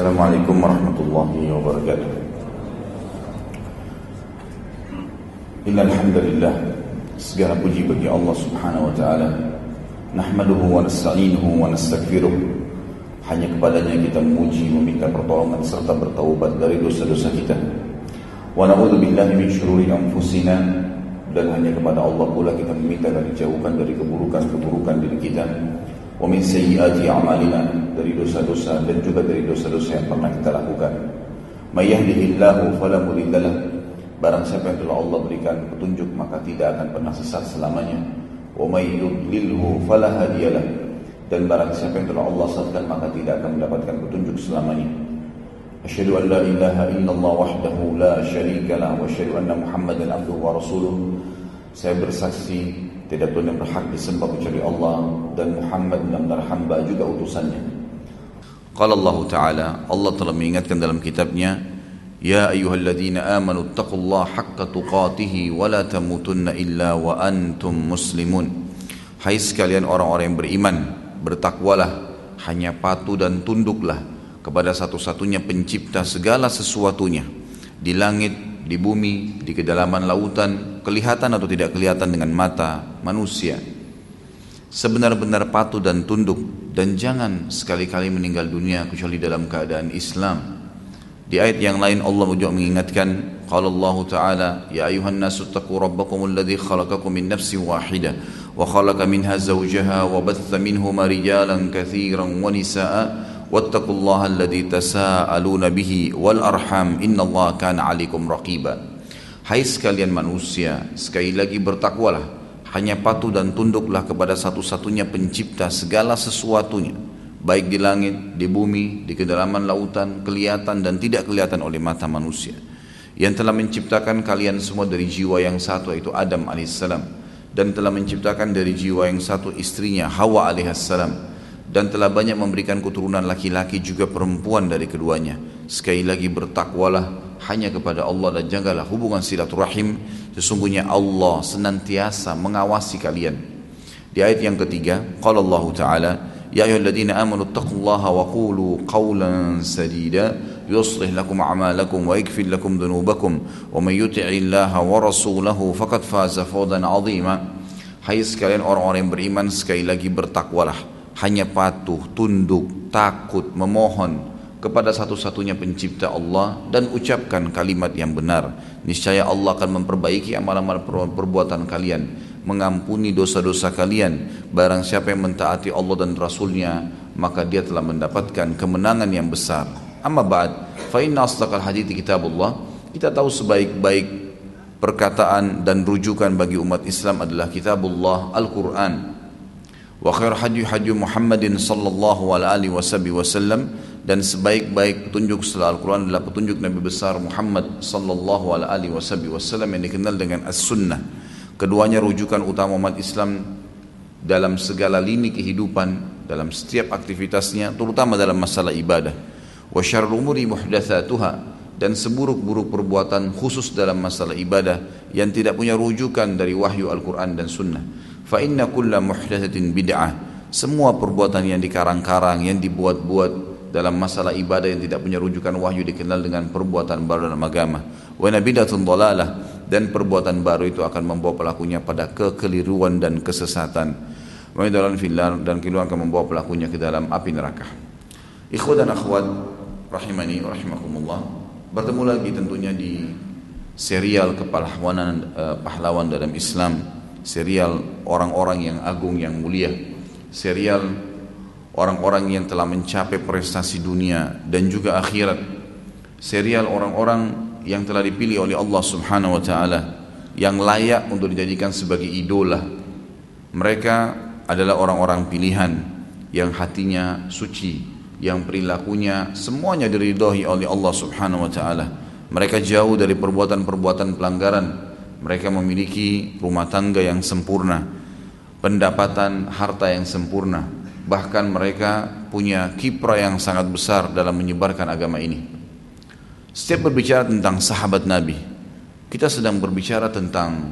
Assalamualaikum warahmatullahi wabarakatuh. Innal hamdalillah segala puji bagi Allah Subhanahu wa taala. Nahmaduhu wa nasta'inuhu wa nastaghfiruh. Hanya kepadanya kita memuji meminta pertolongan serta bertaubat dari dosa-dosa kita. Wa na'udzu billahi min syururi anfusina. Dan hanya kepada Allah pula kita meminta dari jauhkan dari keburukan-keburukan diri kita. Wa min sayyiati a'malina dari dosa-dosa dan juga dari dosa-dosa yang pernah kita lakukan. May yahdihillahu fala mudhillalah. Barang siapa yang telah Allah berikan petunjuk maka tidak akan pernah sesat selamanya. Wa may yudlilhu fala hadiyalah. Dan barang siapa yang telah Allah sesatkan maka tidak akan mendapatkan petunjuk selamanya. Ilaha illallah wahdahu la syarika lah wa asyhadu anna Muhammadan abduhu wa rasuluh. Saya bersaksi tidak yang berhak disembah kecuali Allah dan Muhammad hamba juga utusannya. Qala Allah Ta'ala, Allah telah mengingatkan dalam kitabnya, Ya ayyuhalladzina amanu taqullaha haqqa tuqatihi wa la tamutunna illa wa antum muslimun. Hai sekalian orang-orang yang beriman, bertakwalah, hanya patuh dan tunduklah kepada satu-satunya pencipta segala sesuatunya di langit di bumi, di kedalaman lautan, kelihatan atau tidak kelihatan dengan mata manusia sebenar-benar patuh dan tunduk dan jangan sekali-kali meninggal dunia kecuali dalam keadaan Islam. Di ayat yang lain Allah juga mengingatkan qala Allah taala ya ayuhan nasu taqu rabbakumul ladzi khalaqakum min nafsin wahidah wa khalaqa minha zawjaha wa batha minhuma rijalan katsiran wa nisaa wattaqullaha alladzi tasaaluna bihi wal arham innallaha kana alaikum raqiba. Hai sekalian manusia, sekali lagi bertakwalah hanya patuh dan tunduklah kepada satu-satunya pencipta segala sesuatunya, baik di langit, di bumi, di kedalaman lautan, kelihatan dan tidak kelihatan oleh mata manusia. Yang telah menciptakan kalian semua dari jiwa yang satu yaitu Adam alaihissalam dan telah menciptakan dari jiwa yang satu istrinya Hawa alaihissalam dan telah banyak memberikan keturunan laki-laki juga perempuan dari keduanya. Sekali lagi bertakwalah hanya kepada Allah dan jagalah hubungan silaturahim. Sesungguhnya Allah senantiasa mengawasi kalian. Di ayat yang ketiga, qala Allah Ta'ala, ayyuhalladzina amanu taqullaha wa qulu qawlan sadida yuslih lakum a'malakum wa yaghfir lakum dhunubakum wa may yuti'illaha wa rasulahu faqad faza fawzan 'azima. Hai sekalian orang-orang yang beriman sekali lagi bertakwalah hanya patuh, tunduk, takut, memohon kepada satu-satunya pencipta Allah dan ucapkan kalimat yang benar. Niscaya Allah akan memperbaiki amal-amal perbuatan kalian, mengampuni dosa-dosa kalian. Barang siapa yang mentaati Allah dan Rasulnya, maka dia telah mendapatkan kemenangan yang besar. Amma ba'd, fa inna hadithi kitabullah. Kita tahu sebaik-baik perkataan dan rujukan bagi umat Islam adalah kitabullah Al-Quran wa khair hadi Muhammadin sallallahu alaihi wasallam dan sebaik-baik petunjuk setelah Al-Quran adalah petunjuk Nabi besar Muhammad sallallahu alaihi wasallam yang dikenal dengan as-sunnah keduanya rujukan utama umat Islam dalam segala lini kehidupan dalam setiap aktivitasnya terutama dalam masalah ibadah wa syarrul umuri dan seburuk-buruk perbuatan khusus dalam masalah ibadah yang tidak punya rujukan dari wahyu Al-Quran dan Sunnah Fa inna kulla muhdatsatin bid'ah. Semua perbuatan yang dikarang-karang, yang dibuat-buat dalam masalah ibadah yang tidak punya rujukan wahyu dikenal dengan perbuatan baru dalam agama. Wa dan perbuatan baru itu akan membawa pelakunya pada kekeliruan dan kesesatan. Dan keluar akan membawa pelakunya ke dalam api neraka. Ikhwan dan akhwat rahimani rahimakumullah. Bertemu lagi tentunya di serial kepahlawanan uh, pahlawan dalam Islam serial orang-orang yang agung yang mulia, serial orang-orang yang telah mencapai prestasi dunia dan juga akhirat, serial orang-orang yang telah dipilih oleh Allah Subhanahu wa taala yang layak untuk dijadikan sebagai idola. Mereka adalah orang-orang pilihan yang hatinya suci, yang perilakunya semuanya diridhoi oleh Allah Subhanahu wa taala. Mereka jauh dari perbuatan-perbuatan pelanggaran mereka memiliki rumah tangga yang sempurna, pendapatan harta yang sempurna, bahkan mereka punya kiprah yang sangat besar dalam menyebarkan agama ini. Setiap berbicara tentang sahabat Nabi, kita sedang berbicara tentang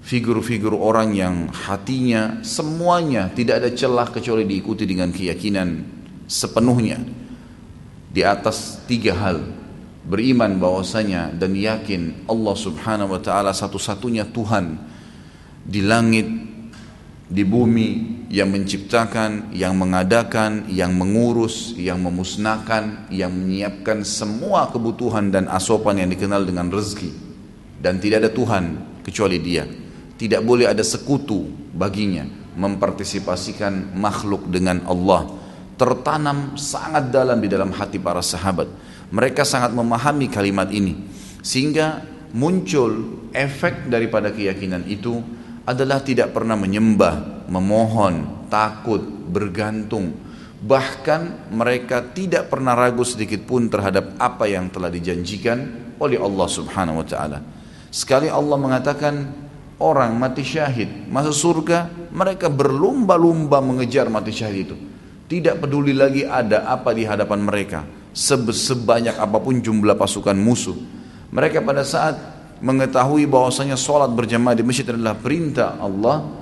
figur-figur orang yang hatinya semuanya tidak ada celah kecuali diikuti dengan keyakinan sepenuhnya. di atas tiga hal beriman bahwasanya dan yakin Allah subhanahu wa ta'ala satu-satunya Tuhan di langit di bumi yang menciptakan, yang mengadakan, yang mengurus, yang memusnahkan, yang menyiapkan semua kebutuhan dan asopan yang dikenal dengan rezeki. Dan tidak ada Tuhan kecuali dia. Tidak boleh ada sekutu baginya mempartisipasikan makhluk dengan Allah. Tertanam sangat dalam di dalam hati para sahabat. Mereka sangat memahami kalimat ini. Sehingga muncul efek daripada keyakinan itu adalah tidak pernah menyembah, memohon, takut, bergantung. Bahkan mereka tidak pernah ragu sedikit pun terhadap apa yang telah dijanjikan oleh Allah Subhanahu wa taala. Sekali Allah mengatakan orang mati syahid masuk surga, mereka berlumba-lumba mengejar mati syahid itu. Tidak peduli lagi ada apa di hadapan mereka, sebanyak apa pun jumlah pasukan musuh. Mereka pada saat mengetahui bahwasanya sholat berjamaah di masjid adalah perintah Allah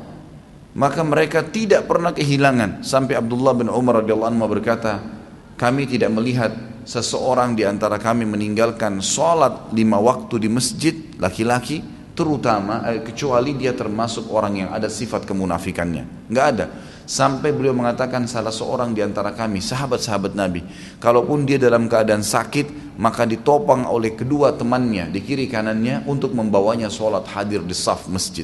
maka mereka tidak pernah kehilangan. Sampai Abdullah bin Umar radhiyallahu anhu berkata kami tidak melihat seseorang di antara kami meninggalkan sholat lima waktu di masjid laki-laki terutama eh, kecuali dia termasuk orang yang ada sifat kemunafikannya. Nggak ada. Sampai beliau mengatakan salah seorang di antara kami sahabat-sahabat Nabi kalaupun dia dalam keadaan sakit maka ditopang oleh kedua temannya di kiri kanannya untuk membawanya sholat hadir di saf masjid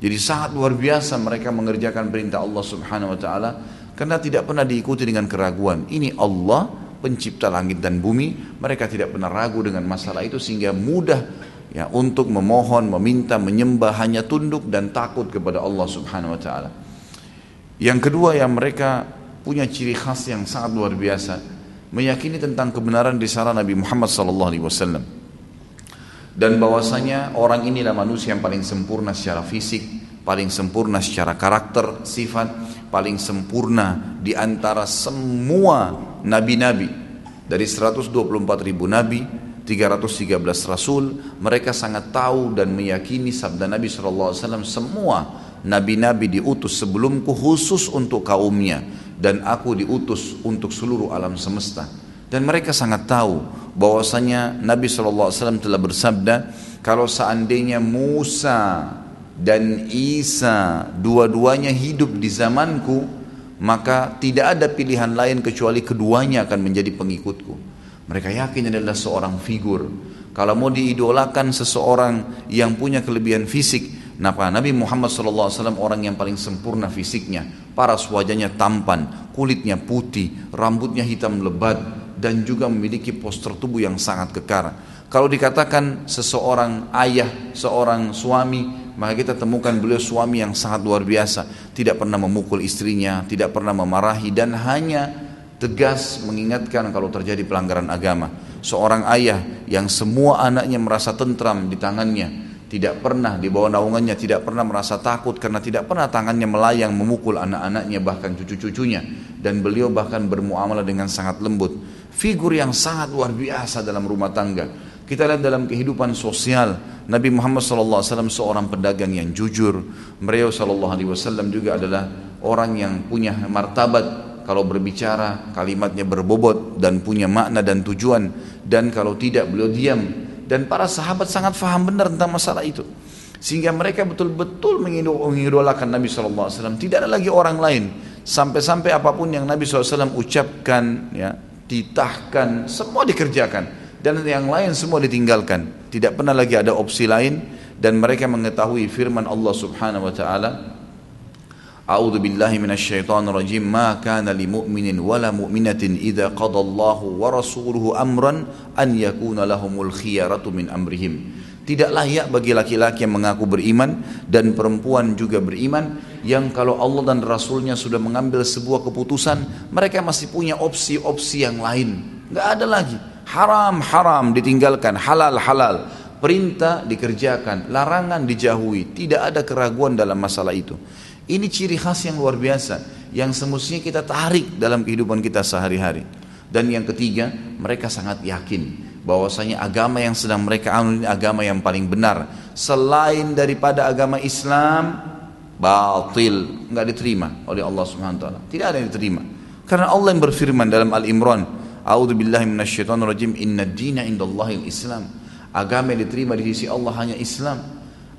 jadi sangat luar biasa mereka mengerjakan perintah Allah subhanahu wa ta'ala karena tidak pernah diikuti dengan keraguan. Ini Allah pencipta langit dan bumi. Mereka tidak pernah ragu dengan masalah itu sehingga mudah ya untuk memohon meminta menyembah hanya tunduk dan takut kepada Allah subhanahu wa ta'ala. Yang kedua yang mereka punya ciri khas yang sangat luar biasa, meyakini tentang kebenaran risalah Nabi Muhammad sallallahu alaihi wasallam. Dan bahwasanya orang inilah manusia yang paling sempurna secara fisik, paling sempurna secara karakter, sifat, paling sempurna di antara semua nabi-nabi. Dari 124 ribu nabi, 313 rasul, mereka sangat tahu dan meyakini sabda Nabi SAW semua nabi-nabi diutus sebelumku khusus untuk kaumnya dan aku diutus untuk seluruh alam semesta dan mereka sangat tahu bahwasanya Nabi SAW telah bersabda kalau seandainya Musa dan Isa dua-duanya hidup di zamanku maka tidak ada pilihan lain kecuali keduanya akan menjadi pengikutku. Mereka yakin adalah seorang figur. Kalau mau diidolakan seseorang yang punya kelebihan fisik Napa Nabi Muhammad SAW orang yang paling sempurna fisiknya, paras wajahnya tampan, kulitnya putih, rambutnya hitam lebat, dan juga memiliki postur tubuh yang sangat kekar. Kalau dikatakan seseorang ayah, seorang suami, maka kita temukan beliau suami yang sangat luar biasa, tidak pernah memukul istrinya, tidak pernah memarahi, dan hanya tegas mengingatkan kalau terjadi pelanggaran agama. Seorang ayah yang semua anaknya merasa tentram di tangannya, tidak pernah di bawah naungannya tidak pernah merasa takut karena tidak pernah tangannya melayang memukul anak-anaknya bahkan cucu-cucunya dan beliau bahkan bermuamalah dengan sangat lembut figur yang sangat luar biasa dalam rumah tangga. Kita lihat dalam kehidupan sosial Nabi Muhammad SAW seorang pedagang yang jujur. Beliau SAW juga adalah orang yang punya martabat. Kalau berbicara kalimatnya berbobot dan punya makna dan tujuan. Dan kalau tidak beliau diam. Dan para sahabat sangat faham benar tentang masalah itu. Sehingga mereka betul-betul mengidolakan Nabi SAW tidak ada lagi orang lain. Sampai-sampai apa pun yang Nabi SAW ucapkan ya ditahkan, semua dikerjakan dan yang lain semua ditinggalkan. Tidak pernah lagi ada opsi lain dan mereka mengetahui firman Allah Subhanahu wa taala A'udzu billahi minasyaitonir rajim. Ma kana limu'minin wala mu'minatin idza qadallahu wa rasuluhu amran an yakuna lahumul khiyaratu min amrihim. Tidak layak bagi laki-laki yang mengaku beriman dan perempuan juga beriman yang kalau Allah dan Rasulnya sudah mengambil sebuah keputusan mereka masih punya opsi-opsi yang lain. Nggak ada lagi. Haram, haram ditinggalkan, halal, halal. Perintah dikerjakan, larangan dijauhi. Tidak ada keraguan dalam masalah itu. Ini ciri khas yang luar biasa yang semestinya kita tarik dalam kehidupan kita sehari-hari. Dan yang ketiga, mereka sangat yakin bahwasanya agama yang sedang mereka anut ini agama yang paling benar. Selain daripada agama Islam, batil, nggak diterima oleh Allah Subhanahu wa taala. Tidak ada yang diterima. Karena Allah yang berfirman dalam Al-Imran, A'udzu billahi minasyaitonir rajim. Inna dina indallahil Islam. Agama yang diterima di sisi Allah hanya Islam.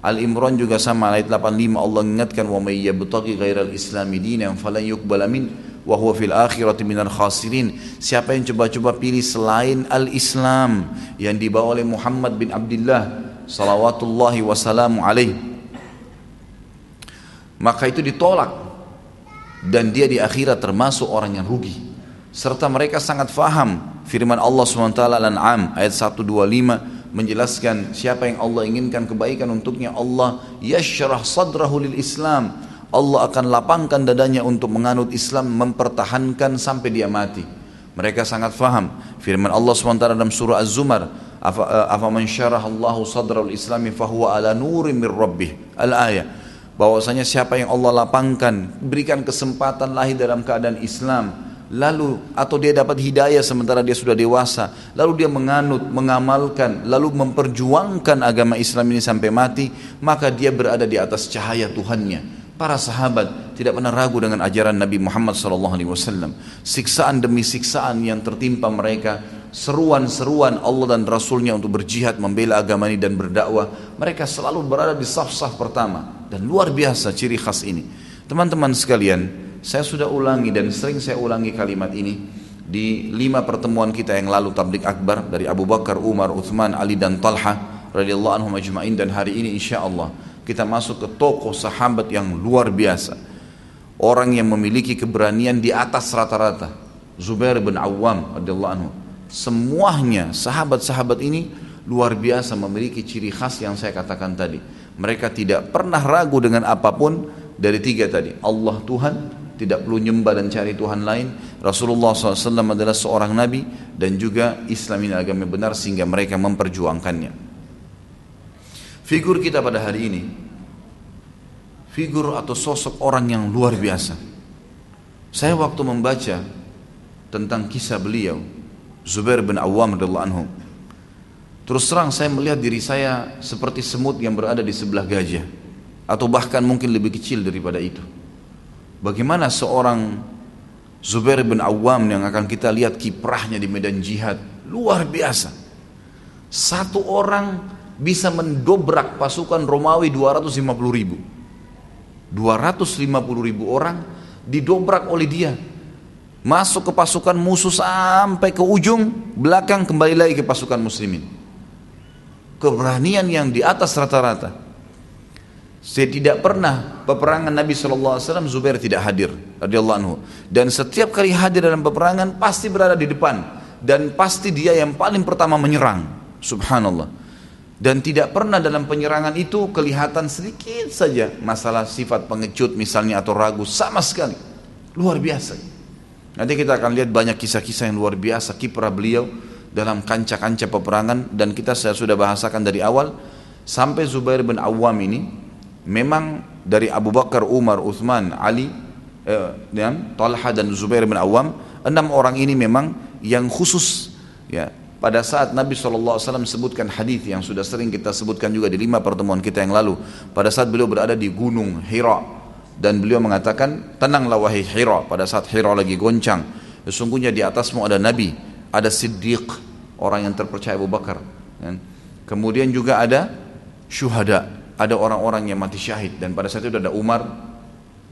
Al-Imran juga sama ayat 85 Allah ingatkan wa may yabtaghi ghairal islami dinan falan yuqbala min wa huwa fil akhirati minal khasirin. Siapa yang coba-coba pilih selain al-Islam yang dibawa oleh Muhammad bin Abdullah salawatullahi wassalamu alaih maka itu ditolak. Dan dia di akhirat termasuk orang yang rugi. Serta mereka sangat faham firman Allah SWT Al-An'am ayat 125 menjelaskan siapa yang Allah inginkan kebaikan untuknya Allah yashrah sadrahu lil Islam Allah akan lapangkan dadanya untuk menganut Islam mempertahankan sampai dia mati. Mereka sangat faham. Firman Allah SWT dalam surah Az-Zumar afa man syarah Allahu sadrahu islami fahuwa ala nurim mir rabbih. Al-ayah bahwasanya siapa yang Allah lapangkan berikan kesempatan lahir dalam keadaan Islam lalu atau dia dapat hidayah sementara dia sudah dewasa, lalu dia menganut, mengamalkan, lalu memperjuangkan agama Islam ini sampai mati, maka dia berada di atas cahaya Tuhannya. Para sahabat tidak pernah ragu dengan ajaran Nabi Muhammad SAW. Siksaan demi siksaan yang tertimpa mereka, seruan-seruan Allah dan Rasulnya untuk berjihad membela agama ini dan berdakwah, mereka selalu berada di saf-saf pertama dan luar biasa ciri khas ini. Teman-teman sekalian, saya sudah ulangi dan sering saya ulangi kalimat ini di lima pertemuan kita yang lalu tablik akbar dari Abu Bakar, Umar, Uthman, Ali dan Talha radhiyallahu anhum ajma'in dan hari ini insya Allah kita masuk ke tokoh sahabat yang luar biasa. Orang yang memiliki keberanian di atas rata-rata. Zubair bin Awam radhiyallahu anhu. Semuanya sahabat-sahabat ini luar biasa memiliki ciri khas yang saya katakan tadi. Mereka tidak pernah ragu dengan apa pun dari tiga tadi. Allah Tuhan, tidak perlu nyembah dan cari Tuhan lain. Rasulullah SAW adalah seorang nabi dan juga Islam ini agama benar sehingga mereka memperjuangkannya. Figur kita pada hari ini, figur atau sosok orang yang luar biasa. Saya waktu membaca tentang kisah beliau, Zubair bin Awam radhiyallahu anhu. Terus terang saya melihat diri saya seperti semut yang berada di sebelah gajah atau bahkan mungkin lebih kecil daripada itu. Bagaimana seorang Zubair bin Awam yang akan kita lihat kiprahnya di medan jihad luar biasa. Satu orang bisa mendobrak pasukan Romawi 250 ribu. 250 ribu orang didobrak oleh dia. Masuk ke pasukan musuh sampai ke ujung, belakang kembali lagi ke pasukan muslimin. Keberanian yang di atas rata-rata. Saya tidak pernah peperangan Nabi SAW Zubair tidak hadir radhiyallahu. Dan setiap kali hadir dalam peperangan pasti berada di depan dan pasti dia yang paling pertama menyerang. Subhanallah. Dan tidak pernah dalam penyerangan itu kelihatan sedikit saja masalah sifat pengecut misalnya atau ragu sama sekali. Luar biasa. Nanti kita akan lihat banyak kisah-kisah yang luar biasa kiprah beliau dalam kancah-kancah peperangan dan kita sudah bahasakan dari awal sampai Zubair bin Awam ini memang dari Abu Bakar, Umar, Uthman, Ali, eh, dan Talha dan Zubair bin Awam, enam orang ini memang yang khusus ya pada saat Nabi SAW sebutkan hadis yang sudah sering kita sebutkan juga di lima pertemuan kita yang lalu pada saat beliau berada di gunung Hira dan beliau mengatakan tenanglah wahai Hira pada saat Hira lagi goncang sesungguhnya di atasmu ada Nabi ada Siddiq orang yang terpercaya Abu Bakar kemudian juga ada syuhada ada orang-orang yang mati syahid dan pada saat itu ada Umar,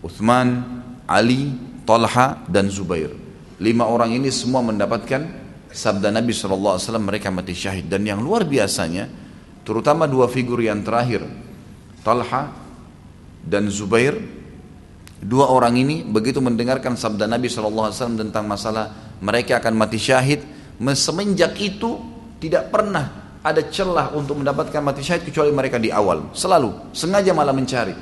Uthman, Ali, Talha dan Zubair. Lima orang ini semua mendapatkan sabda Nabi SAW mereka mati syahid dan yang luar biasanya terutama dua figur yang terakhir Talha dan Zubair dua orang ini begitu mendengarkan sabda Nabi SAW tentang masalah mereka akan mati syahid semenjak itu tidak pernah ada celah untuk mendapatkan mati syahid kecuali mereka di awal. Selalu, sengaja malah mencari.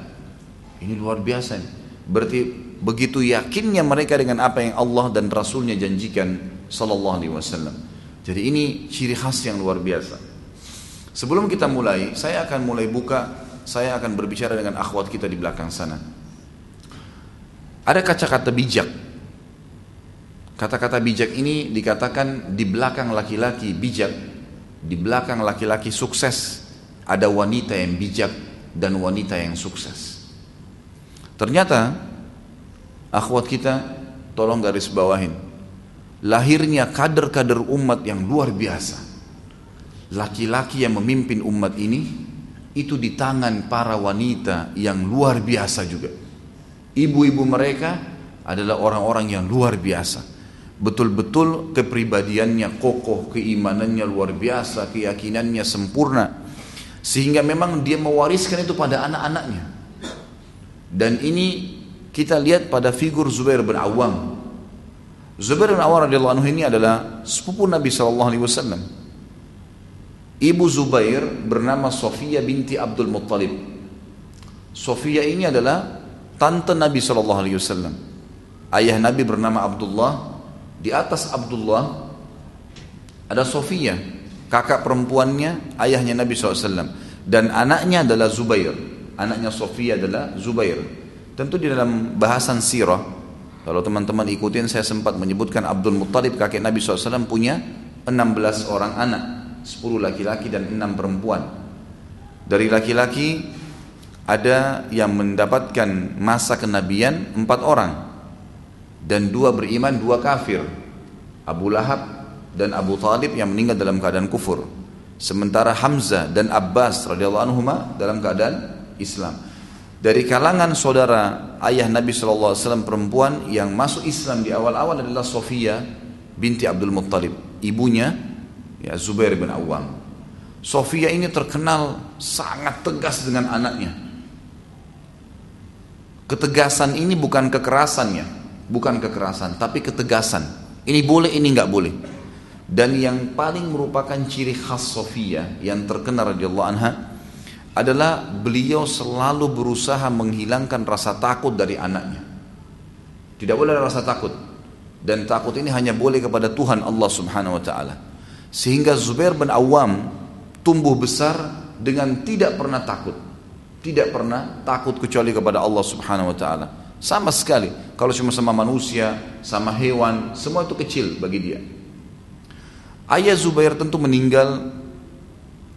Ini luar biasa nih. Berarti begitu yakinnya mereka dengan apa yang Allah dan Rasulnya janjikan Sallallahu Alaihi Wasallam. Jadi ini ciri khas yang luar biasa. Sebelum kita mulai, saya akan mulai buka, saya akan berbicara dengan akhwat kita di belakang sana. Ada kata-kata bijak. Kata-kata bijak ini dikatakan di belakang laki-laki bijak di belakang laki-laki sukses ada wanita yang bijak dan wanita yang sukses. Ternyata akhwat kita tolong garis bawahin. lahirnya kader-kader umat yang luar biasa. Laki-laki yang memimpin umat ini itu di tangan para wanita yang luar biasa juga. Ibu-ibu mereka adalah orang-orang yang luar biasa. Betul-betul kepribadiannya kokoh, keimanannya luar biasa, keyakinannya sempurna. Sehingga memang dia mewariskan itu pada anak-anaknya. Dan ini kita lihat pada figur Zubair bin Awam. Zubair bin Awam radhiyallahu anhu ini adalah sepupu Nabi sallallahu alaihi wasallam. Ibu Zubair bernama Sofia binti Abdul Muttalib. Sofia ini adalah tante Nabi Shallallahu Alaihi Wasallam. Ayah Nabi bernama Abdullah. Di atas Abdullah ada Sofia, kakak perempuannya ayahnya Nabi SAW. Dan anaknya adalah Zubair. Anaknya Sofia adalah Zubair. Tentu di dalam bahasan sirah, kalau teman-teman ikutin saya sempat menyebutkan Abdul Muttalib kakek Nabi SAW punya 16 orang anak. 10 laki-laki dan 6 perempuan. Dari laki-laki ada yang mendapatkan masa kenabian empat orang dan dua beriman dua kafir Abu Lahab dan Abu Talib yang meninggal dalam keadaan kufur sementara Hamzah dan Abbas radhiyallahu anhu dalam keadaan Islam dari kalangan saudara ayah Nabi SAW perempuan yang masuk Islam di awal-awal adalah Sofia binti Abdul Muttalib ibunya ya Zubair bin Awam. Sofia ini terkenal sangat tegas dengan anaknya. Ketegasan ini bukan kekerasannya, bukan kekerasan, tapi ketegasan. Ini boleh, ini nggak boleh. Dan yang paling merupakan ciri khas Sofia yang terkenal radhiyallahu anha adalah beliau selalu berusaha menghilangkan rasa takut dari anaknya. Tidak boleh ada rasa takut. Dan takut ini hanya boleh kepada Tuhan Allah Subhanahu wa taala. Sehingga Zubair bin Awam tumbuh besar dengan tidak pernah takut. Tidak pernah takut kecuali kepada Allah Subhanahu wa taala. Sama sekali. Kalau cuma sama manusia, sama hewan, semua itu kecil bagi dia. Ayah Zubair tentu meninggal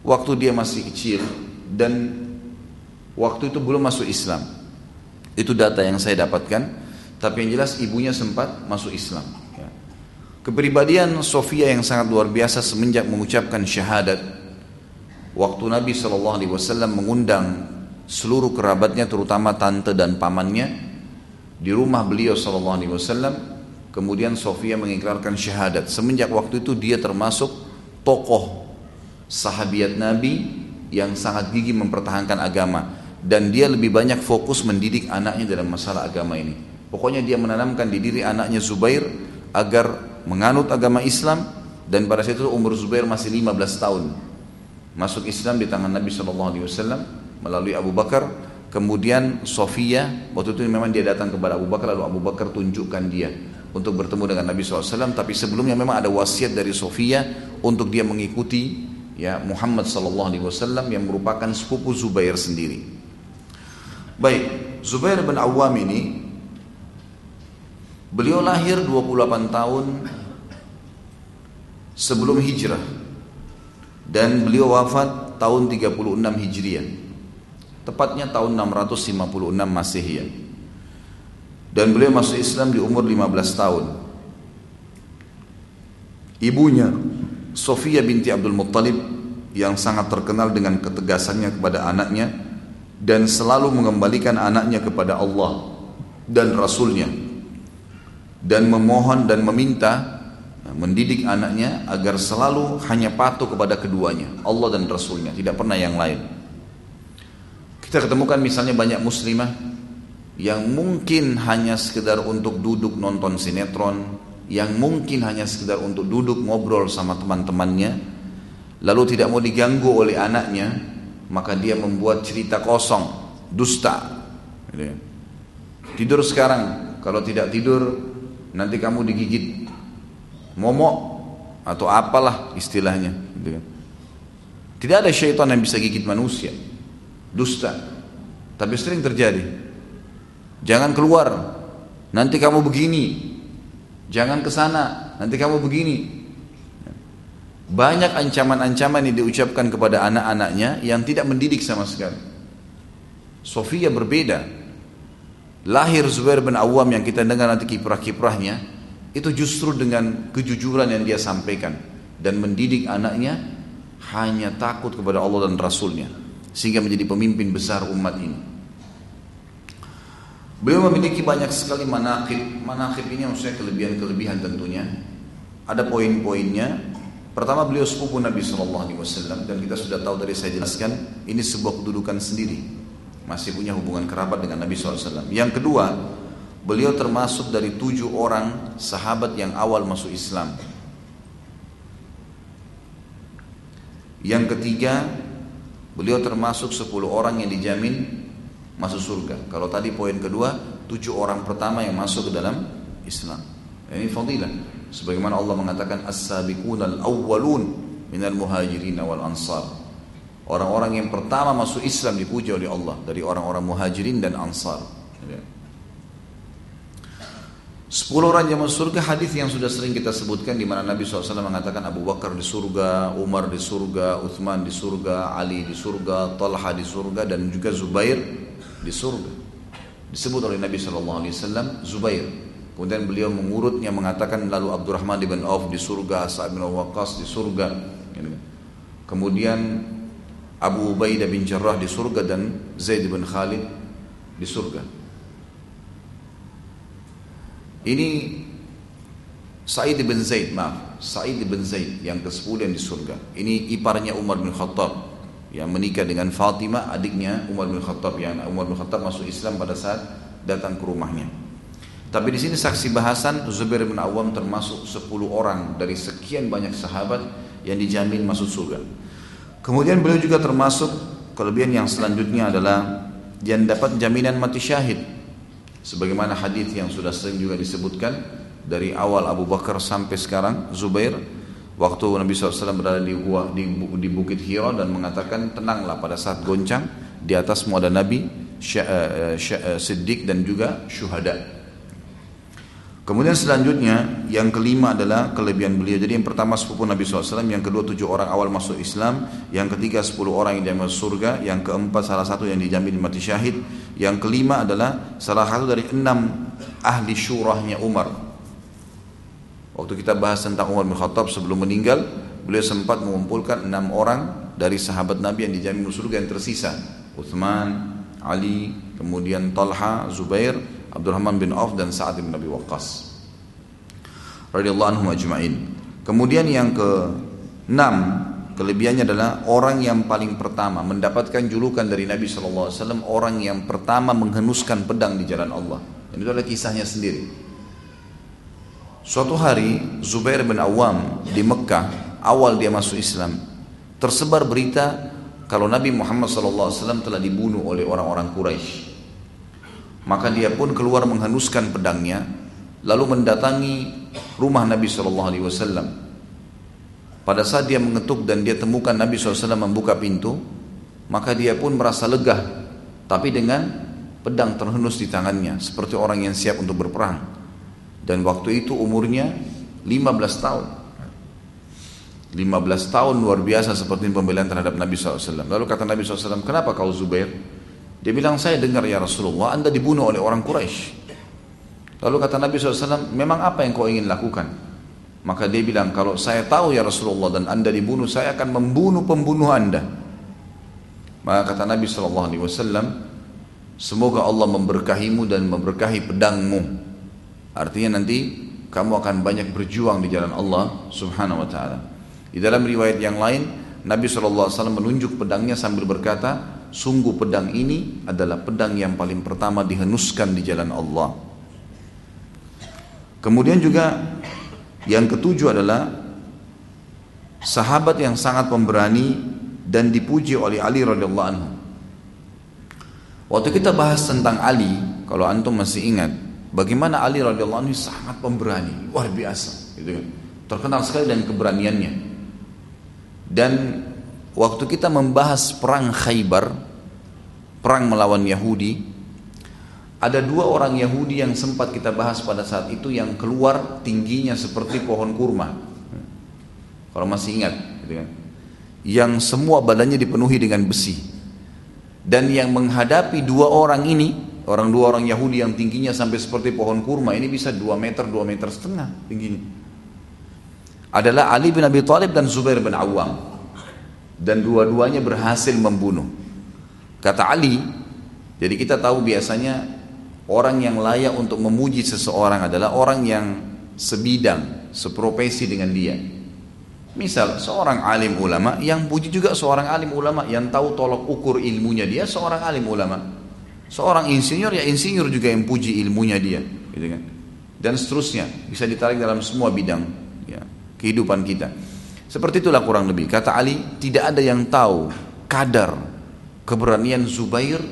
waktu dia masih kecil dan waktu itu belum masuk Islam. Itu data yang saya dapatkan. Tapi yang jelas ibunya sempat masuk Islam. Kepribadian Sofia yang sangat luar biasa semenjak mengucapkan syahadat. Waktu Nabi SAW mengundang seluruh kerabatnya terutama tante dan pamannya di rumah beliau SAW kemudian Sofia mengikrarkan syahadat semenjak waktu itu dia termasuk tokoh sahabiat Nabi yang sangat gigih mempertahankan agama dan dia lebih banyak fokus mendidik anaknya dalam masalah agama ini pokoknya dia menanamkan di diri anaknya Zubair agar menganut agama Islam dan pada saat itu umur Zubair masih 15 tahun. Masuk Islam di tangan Nabi SAW melalui Abu Bakar. Kemudian Sofia, waktu itu memang dia datang kepada Abu Bakar lalu Abu Bakar tunjukkan dia untuk bertemu dengan Nabi SAW. Tapi sebelumnya memang ada wasiat dari Sofia untuk dia mengikuti ya Muhammad SAW yang merupakan sepupu Zubair sendiri. Baik, Zubair bin Awam ini Beliau lahir 28 tahun sebelum hijrah dan beliau wafat tahun 36 Hijriah. Tepatnya tahun 656 Masehi. Dan beliau masuk Islam di umur 15 tahun. Ibunya Sofia binti Abdul Muttalib yang sangat terkenal dengan ketegasannya kepada anaknya dan selalu mengembalikan anaknya kepada Allah dan Rasulnya dan memohon dan meminta mendidik anaknya agar selalu hanya patuh kepada keduanya Allah dan Rasulnya tidak pernah yang lain. Kita ketemukan misalnya banyak muslimah yang mungkin hanya sekedar untuk duduk nonton sinetron yang mungkin hanya sekedar untuk duduk ngobrol sama teman-temannya lalu tidak mau diganggu oleh anaknya maka dia membuat cerita kosong dusta. Gitu ya. tidur sekarang. Kalau tidak tidur nanti kamu digigit. Momok atau apalah istilahnya. Gitu kan. tidak ada syaitan yang bisa gigit manusia. Dusta. Tapi sering terjadi. Jangan keluar. Nanti kamu begini jangan ke sana nanti kamu begini. Banyak ancaman-ancaman yang diucapkan kepada anak-anaknya yang tidak mendidik sama sekali. Sofia berbeda. Lahir Zubair bin Awam yang kita dengar nanti kiprah-kiprahnya itu justru dengan kejujuran yang dia sampaikan dan mendidik anaknya hanya takut kepada Allah dan Rasulnya sehingga menjadi pemimpin besar umat ini. Beliau memiliki banyak sekali manakib. Manakib ini maksudnya kelebihan-kelebihan tentunya. Ada poin-poinnya. Pertama beliau sepupu Nabi Shallallahu Alaihi Wasallam dan kita sudah tahu dari saya jelaskan ini sebuah kedudukan sendiri masih punya hubungan kerabat dengan Nabi SAW. Yang kedua, beliau termasuk dari tujuh orang sahabat yang awal masuk Islam. Yang ketiga, beliau termasuk sepuluh orang yang dijamin masuk surga. Kalau tadi poin kedua, tujuh orang pertama yang masuk ke dalam Islam. Ini fadilah. Sebagaimana Allah mengatakan as-sabiqun al-awwalun minal muhajirin wal ansar. Orang-orang yang pertama masuk Islam dipuji oleh Allah dari orang-orang muhajirin dan ansar. Sepuluh orang yang masuk surga hadis yang sudah sering kita sebutkan di mana Nabi SAW mengatakan Abu Bakar di surga, Umar di surga, Uthman di surga, Ali di surga, Talha di surga dan juga Zubair di surga. Disebut oleh Nabi SAW Zubair. Kemudian beliau mengurutnya mengatakan lalu Abdurrahman bin Auf di surga, Sa'ad bin Waqqas di surga. Kemudian Abu Ubaidah bin Jarrah di surga dan Zaid bin Khalid di surga. Ini Sa'id bin Zaid, maaf, Sa'id bin Zaid yang ke-10 yang di surga. Ini iparnya Umar bin Khattab yang menikah dengan Fatimah, adiknya Umar bin Khattab yang Umar bin Khattab masuk Islam pada saat datang ke rumahnya. Tapi di sini saksi bahasan Zubair bin Awam termasuk 10 orang dari sekian banyak sahabat yang dijamin masuk surga. Kemudian beliau juga termasuk kelebihan yang selanjutnya adalah yang dapat jaminan mati syahid. Sebagaimana hadis yang sudah sering juga disebutkan dari awal Abu Bakar sampai sekarang Zubair waktu Nabi SAW berada di, di, di Bukit Hira dan mengatakan tenanglah pada saat goncang di atasmu ada Nabi, eh, eh, Siddiq dan juga syuhada. Kemudian selanjutnya yang kelima adalah kelebihan beliau. Jadi yang pertama sepupu Nabi SAW, yang kedua tujuh orang awal masuk Islam, yang ketiga sepuluh orang yang masuk surga, yang keempat salah satu yang dijamin mati syahid, yang kelima adalah salah satu dari enam ahli syurahnya Umar. Waktu kita bahas tentang Umar bin Khattab sebelum meninggal, beliau sempat mengumpulkan enam orang dari sahabat Nabi yang dijamin surga yang tersisa. Uthman, Ali, kemudian Talha, Zubair, Abdurrahman bin Auf dan Sa'ad bin Nabi Waqqas radhiyallahu anhum ajma'in. Kemudian yang ke enam kelebihannya adalah orang yang paling pertama mendapatkan julukan dari Nabi SAW orang yang pertama menghenuskan pedang di jalan Allah. Ini adalah kisahnya sendiri. Suatu hari Zubair bin Awam di Mekah awal dia masuk Islam tersebar berita kalau Nabi Muhammad SAW telah dibunuh oleh orang-orang Quraisy. Maka dia pun keluar menghanuskan pedangnya, lalu mendatangi rumah Nabi Wasallam. Pada saat dia mengetuk dan dia temukan Nabi SAW membuka pintu, maka dia pun merasa lega, tapi dengan pedang terhenus di tangannya, seperti orang yang siap untuk berperang. Dan waktu itu umurnya 15 tahun. 15 tahun luar biasa seperti pembelaan terhadap Nabi SAW. Lalu kata Nabi SAW, kenapa kau Zubair? Dia bilang, saya dengar ya Rasulullah, anda dibunuh oleh orang Quraisy. Lalu kata Nabi SAW, memang apa yang kau ingin lakukan? Maka dia bilang, kalau saya tahu ya Rasulullah dan anda dibunuh, saya akan membunuh pembunuh anda. Maka kata Nabi SAW, semoga Allah memberkahimu dan memberkahi pedangmu. Artinya nanti kamu akan banyak berjuang di jalan Allah Subhanahu Wa Taala. Di dalam riwayat yang lain, Nabi SAW menunjuk pedangnya sambil berkata, sungguh pedang ini adalah pedang yang paling pertama dihenuskan di jalan Allah. Kemudian juga yang ketujuh adalah sahabat yang sangat pemberani dan dipuji oleh Ali radhiyallahu anhu. Waktu kita bahas tentang Ali, kalau antum masih ingat, bagaimana Ali radhiyallahu anhu sangat pemberani, luar biasa, gitu kan. Terkenal sekali dengan keberaniannya. Dan waktu kita membahas perang Khaybar, perang melawan Yahudi, ada dua orang Yahudi yang sempat kita bahas pada saat itu yang keluar tingginya seperti pohon kurma. Kalau masih ingat, gitu kan? Yang semua badannya dipenuhi dengan besi. Dan yang menghadapi dua orang ini, Orang dua orang Yahudi yang tingginya sampai seperti pohon kurma ini bisa dua meter, dua meter setengah tingginya. Adalah Ali bin Abi Thalib dan Zubair bin Awam. Dan dua-duanya berhasil membunuh. Kata Ali, jadi kita tahu biasanya orang yang layak untuk memuji seseorang adalah orang yang sebidang, seprofesi dengan dia. Misal seorang alim ulama yang puji juga seorang alim ulama yang tahu tolok ukur ilmunya dia seorang alim ulama. Seorang insinyur ya insinyur juga yang puji ilmunya dia, gitu kan. Dan seterusnya bisa ditarik dalam semua bidang ya, kehidupan kita. Seperti itulah kurang lebih. Kata Ali, tidak ada yang tahu kadar keberanian Zubair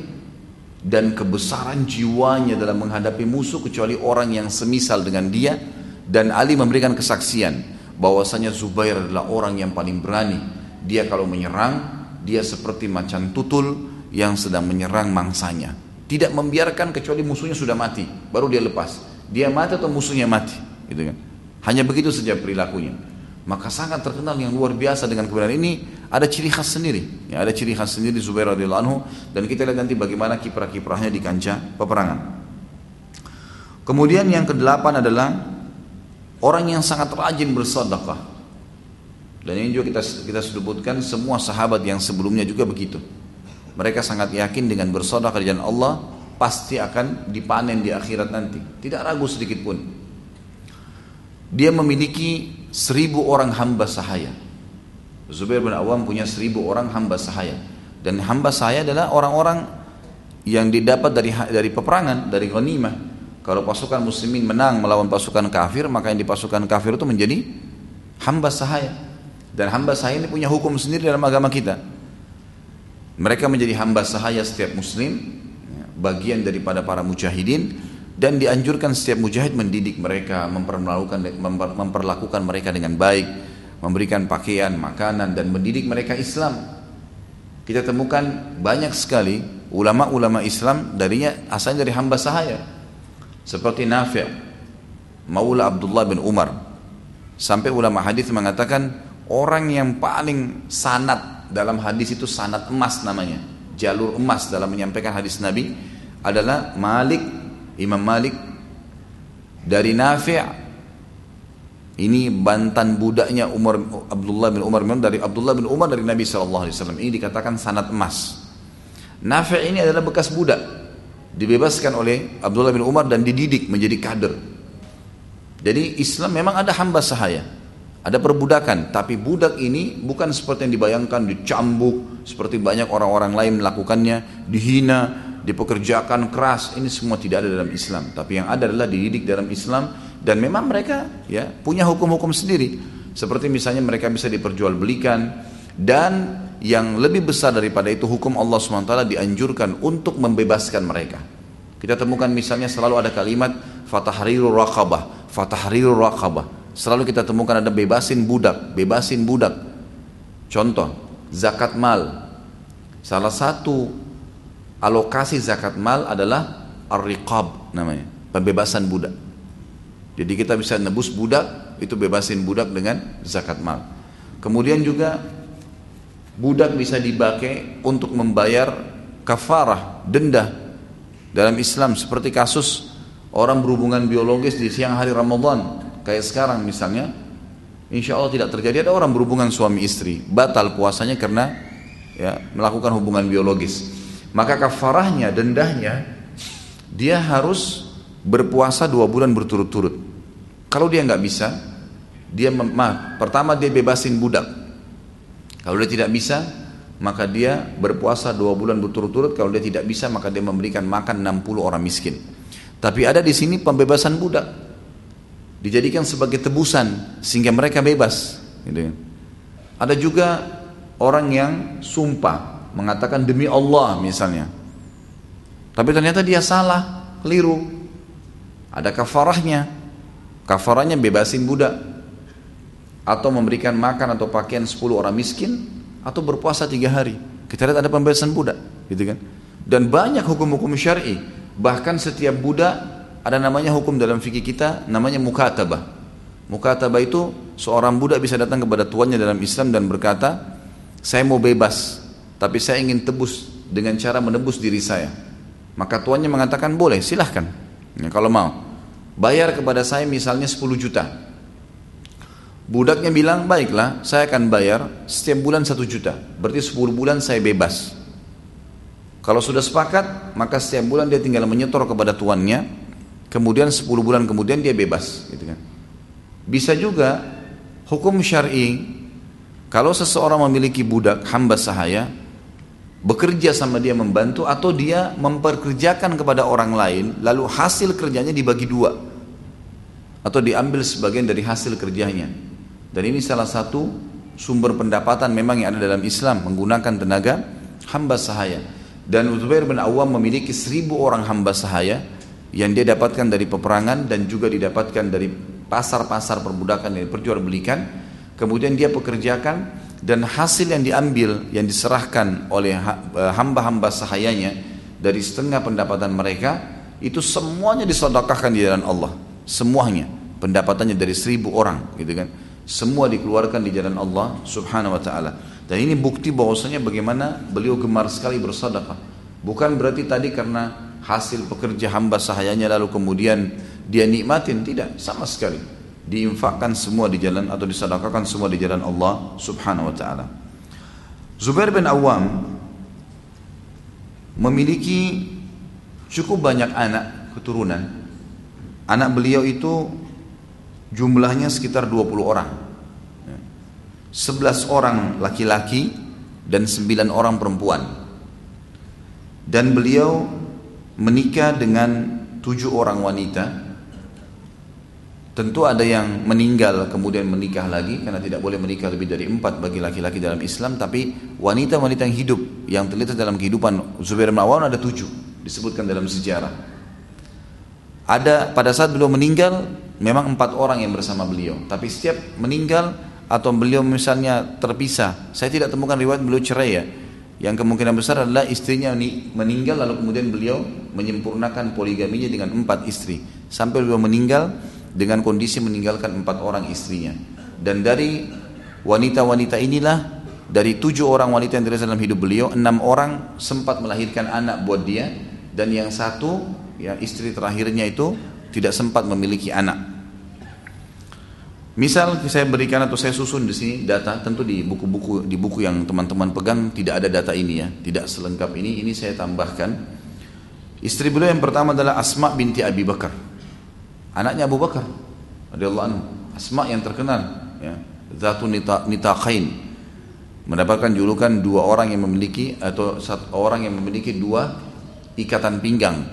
dan kebesaran jiwanya dalam menghadapi musuh kecuali orang yang semisal dengan dia dan Ali memberikan kesaksian bahwasanya Zubair adalah orang yang paling berani. Dia kalau menyerang, dia seperti macan tutul yang sedang menyerang mangsanya. Tidak membiarkan kecuali musuhnya sudah mati, baru dia lepas. Dia mati atau musuhnya mati, gitu kan. Hanya begitu saja perilakunya. Maka sangat terkenal yang luar biasa dengan kebenaran ini ada ciri khas sendiri. Ya, ada ciri khas sendiri Zubair radhiyallahu anhu dan kita lihat nanti bagaimana kiprah-kiprahnya di kancah peperangan. Kemudian yang kedelapan adalah orang yang sangat rajin bersedekah. Dan ini juga kita kita sebutkan semua sahabat yang sebelumnya juga begitu. Mereka sangat yakin dengan bersedekah di jalan Allah pasti akan dipanen di akhirat nanti. Tidak ragu sedikit pun. Dia memiliki seribu orang hamba sahaya. Zubair bin Awam punya seribu orang hamba sahaya. Dan hamba sahaya adalah orang-orang yang didapat dari dari peperangan, dari ghanimah. Kalau pasukan muslimin menang melawan pasukan kafir, maka yang di pasukan kafir itu menjadi hamba sahaya. Dan hamba sahaya ini punya hukum sendiri dalam agama kita. Mereka menjadi hamba sahaya setiap muslim, ya, bagian daripada para mujahidin dan dianjurkan setiap mujahid mendidik mereka, memperlakukan memperlakukan mereka dengan baik, memberikan pakaian, makanan dan mendidik mereka Islam. Kita temukan banyak sekali ulama-ulama Islam darinya asalnya dari hamba sahaya. Seperti Nafi' Maula Abdullah bin Umar. Sampai ulama hadis mengatakan orang yang paling sanat dalam hadis itu sanat emas namanya. Jalur emas dalam menyampaikan hadis Nabi adalah Malik Imam Malik dari Nafi' ini bantan budaknya Umar Abdullah bin Umar dari Abdullah bin Umar dari Nabi SAW ini dikatakan sanat emas. Nafi' ini adalah bekas budak dibebaskan oleh Abdullah bin Umar dan dididik menjadi kader. Jadi Islam memang ada hamba sahaya ada perbudakan, tapi budak ini bukan seperti yang dibayangkan dicambuk, seperti banyak orang-orang lain melakukannya, dihina, dipekerjakan keras. Ini semua tidak ada dalam Islam. Tapi yang ada adalah dididik dalam Islam dan memang mereka ya punya hukum-hukum sendiri. Seperti misalnya mereka bisa diperjualbelikan dan yang lebih besar daripada itu hukum Allah SWT dianjurkan untuk membebaskan mereka. Kita temukan misalnya selalu ada kalimat fatahriru raqabah, fatahriru raqabah Selalu kita temukan ada bebasin budak, bebasin budak. Contoh, zakat mal. Salah satu alokasi zakat mal adalah ar-riqab namanya, pembebasan budak. Jadi kita bisa nebus budak, itu bebasin budak dengan zakat mal. Kemudian juga budak bisa dipakai untuk membayar kafarah, denda dalam Islam seperti kasus orang berhubungan biologis di siang hari Ramadan Kayak sekarang misalnya, insya Allah tidak terjadi ada orang berhubungan suami istri, batal puasanya karena ya, melakukan hubungan biologis. Maka kafarahnya, dendahnya, dia harus berpuasa dua bulan berturut-turut. Kalau dia nggak bisa, dia maaf, pertama dia bebasin budak. Kalau dia tidak bisa, maka dia berpuasa dua bulan berturut-turut. Kalau dia tidak bisa, maka dia memberikan makan 60 orang miskin. Tapi ada di sini pembebasan budak dijadikan sebagai tebusan sehingga mereka bebas. Gitu. Ada juga orang yang sumpah mengatakan demi Allah misalnya, tapi ternyata dia salah, keliru. Ada kafarahnya, kafarahnya bebasin budak atau memberikan makan atau pakaian 10 orang miskin atau berpuasa tiga hari. Kita lihat ada pembebasan budak, gitu kan? Dan banyak hukum-hukum syar'i. Bahkan setiap budak ada namanya hukum dalam fikih kita namanya mukatabah. Mukatabah itu seorang budak bisa datang kepada tuannya dalam Islam dan berkata, "Saya mau bebas, tapi saya ingin tebus dengan cara menebus diri saya." Maka tuannya mengatakan boleh, silahkan. Ya, kalau mau. Bayar kepada saya misalnya 10 juta. Budaknya bilang, baiklah saya akan bayar setiap bulan 1 juta. Berarti 10 bulan saya bebas. Kalau sudah sepakat, maka setiap bulan dia tinggal menyetor kepada tuannya. Kemudian 10 bulan kemudian dia bebas. Gitu kan. Bisa juga hukum syari kalau seseorang memiliki budak hamba sahaya bekerja sama dia membantu atau dia memperkerjakan kepada orang lain lalu hasil kerjanya dibagi dua atau diambil sebagian dari hasil kerjanya dan ini salah satu sumber pendapatan memang yang ada dalam Islam menggunakan tenaga hamba sahaya dan Zubair bin Awam memiliki seribu orang hamba sahaya yang dia dapatkan dari peperangan dan juga didapatkan dari pasar-pasar perbudakan yang diperjualbelikan kemudian dia pekerjakan dan hasil yang diambil yang diserahkan oleh eh, hamba-hamba sahayanya dari setengah pendapatan mereka itu semuanya disedekahkan di jalan Allah. Semuanya. Pendapatannya dari seribu orang gitu kan. Semua dikeluarkan di jalan Allah subhanahu wa ta'ala. Dan ini bukti bahwasanya bagaimana beliau gemar sekali bersedekah. Bukan berarti tadi karena hasil pekerja hamba sahayanya lalu kemudian dia nikmatin tidak sama sekali diinfakkan semua di jalan atau disedekahkan semua di jalan Allah Subhanahu wa taala. Zubair bin Awam memiliki cukup banyak anak keturunan. Anak beliau itu jumlahnya sekitar 20 orang. 11 orang laki-laki dan 9 orang perempuan. Dan beliau menikah dengan tujuh orang wanita Tentu ada yang meninggal kemudian menikah lagi karena tidak boleh menikah lebih dari empat bagi laki-laki dalam Islam. Tapi wanita-wanita yang hidup yang terlihat dalam kehidupan Zubair bin Awam ada tujuh disebutkan dalam sejarah. Ada pada saat beliau meninggal memang empat orang yang bersama beliau. Tapi setiap meninggal atau beliau misalnya terpisah, saya tidak temukan riwayat beliau cerai ya. Yang kemungkinan besar adalah istrinya meninggal lalu kemudian beliau menyempurnakan poligaminya dengan empat istri sampai beliau meninggal dengan kondisi meninggalkan empat orang istrinya. Dan dari wanita-wanita inilah dari tujuh orang wanita yang terlihat dalam hidup beliau, enam orang sempat melahirkan anak buat dia dan yang satu ya istri terakhirnya itu tidak sempat memiliki anak. Misal saya berikan atau saya susun di sini data, tentu di buku-buku di buku yang teman-teman pegang tidak ada data ini ya, tidak selengkap ini. Ini saya tambahkan. Istri beliau yang pertama adalah Asma binti Abi Bakar. Anaknya Abu Bakar radhiyallahu anhu. Asma yang terkenal ya. Zatu Nitaqain. Mendapatkan julukan dua orang yang memiliki atau satu orang yang memiliki dua ikatan pinggang.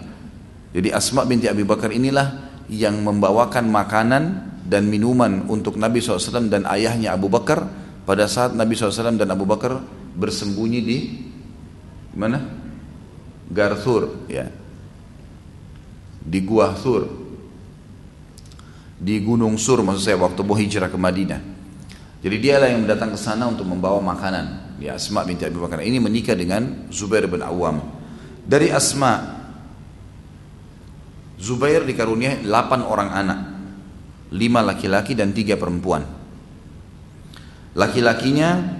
Jadi Asma binti Abi Bakar inilah yang membawakan makanan dan minuman untuk Nabi SAW dan ayahnya Abu Bakar pada saat Nabi SAW dan Abu Bakar bersembunyi di mana? Garthur ya di Gua Thur di Gunung Sur maksud saya waktu mau hijrah ke Madinah. Jadi dialah yang datang ke sana untuk membawa makanan. Ya Asma binti Abi Bakar ini menikah dengan Zubair bin Awam. Dari Asma Zubair dikaruniai 8 orang anak. 5 laki-laki dan 3 perempuan. Laki-lakinya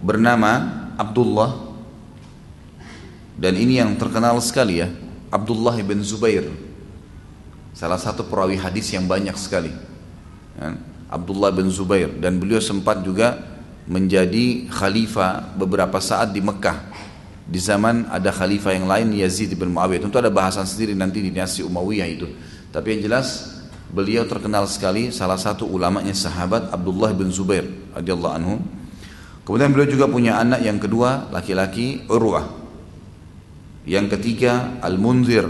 bernama Abdullah dan ini yang terkenal sekali ya Abdullah bin Zubair Salah satu perawi hadis yang banyak sekali. Ya, Abdullah bin Zubair dan beliau sempat juga menjadi khalifah beberapa saat di Mekah. Di zaman ada khalifah yang lain Yazid bin Muawiyah. Tentu ada bahasan sendiri nanti di dinasti Umayyah itu. Tapi yang jelas beliau terkenal sekali salah satu ulamanya sahabat Abdullah bin Zubair radhiyallahu anhu. Kemudian beliau juga punya anak yang kedua laki-laki Urwah. Yang ketiga Al-Munzir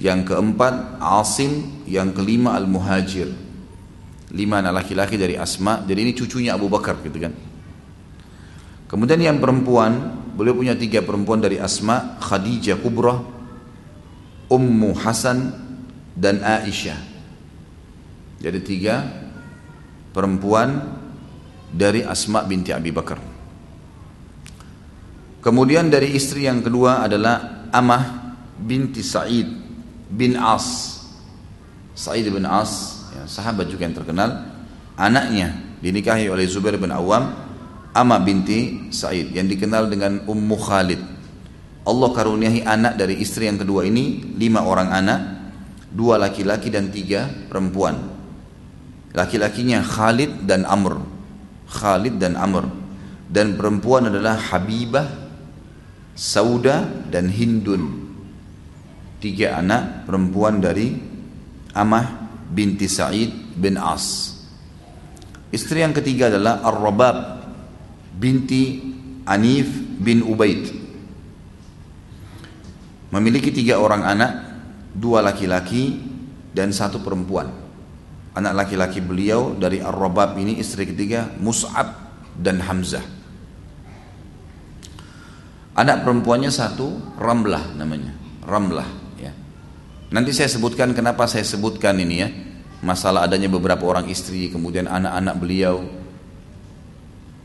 yang keempat Asim, yang kelima Al-Muhajir. Lima anak laki-laki dari Asma, jadi ini cucunya Abu Bakar gitu kan. Kemudian yang perempuan, beliau punya tiga perempuan dari Asma, Khadijah Kubra, Ummu Hasan, dan Aisyah. Jadi tiga perempuan dari Asma binti Abi Bakar. Kemudian dari istri yang kedua adalah Amah binti Sa'id bin As Sa'id bin As ya, sahabat juga yang terkenal anaknya dinikahi oleh Zubair bin Awam Amma binti Sa'id yang dikenal dengan Ummu Khalid Allah karuniai anak dari istri yang kedua ini lima orang anak, dua laki-laki dan tiga perempuan. Laki-lakinya Khalid dan Amr. Khalid dan Amr. Dan perempuan adalah Habibah, Sauda dan Hindun. Tiga anak perempuan dari Amah binti Sa'id bin As. Istri yang ketiga adalah Ar-Rabab binti Anif bin Ubaid. Memiliki tiga orang anak, dua laki-laki dan satu perempuan. Anak laki-laki beliau dari Ar-Rabab ini istri ketiga Mus'ab dan Hamzah. Anak perempuannya satu Ramlah namanya. Ramlah ya. Nanti saya sebutkan kenapa saya sebutkan ini ya masalah adanya beberapa orang istri, kemudian anak-anak beliau.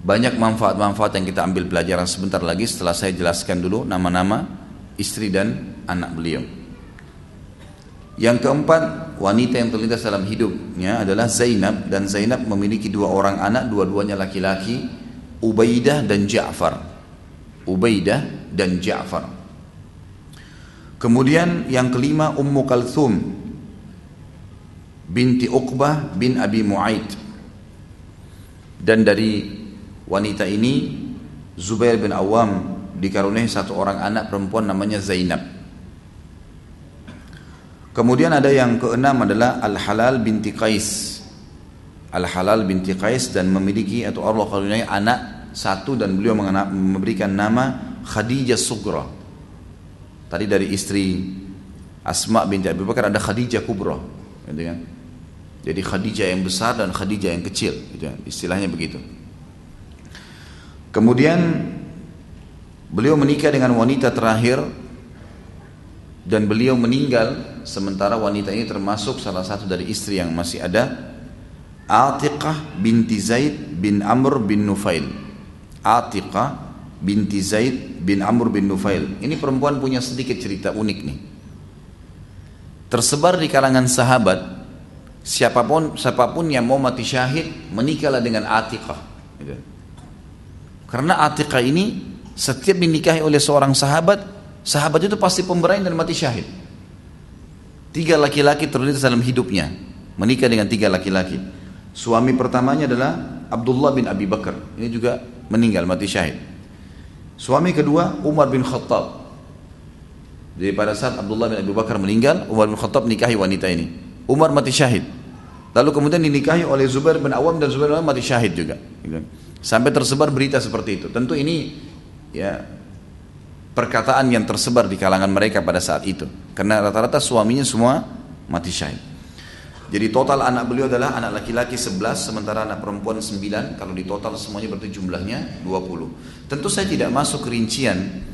Banyak manfaat-manfaat yang kita ambil pelajaran sebentar lagi setelah saya jelaskan dulu nama-nama istri dan anak beliau. Yang keempat, wanita yang terlintas dalam hidupnya adalah Zainab dan Zainab memiliki dua orang anak, dua-duanya laki-laki, Ubaidah dan Ja'far. Ubaidah dan Ja'far. Kemudian yang kelima Ummu Kalthum binti Uqbah bin Abi Mu'aid dan dari wanita ini Zubair bin Awam dikaruniai satu orang anak perempuan namanya Zainab kemudian ada yang keenam adalah Al-Halal binti Qais. Al-Halal binti Qais dan memiliki atau Allah karuniai anak satu dan beliau memberikan nama Khadijah Sugra. Tadi dari istri Asma binti Abi Bakar ada Khadijah Kubra gitu kan? Jadi Khadijah yang besar dan Khadijah yang kecil, gitu, istilahnya begitu. Kemudian beliau menikah dengan wanita terakhir dan beliau meninggal sementara wanita ini termasuk salah satu dari istri yang masih ada Atiqah binti Zaid bin Amr bin Nufail. Atiqah binti Zaid bin Amr bin Nufail. Ini perempuan punya sedikit cerita unik nih. Tersebar di kalangan sahabat siapa pun siapa pun yang mau mati syahid menikahlah dengan Atiqah gitu. karena Atiqah ini setiap dinikahi oleh seorang sahabat sahabat itu pasti pemberani dan mati syahid tiga laki-laki terlihat dalam hidupnya menikah dengan tiga laki-laki suami pertamanya adalah Abdullah bin Abi Bakar ini juga meninggal mati syahid suami kedua Umar bin Khattab jadi pada saat Abdullah bin Abi Bakar meninggal Umar bin Khattab nikahi wanita ini Umar mati syahid. Lalu kemudian dinikahi oleh Zubair bin Awam dan Zubair bin Awam mati syahid juga. Sampai tersebar berita seperti itu. Tentu ini ya perkataan yang tersebar di kalangan mereka pada saat itu. Karena rata-rata suaminya semua mati syahid. Jadi total anak beliau adalah anak laki-laki 11 sementara anak perempuan 9 kalau di total semuanya berarti jumlahnya 20. Tentu saya tidak masuk rincian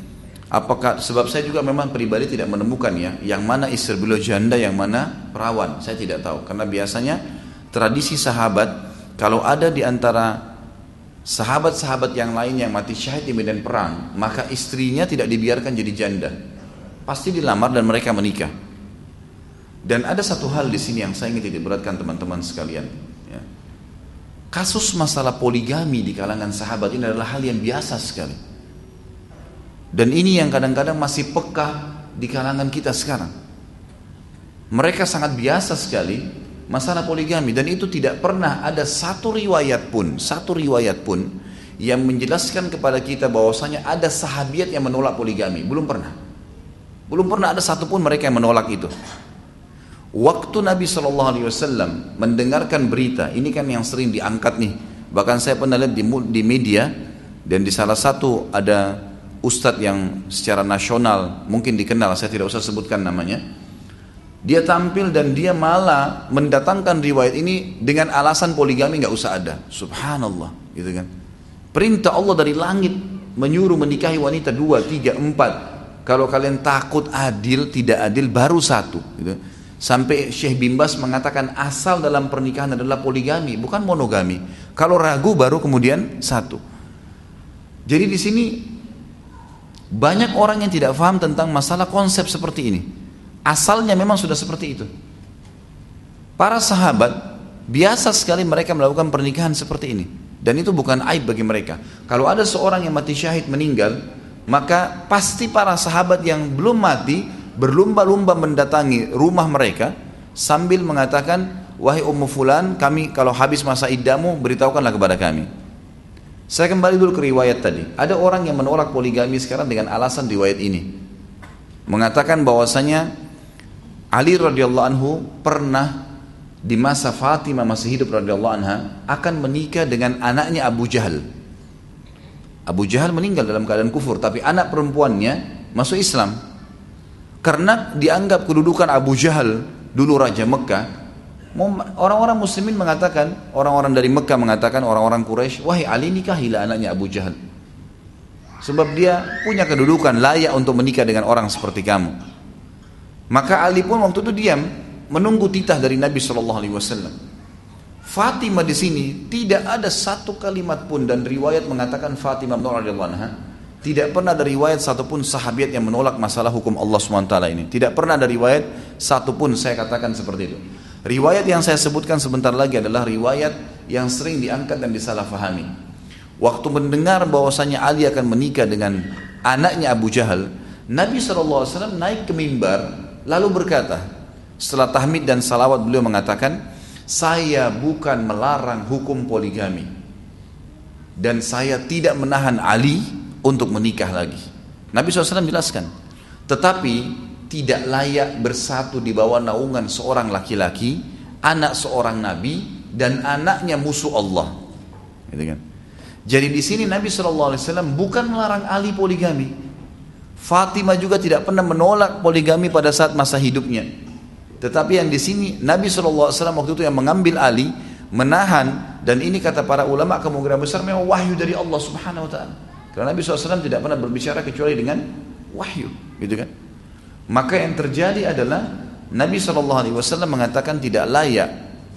Apakah sebab saya juga memang pribadi tidak menemukan ya yang mana istri beliau janda yang mana perawan saya tidak tahu karena biasanya tradisi sahabat kalau ada di antara sahabat-sahabat yang lain yang mati syahid di medan perang maka istrinya tidak dibiarkan jadi janda pasti dilamar dan mereka menikah dan ada satu hal di sini yang saya ingin tidak beratkan teman-teman sekalian ya. kasus masalah poligami di kalangan sahabat ini adalah hal yang biasa sekali dan ini yang kadang-kadang masih peka di kalangan kita sekarang. Mereka sangat biasa sekali masalah poligami dan itu tidak pernah ada satu riwayat pun, satu riwayat pun yang menjelaskan kepada kita bahwasanya ada sahabiat yang menolak poligami. Belum pernah. Belum pernah ada satupun mereka yang menolak itu. Waktu Nabi Shallallahu Alaihi Wasallam mendengarkan berita, ini kan yang sering diangkat nih. Bahkan saya pernah lihat di, di media dan di salah satu ada ustadz yang secara nasional mungkin dikenal, saya tidak usah sebutkan namanya. Dia tampil dan dia malah mendatangkan riwayat ini dengan alasan poligami nggak usah ada. Subhanallah, gitu kan. Perintah Allah dari langit menyuruh menikahi wanita dua, tiga, empat. Kalau kalian takut adil, tidak adil, baru satu. Gitu. Sampai Syekh Bimbas mengatakan asal dalam pernikahan adalah poligami, bukan monogami. Kalau ragu baru kemudian satu. Jadi di sini banyak orang yang tidak paham tentang masalah konsep seperti ini. Asalnya memang sudah seperti itu. Para sahabat biasa sekali mereka melakukan pernikahan seperti ini. Dan itu bukan aib bagi mereka. Kalau ada seorang yang mati syahid meninggal, maka pasti para sahabat yang belum mati berlumba-lumba mendatangi rumah mereka sambil mengatakan wahai ummu fulan kami kalau habis masa iddamu beritahukanlah kepada kami saya kembali dulu ke riwayat tadi ada orang yang menolak poligami sekarang dengan alasan riwayat ini mengatakan bahwasanya Ali radhiyallahu anhu pernah di masa Fatimah masih hidup radhiyallahu anha akan menikah dengan anaknya Abu Jahal Abu Jahal meninggal dalam keadaan kufur, tapi anak perempuannya masuk Islam. Karena dianggap kedudukan Abu Jahal dulu Raja Mekah, orang-orang muslimin mengatakan, orang-orang dari Mekah mengatakan, orang-orang Quraisy, wahai Ali nikahilah anaknya Abu Jahal. Sebab dia punya kedudukan layak untuk menikah dengan orang seperti kamu. Maka Ali pun waktu itu diam, menunggu titah dari Nabi Shallallahu Alaihi Wasallam. Fatimah di sini tidak ada satu kalimat pun dan riwayat mengatakan Fatimah radhiyallahu anha tidak pernah ada riwayat satupun sahabat yang menolak masalah hukum Allah SWT ini. Tidak pernah ada riwayat satupun saya katakan seperti itu. Riwayat yang saya sebutkan sebentar lagi adalah riwayat yang sering diangkat dan disalahfahami. Waktu mendengar bahwasanya Ali akan menikah dengan anaknya Abu Jahal, Nabi SAW naik ke mimbar lalu berkata, setelah tahmid dan salawat beliau mengatakan, saya bukan melarang hukum poligami dan saya tidak menahan Ali untuk menikah lagi. Nabi SAW jelaskan, tetapi tidak layak bersatu di bawah naungan seorang laki-laki, anak seorang nabi dan anaknya musuh Allah. Gitu kan? Jadi di sini Nabi SAW bukan melarang Ali poligami. Fatimah juga tidak pernah menolak poligami pada saat masa hidupnya. Tetapi yang di sini Nabi SAW waktu itu yang mengambil Ali, menahan dan ini kata para ulama kemungkinan besar memang wahyu dari Allah Subhanahu Wa Taala. Karena Nabi SAW tidak pernah berbicara kecuali dengan wahyu, gitu kan? Maka yang terjadi adalah Nabi SAW mengatakan tidak layak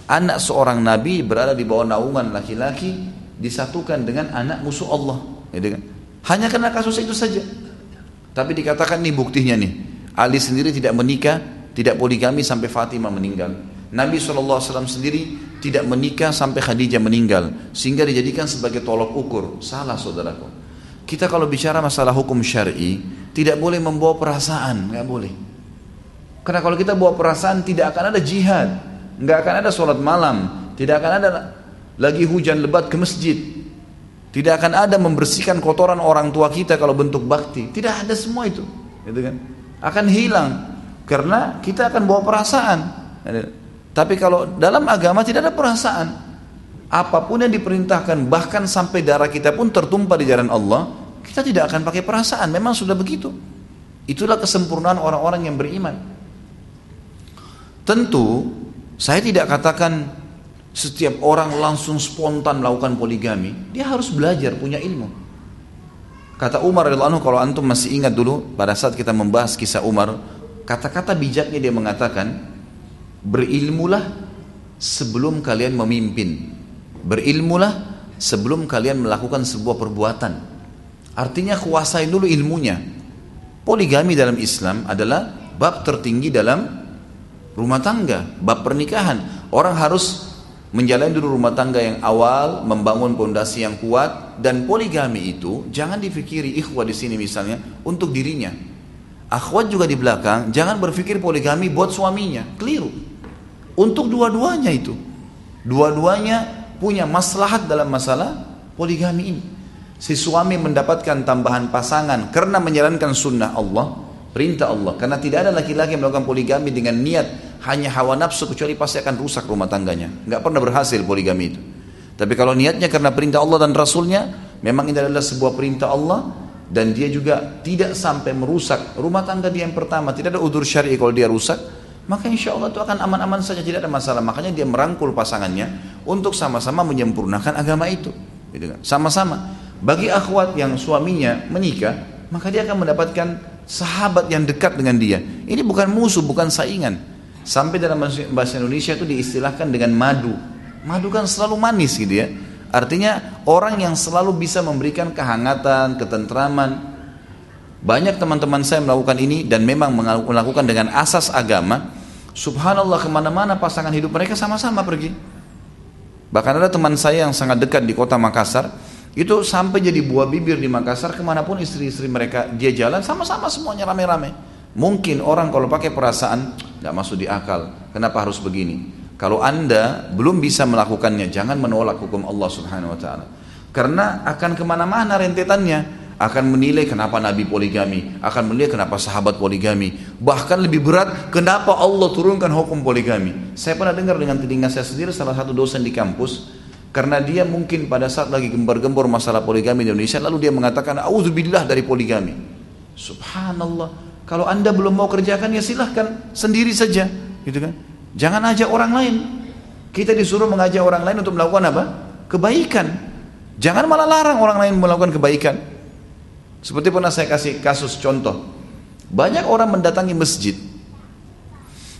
anak seorang Nabi berada di bawah naungan laki-laki disatukan dengan anak musuh Allah, gitu kan? Hanya karena kasus itu saja. Tapi dikatakan nih buktinya nih, Ali sendiri tidak menikah tidak poligami sampai Fatimah meninggal. Nabi SAW sendiri tidak menikah sampai Khadijah meninggal. Sehingga dijadikan sebagai tolok ukur. Salah saudaraku. Kita kalau bicara masalah hukum syari, tidak boleh membawa perasaan. nggak boleh. Karena kalau kita bawa perasaan tidak akan ada jihad. nggak akan ada sholat malam. Tidak akan ada lagi hujan lebat ke masjid. Tidak akan ada membersihkan kotoran orang tua kita kalau bentuk bakti. Tidak ada semua itu. Gitu kan? Akan hilang karena kita akan bawa perasaan. Tapi kalau dalam agama tidak ada perasaan. Apa pun yang diperintahkan bahkan sampai darah kita pun tertumpah di jalan Allah, kita tidak akan pakai perasaan. Memang sudah begitu. Itulah kesempurnaan orang-orang yang beriman. Tentu saya tidak katakan setiap orang langsung spontan melakukan poligami. Dia harus belajar, punya ilmu. Kata Umar radhiyallahu kalau antum masih ingat dulu pada saat kita membahas kisah Umar Kata-kata bijaknya dia mengatakan, berilmulah sebelum kalian memimpin. Berilmulah sebelum kalian melakukan sebuah perbuatan. Artinya kuasai dulu ilmunya. Poligami dalam Islam adalah bab tertinggi dalam rumah tangga, bab pernikahan. Orang harus menjalani dulu rumah tangga yang awal, membangun pondasi yang kuat dan poligami itu jangan difikiri ikhwah di sini misalnya untuk dirinya Akhwat juga di belakang, jangan berpikir poligami buat suaminya, keliru. Untuk dua-duanya itu. Dua-duanya punya maslahat dalam masalah poligami ini. Si suami mendapatkan tambahan pasangan karena menjalankan sunnah Allah, perintah Allah. Karena tidak ada laki-laki melakukan poligami dengan niat hanya hawa nafsu kecuali pasti akan rusak rumah tangganya. Nggak pernah berhasil poligami itu. Tapi kalau niatnya karena perintah Allah dan Rasulnya, memang ini adalah sebuah perintah Allah, dan dia juga tidak sampai merusak rumah tangga dia yang pertama tidak ada udur syari kalau dia rusak maka insya Allah itu akan aman-aman saja tidak ada masalah makanya dia merangkul pasangannya untuk sama-sama menyempurnakan agama itu gitu kan. sama-sama bagi akhwat yang suaminya menikah maka dia akan mendapatkan sahabat yang dekat dengan dia ini bukan musuh bukan saingan sampai dalam bahasa Indonesia itu diistilahkan dengan madu madu kan selalu manis gitu ya Artinya orang yang selalu bisa memberikan kehangatan, ketentraman. Banyak teman-teman saya melakukan ini dan memang melakukan dengan asas agama. Subhanallah ke mana-mana pasangan hidup mereka sama-sama pergi. Bahkan ada teman saya yang sangat dekat di kota Makassar. Itu sampai jadi buah bibir di Makassar ke mana pun istri-istri mereka dia jalan sama-sama semuanya rame-rame. Mungkin orang kalau pakai perasaan nggak masuk di akal. Kenapa harus begini? Kalau anda belum bisa melakukannya, jangan menolak hukum Allah Subhanahu Wa Taala. Karena akan ke mana-mana rentetannya akan menilai kenapa Nabi poligami, akan menilai kenapa sahabat poligami, bahkan lebih berat kenapa Allah turunkan hukum poligami. Saya pernah dengar dengan telinga saya sendiri salah satu dosen di kampus, karena dia mungkin pada saat lagi gembar-gembor masalah poligami di Indonesia, lalu dia mengatakan, Auzubillah dari poligami. Subhanallah, kalau anda belum mau kerjakan ya silahkan sendiri saja, gitu kan? Jangan ajak orang lain. Kita disuruh mengajak orang lain untuk melakukan apa? Kebaikan. Jangan malah larang orang lain melakukan kebaikan. Seperti pernah saya kasih kasus contoh. Banyak orang mendatangi masjid.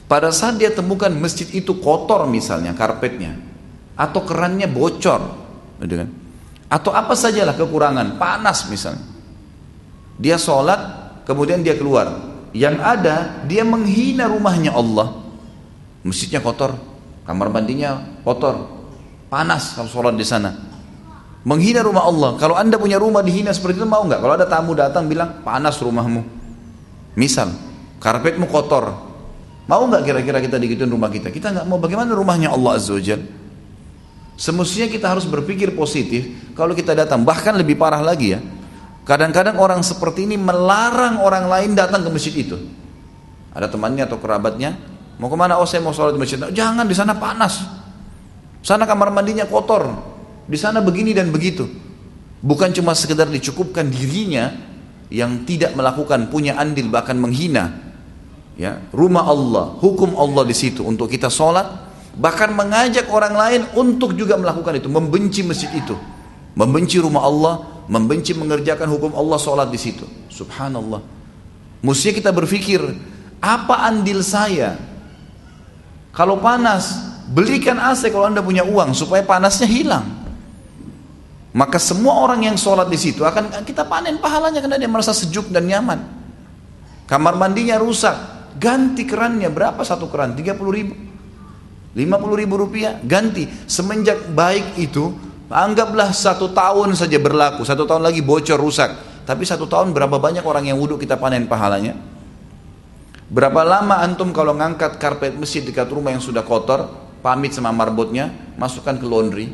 Pada saat dia temukan masjid itu kotor misalnya karpetnya. Atau kerannya bocor. Gitu kan? Atau apa sajalah kekurangan. Panas misalnya. Dia sholat kemudian dia keluar. Yang ada dia menghina rumahnya Allah. Masjidnya kotor. Kamar mandinya kotor. Panas kalau sholat di sana menghina rumah Allah. Kalau anda punya rumah dihina seperti itu mau nggak? Kalau ada tamu datang bilang panas rumahmu, misal karpetmu kotor, mau nggak kira-kira kita digituin rumah kita? Kita nggak mau. Bagaimana rumahnya Allah Azza? Semestinya kita harus berpikir positif. Kalau kita datang, bahkan lebih parah lagi ya. Kadang-kadang orang seperti ini melarang orang lain datang ke masjid itu. Ada temannya atau kerabatnya, mau ke mana? Oh saya mau sholat di masjid. Jangan di sana panas. Sana kamar mandinya kotor di sana begini dan begitu. Bukan cuma sekedar dicukupkan dirinya yang tidak melakukan punya andil bahkan menghina ya rumah Allah, hukum Allah di situ untuk kita sholat bahkan mengajak orang lain untuk juga melakukan itu, membenci masjid itu, membenci rumah Allah, membenci mengerjakan hukum Allah sholat di situ. Subhanallah. Mestinya kita berpikir, apa andil saya? Kalau panas, belikan AC kalau anda punya uang supaya panasnya hilang maka semua orang yang sholat di situ akan kita panen pahalanya karena dia merasa sejuk dan nyaman. Kamar mandinya rusak, ganti kerannya berapa satu keran? 30 ribu, 50 ribu rupiah, ganti. Semenjak baik itu, anggaplah satu tahun saja berlaku, satu tahun lagi bocor rusak. Tapi satu tahun berapa banyak orang yang wudhu kita panen pahalanya? Berapa lama antum kalau ngangkat karpet masjid dekat rumah yang sudah kotor, pamit sama marbotnya, masukkan ke laundry,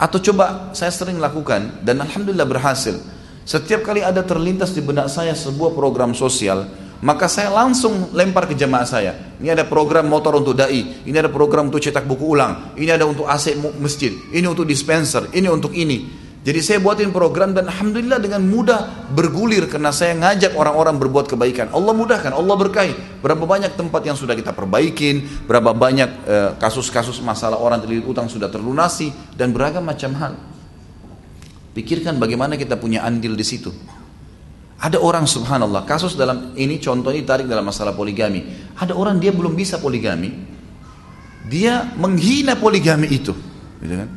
atau coba saya sering lakukan dan alhamdulillah berhasil. Setiap kali ada terlintas di benak saya sebuah program sosial, maka saya langsung lempar ke jemaah saya. Ini ada program motor untuk dai, ini ada program untuk cetak buku ulang, ini ada untuk AC masjid, ini untuk dispenser, ini untuk ini. Jadi saya buatin program dan Alhamdulillah dengan mudah bergulir karena saya ngajak orang-orang berbuat kebaikan. Allah mudahkan, Allah berkahi. Berapa banyak tempat yang sudah kita perbaikin, berapa banyak eh, kasus-kasus masalah orang terlilit utang sudah terlunasi dan beragam macam hal. Pikirkan bagaimana kita punya andil di situ. Ada orang subhanallah, kasus dalam ini contoh ini tarik dalam masalah poligami. Ada orang dia belum bisa poligami, dia menghina poligami itu. Gitu kan?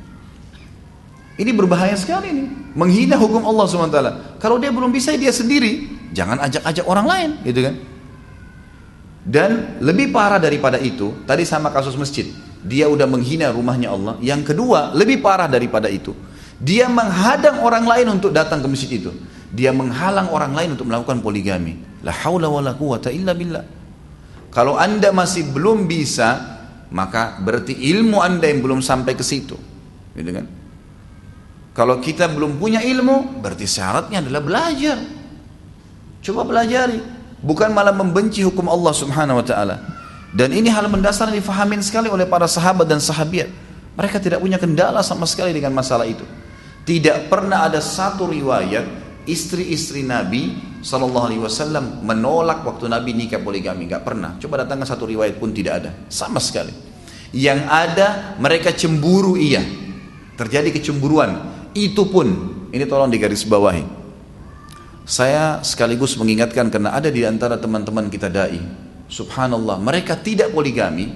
Ini berbahaya sekali ini. Menghina hukum Allah SWT. Kalau dia belum bisa dia sendiri, jangan ajak-ajak orang lain, gitu kan? Dan lebih parah daripada itu, tadi sama kasus masjid. Dia udah menghina rumahnya Allah. Yang kedua, lebih parah daripada itu. Dia menghadang orang lain untuk datang ke masjid itu. Dia menghalang orang lain untuk melakukan poligami. La haula wa la quwata illa billah. Kalau anda masih belum bisa, maka berarti ilmu anda yang belum sampai ke situ. Gitu kan? Kalau kita belum punya ilmu, berarti syaratnya adalah belajar. Coba pelajari, bukan malah membenci hukum Allah Subhanahu wa taala. Dan ini hal mendasar yang difahamin sekali oleh para sahabat dan sahabiat. Mereka tidak punya kendala sama sekali dengan masalah itu. Tidak pernah ada satu riwayat istri-istri Nabi Sallallahu Alaihi Wasallam menolak waktu Nabi nikah poligami. Gak pernah. Coba datangkan satu riwayat pun tidak ada. Sama sekali. Yang ada mereka cemburu iya. Terjadi kecemburuan itu pun, ini tolong digaris bawahi. Saya sekaligus mengingatkan karena ada di antara teman-teman kita dai. Subhanallah, mereka tidak poligami,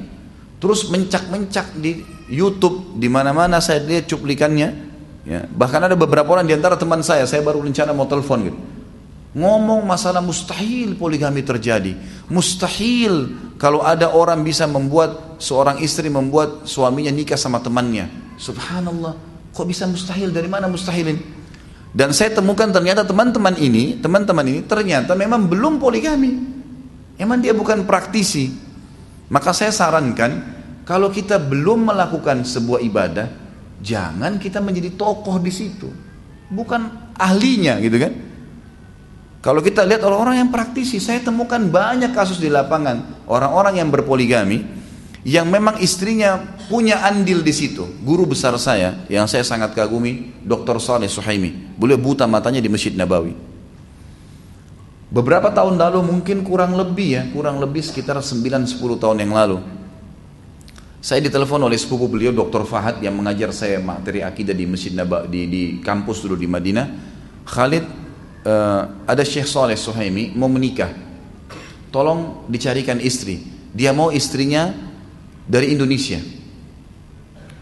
terus mencak-mencak di YouTube di mana-mana saya lihat cuplikannya. Ya, bahkan ada beberapa orang di antara teman saya, saya baru rencana mau telepon gitu. Ngomong masalah mustahil poligami terjadi. Mustahil kalau ada orang bisa membuat seorang istri membuat suaminya nikah sama temannya. Subhanallah. Kok bisa mustahil? Dari mana mustahilin? Dan saya temukan ternyata teman-teman ini, teman-teman ini ternyata memang belum poligami. Emang dia bukan praktisi. Maka saya sarankan, kalau kita belum melakukan sebuah ibadah, jangan kita menjadi tokoh di situ. Bukan ahlinya gitu kan. Kalau kita lihat orang-orang yang praktisi, saya temukan banyak kasus di lapangan. Orang-orang yang berpoligami, yang memang istrinya punya andil di situ. Guru besar saya yang saya sangat kagumi, Dr. Saleh Suhaimi. Beliau buta matanya di Masjid Nabawi. Beberapa tahun lalu mungkin kurang lebih ya, kurang lebih sekitar 9-10 tahun yang lalu. Saya ditelepon oleh sepupu beliau Dr. Fahad yang mengajar saya materi akidah di Masjid Nabawi di, di kampus dulu di Madinah. Khalid uh, ada Syekh Saleh Suhaimi mau menikah. Tolong dicarikan istri. Dia mau istrinya dari Indonesia.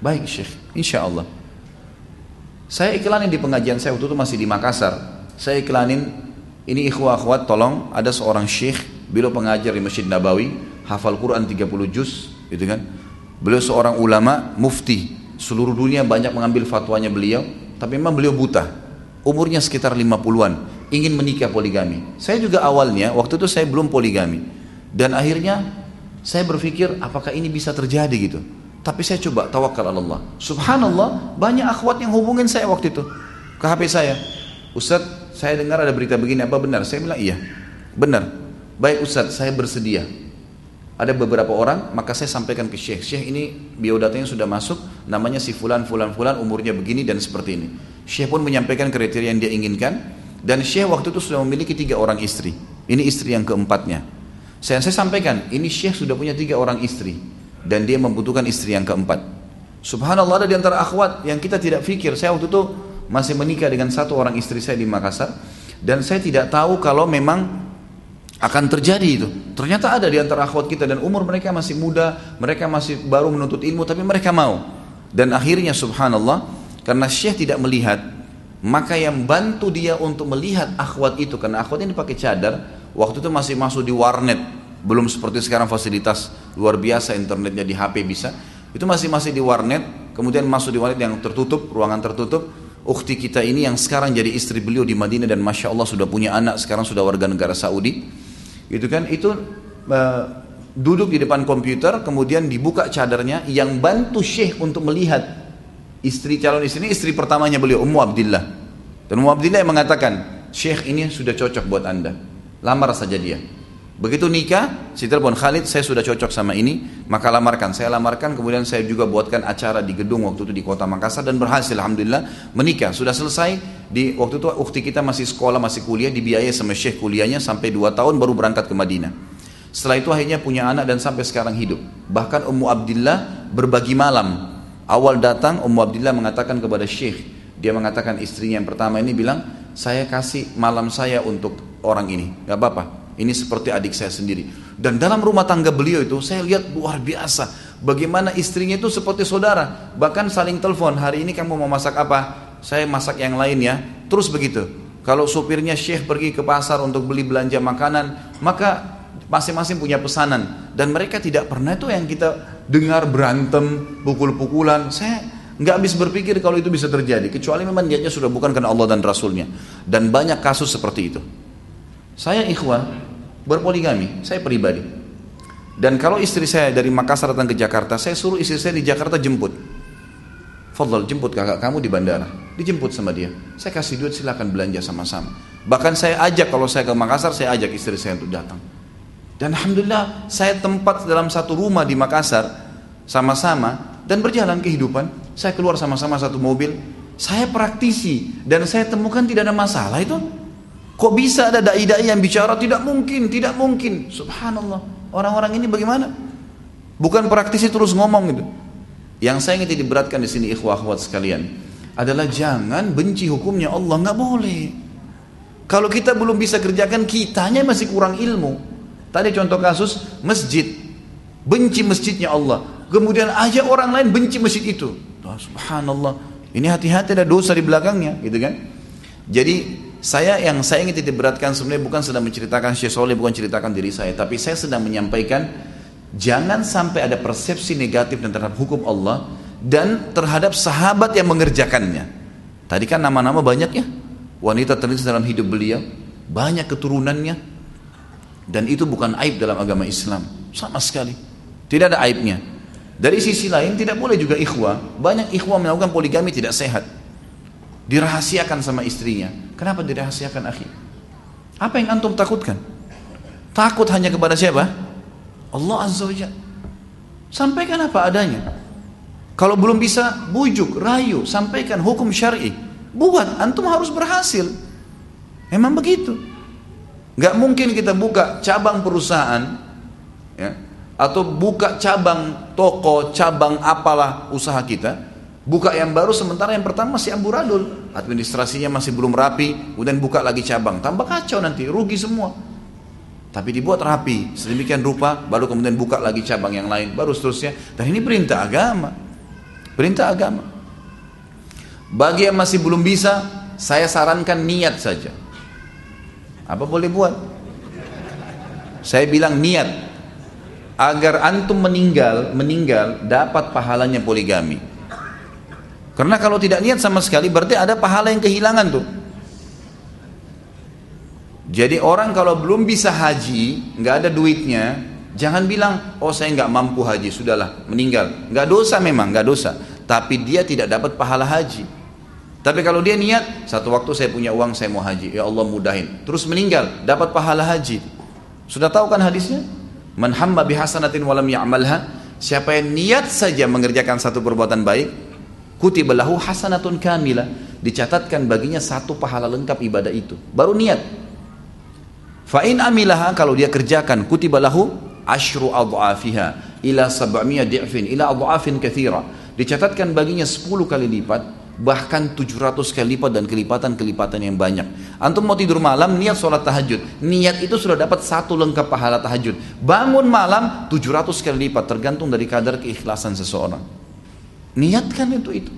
Baik Syekh, insya Allah. Saya iklanin di pengajian saya waktu itu masih di Makassar. Saya iklanin, ini ikhwah akhwat tolong ada seorang syekh, beliau pengajar di Masjid Nabawi, hafal Quran 30 juz, gitu kan. Beliau seorang ulama, mufti. Seluruh dunia banyak mengambil fatwanya beliau, tapi memang beliau buta. Umurnya sekitar 50-an, ingin menikah poligami. Saya juga awalnya, waktu itu saya belum poligami. Dan akhirnya saya berpikir apakah ini bisa terjadi gitu. Tapi saya coba tawakal Allah. Subhanallah, banyak akhwat yang hubungin saya waktu itu ke HP saya. Ustaz, saya dengar ada berita begini, apa benar? Saya bilang iya, benar. Baik Ustaz, saya bersedia. Ada beberapa orang, maka saya sampaikan ke Syekh. Syekh ini biodatanya sudah masuk, namanya si Fulan, Fulan, Fulan, umurnya begini dan seperti ini. Syekh pun menyampaikan kriteria yang dia inginkan. Dan Syekh waktu itu sudah memiliki tiga orang istri. Ini istri yang keempatnya. Saya, saya sampaikan, ini syekh sudah punya tiga orang istri. Dan dia membutuhkan istri yang keempat. Subhanallah ada di antara akhwat yang kita tidak fikir. Saya waktu itu masih menikah dengan satu orang istri saya di Makassar. Dan saya tidak tahu kalau memang akan terjadi itu. Ternyata ada di antara akhwat kita dan umur mereka masih muda, mereka masih baru menuntut ilmu, tapi mereka mau. Dan akhirnya subhanallah, karena syekh tidak melihat, maka yang bantu dia untuk melihat akhwat itu, karena akhwat ini pakai cadar, Waktu itu masih masuk di warnet, belum seperti sekarang fasilitas luar biasa internetnya di HP bisa. Itu masih masih di warnet, kemudian masuk di warnet yang tertutup, ruangan tertutup. Ukti kita ini yang sekarang jadi istri beliau di Madinah dan masya Allah sudah punya anak, sekarang sudah warga negara Saudi. Gitu kan? Itu uh, duduk di depan komputer, kemudian dibuka cadarnya yang bantu Syekh untuk melihat istri calon istri ini istri pertamanya beliau Ummu Abdillah. Dan Ummu Abdillah yang mengatakan, Syekh ini sudah cocok buat anda lamar saja dia. Begitu nikah, si telepon Khalid, saya sudah cocok sama ini, maka lamarkan. Saya lamarkan, kemudian saya juga buatkan acara di gedung waktu itu di kota Makassar dan berhasil, alhamdulillah menikah. Sudah selesai di waktu itu ukti kita masih sekolah, masih kuliah, dibiayai sama syekh kuliahnya sampai 2 tahun baru berangkat ke Madinah. Setelah itu akhirnya punya anak dan sampai sekarang hidup. Bahkan Ummu Abdillah berbagi malam. Awal datang Ummu Abdillah mengatakan kepada syekh, dia mengatakan istrinya yang pertama ini bilang, saya kasih malam saya untuk orang ini, nggak apa-apa. Ini seperti adik saya sendiri. Dan dalam rumah tangga beliau itu saya lihat luar biasa. Bagaimana istrinya itu seperti saudara. Bahkan saling telepon, hari ini kamu mau masak apa? Saya masak yang lain ya. Terus begitu. Kalau supirnya syekh pergi ke pasar untuk beli belanja makanan, maka masing-masing punya pesanan. Dan mereka tidak pernah itu yang kita dengar berantem, pukul-pukulan. Saya nggak habis berpikir kalau itu bisa terjadi. Kecuali memang niatnya sudah bukan karena Allah dan Rasulnya. Dan banyak kasus seperti itu. Saya ikhwah berpoligami, saya pribadi. Dan kalau istri saya dari Makassar datang ke Jakarta, saya suruh istri saya di Jakarta jemput. Fadl jemput kakak kamu di bandara. Dijemput sama dia. Saya kasih duit silakan belanja sama-sama. Bahkan saya ajak kalau saya ke Makassar, saya ajak istri saya untuk datang. Dan Alhamdulillah saya tempat dalam satu rumah di Makassar sama-sama dan berjalan kehidupan. Saya keluar sama-sama satu mobil. Saya praktisi dan saya temukan tidak ada masalah itu. Kok bisa ada dai-dai yang bicara tidak mungkin, tidak mungkin. Subhanallah. Orang-orang ini bagaimana? Bukan praktisi terus ngomong gitu. Yang saya ingin diberatkan di sini ikhwah akhwat sekalian adalah jangan benci hukumnya Allah nggak boleh. Kalau kita belum bisa kerjakan kitanya masih kurang ilmu. Tadi contoh kasus masjid. Benci masjidnya Allah. Kemudian aja orang lain benci masjid itu. Subhanallah. Ini hati-hati ada dosa di belakangnya gitu kan. Jadi saya yang saya ingin titik beratkan sebenarnya bukan sedang menceritakan Syekh Soleh, bukan ceritakan diri saya, tapi saya sedang menyampaikan jangan sampai ada persepsi negatif terhadap hukum Allah dan terhadap sahabat yang mengerjakannya. Tadi kan nama-nama banyak ya. Wanita terlihat dalam hidup beliau, banyak keturunannya. Dan itu bukan aib dalam agama Islam, sama sekali. Tidak ada aibnya. Dari sisi lain tidak boleh juga ikhwah. Banyak ikhwah melakukan poligami tidak sehat. Dirahasiakan sama istrinya. Kenapa dirahasiakan akhi? Apa yang antum takutkan? Takut hanya kepada siapa? Allah Azza wa. Sampaikan apa adanya. Kalau belum bisa, bujuk, rayu, sampaikan hukum syar'i. Buat, antum harus berhasil. Memang begitu. Gak mungkin kita buka cabang perusahaan, ya, atau buka cabang toko, cabang apalah usaha kita, buka yang baru sementara yang pertama masih amburadul, administrasinya masih belum rapi, kemudian buka lagi cabang, tambah kacau nanti, rugi semua. Tapi dibuat rapi, sedemikian rupa, baru kemudian buka lagi cabang yang lain, baru seterusnya. Dan ini perintah agama. Perintah agama. Bagi yang masih belum bisa, saya sarankan niat saja. Apa boleh buat? Saya bilang niat agar antum meninggal, meninggal dapat pahalanya poligami. Karena kalau tidak niat sama sekali berarti ada pahala yang kehilangan tuh. Jadi orang kalau belum bisa haji, nggak ada duitnya, jangan bilang, oh saya nggak mampu haji, sudahlah meninggal. Nggak dosa memang, nggak dosa. Tapi dia tidak dapat pahala haji. Tapi kalau dia niat, satu waktu saya punya uang, saya mau haji, ya Allah mudahin. Terus meninggal, dapat pahala haji. Sudah tahu kan hadisnya? Man hamma bihasanatin walam ya'malha. Siapa yang niat saja mengerjakan satu perbuatan baik, kutibalahu hasanatun kamila. Dicatatkan baginya satu pahala lengkap ibadah itu. Baru niat. Fa'in amilaha kalau dia kerjakan kutibalahu ashru adha'afiha ila sab'amiyah di'fin ila adha'afin kathira. Dicatatkan baginya 10 kali lipat bahkan 700 kali lipat dan kelipatan-kelipatan yang banyak. Antum mau tidur malam niat sholat tahajud. Niat itu sudah dapat satu lengkap pahala tahajud. Bangun malam 700 kali lipat tergantung dari kadar keikhlasan seseorang. Niatkan itu itu.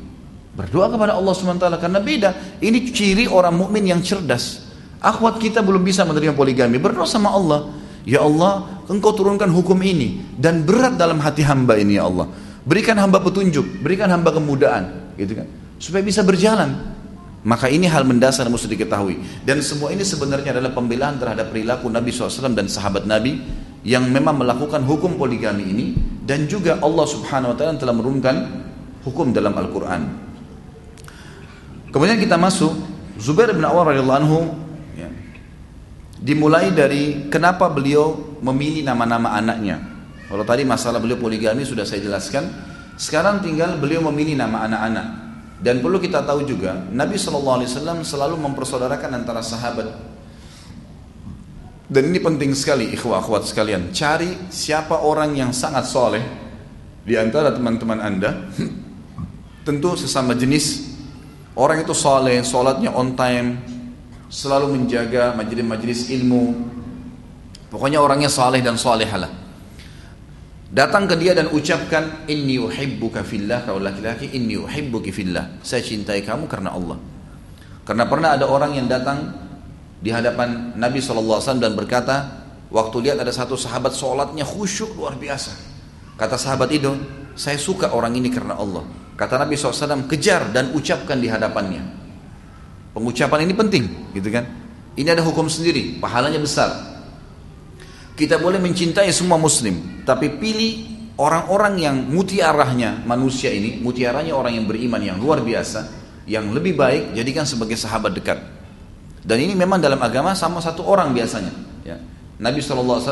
Berdoa kepada Allah SWT karena beda. Ini ciri orang mukmin yang cerdas. Akhwat kita belum bisa menerima poligami. Berdoa sama Allah. Ya Allah, engkau turunkan hukum ini. Dan berat dalam hati hamba ini ya Allah. Berikan hamba petunjuk. Berikan hamba kemudahan. Gitu kan. Supaya bisa berjalan. Maka ini hal mendasar yang mesti diketahui. Dan semua ini sebenarnya adalah pembelaan terhadap perilaku Nabi SAW dan sahabat Nabi yang memang melakukan hukum poligami ini dan juga Allah Subhanahu wa taala telah menurunkan hukum dalam Al-Qur'an. Kemudian kita masuk Zubair bin Awar radhiyallahu anhu Dimulai dari kenapa beliau memilih nama-nama anaknya. Kalau tadi masalah beliau poligami sudah saya jelaskan. Sekarang tinggal beliau memilih nama anak-anak. Dan perlu kita tahu juga, Nabi SAW selalu mempersaudarakan antara sahabat. Dan ini penting sekali, ikhwah akhwat sekalian. Cari siapa orang yang sangat soleh di antara teman-teman anda. Tentu sesama jenis. Orang itu soleh, sholatnya on time, selalu menjaga majelis-majelis ilmu. Pokoknya orangnya saleh dan salehalah. Datang ke dia dan ucapkan inni uhibbuka fillah kalau laki-laki inni uhibbuki fillah. Saya cintai kamu karena Allah. Karena pernah ada orang yang datang di hadapan Nabi SAW dan berkata, waktu lihat ada satu sahabat sholatnya khusyuk luar biasa. Kata sahabat itu, saya suka orang ini karena Allah. Kata Nabi SAW, kejar dan ucapkan di hadapannya. Pengucapan ini penting, gitu kan? Ini ada hukum sendiri, pahalanya besar. Kita boleh mencintai semua muslim, tapi pilih orang-orang yang mutiarahnya manusia ini, mutiaranya orang yang beriman yang luar biasa, yang lebih baik jadikan sebagai sahabat dekat. Dan ini memang dalam agama sama satu orang biasanya. Ya. Nabi SAW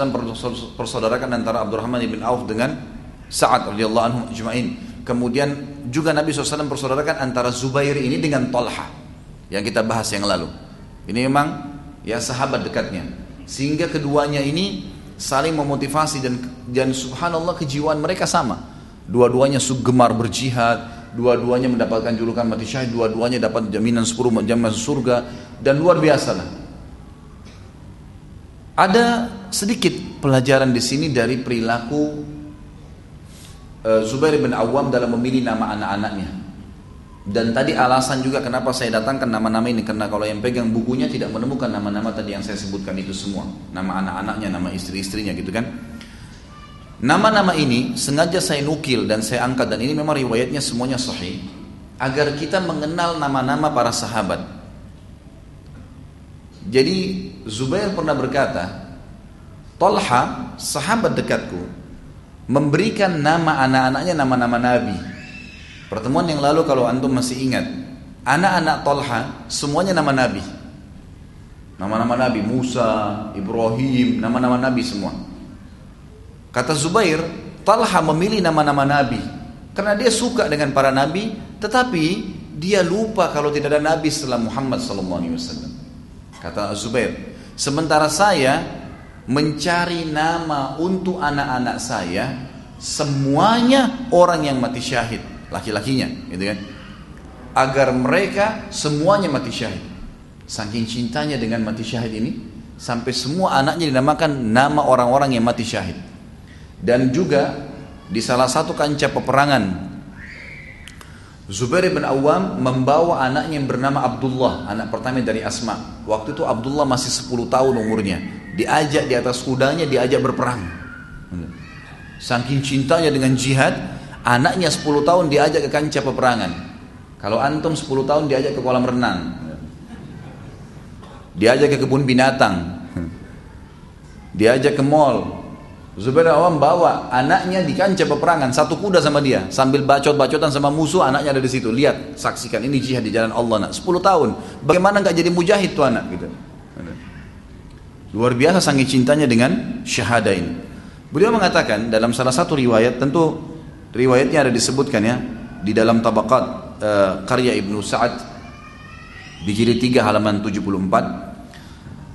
persaudarakan antara Abdurrahman bin Auf dengan Sa'ad radhiyallahu anhu ajma'in. Kemudian juga Nabi SAW persaudarakan antara Zubair ini dengan Talha yang kita bahas yang lalu. Ini memang ya sahabat dekatnya. Sehingga keduanya ini saling memotivasi dan dan subhanallah kejiwaan mereka sama. Dua-duanya gemar berjihad, dua-duanya mendapatkan julukan mati syahid, dua-duanya dapat jaminan 10 jam masuk surga dan luar biasa lah. Ada sedikit pelajaran di sini dari perilaku Zubair bin Awam dalam memilih nama anak-anaknya. Dan tadi alasan juga kenapa saya datangkan nama-nama ini karena kalau yang pegang bukunya tidak menemukan nama-nama tadi yang saya sebutkan itu semua, nama anak-anaknya, nama istri-istrinya gitu kan. Nama-nama ini sengaja saya nukil dan saya angkat dan ini memang riwayatnya semuanya sahih agar kita mengenal nama-nama para sahabat. Jadi Zubair pernah berkata, Talha, sahabat dekatku, memberikan nama anak-anaknya nama-nama nabi. Pertemuan yang lalu kalau antum masih ingat, anak-anak Talha semuanya nama nabi. Nama-nama nabi Musa, Ibrahim, nama-nama nabi semua. Kata Zubair, Talha memilih nama-nama nabi karena dia suka dengan para nabi, tetapi dia lupa kalau tidak ada nabi setelah Muhammad SAW. Kata Zubair, sementara saya mencari nama untuk anak-anak saya, semuanya orang yang mati syahid, laki-lakinya, gitu kan? Agar mereka semuanya mati syahid. Saking cintanya dengan mati syahid ini, sampai semua anaknya dinamakan nama orang-orang yang mati syahid. Dan juga di salah satu kancah peperangan Zubair bin Awam membawa anaknya yang bernama Abdullah, anak pertama dari Asma. Waktu itu Abdullah masih 10 tahun umurnya. Diajak di atas kudanya, diajak berperang. Saking cintanya dengan jihad, anaknya 10 tahun diajak ke kancah peperangan. Kalau antum 10 tahun diajak ke kolam renang. Diajak ke kebun binatang. Diajak ke mall, Zubair Awam bawa anaknya di kancah peperangan satu kuda sama dia sambil bacot-bacotan sama musuh anaknya ada di situ lihat saksikan ini jihad di jalan Allah nak 10 tahun bagaimana nggak jadi mujahid tuh anak gitu luar biasa sangat cintanya dengan syahada ini beliau mengatakan dalam salah satu riwayat tentu riwayatnya ada disebutkan ya di dalam tabakat uh, karya Ibnu Sa'ad di jilid 3 halaman 74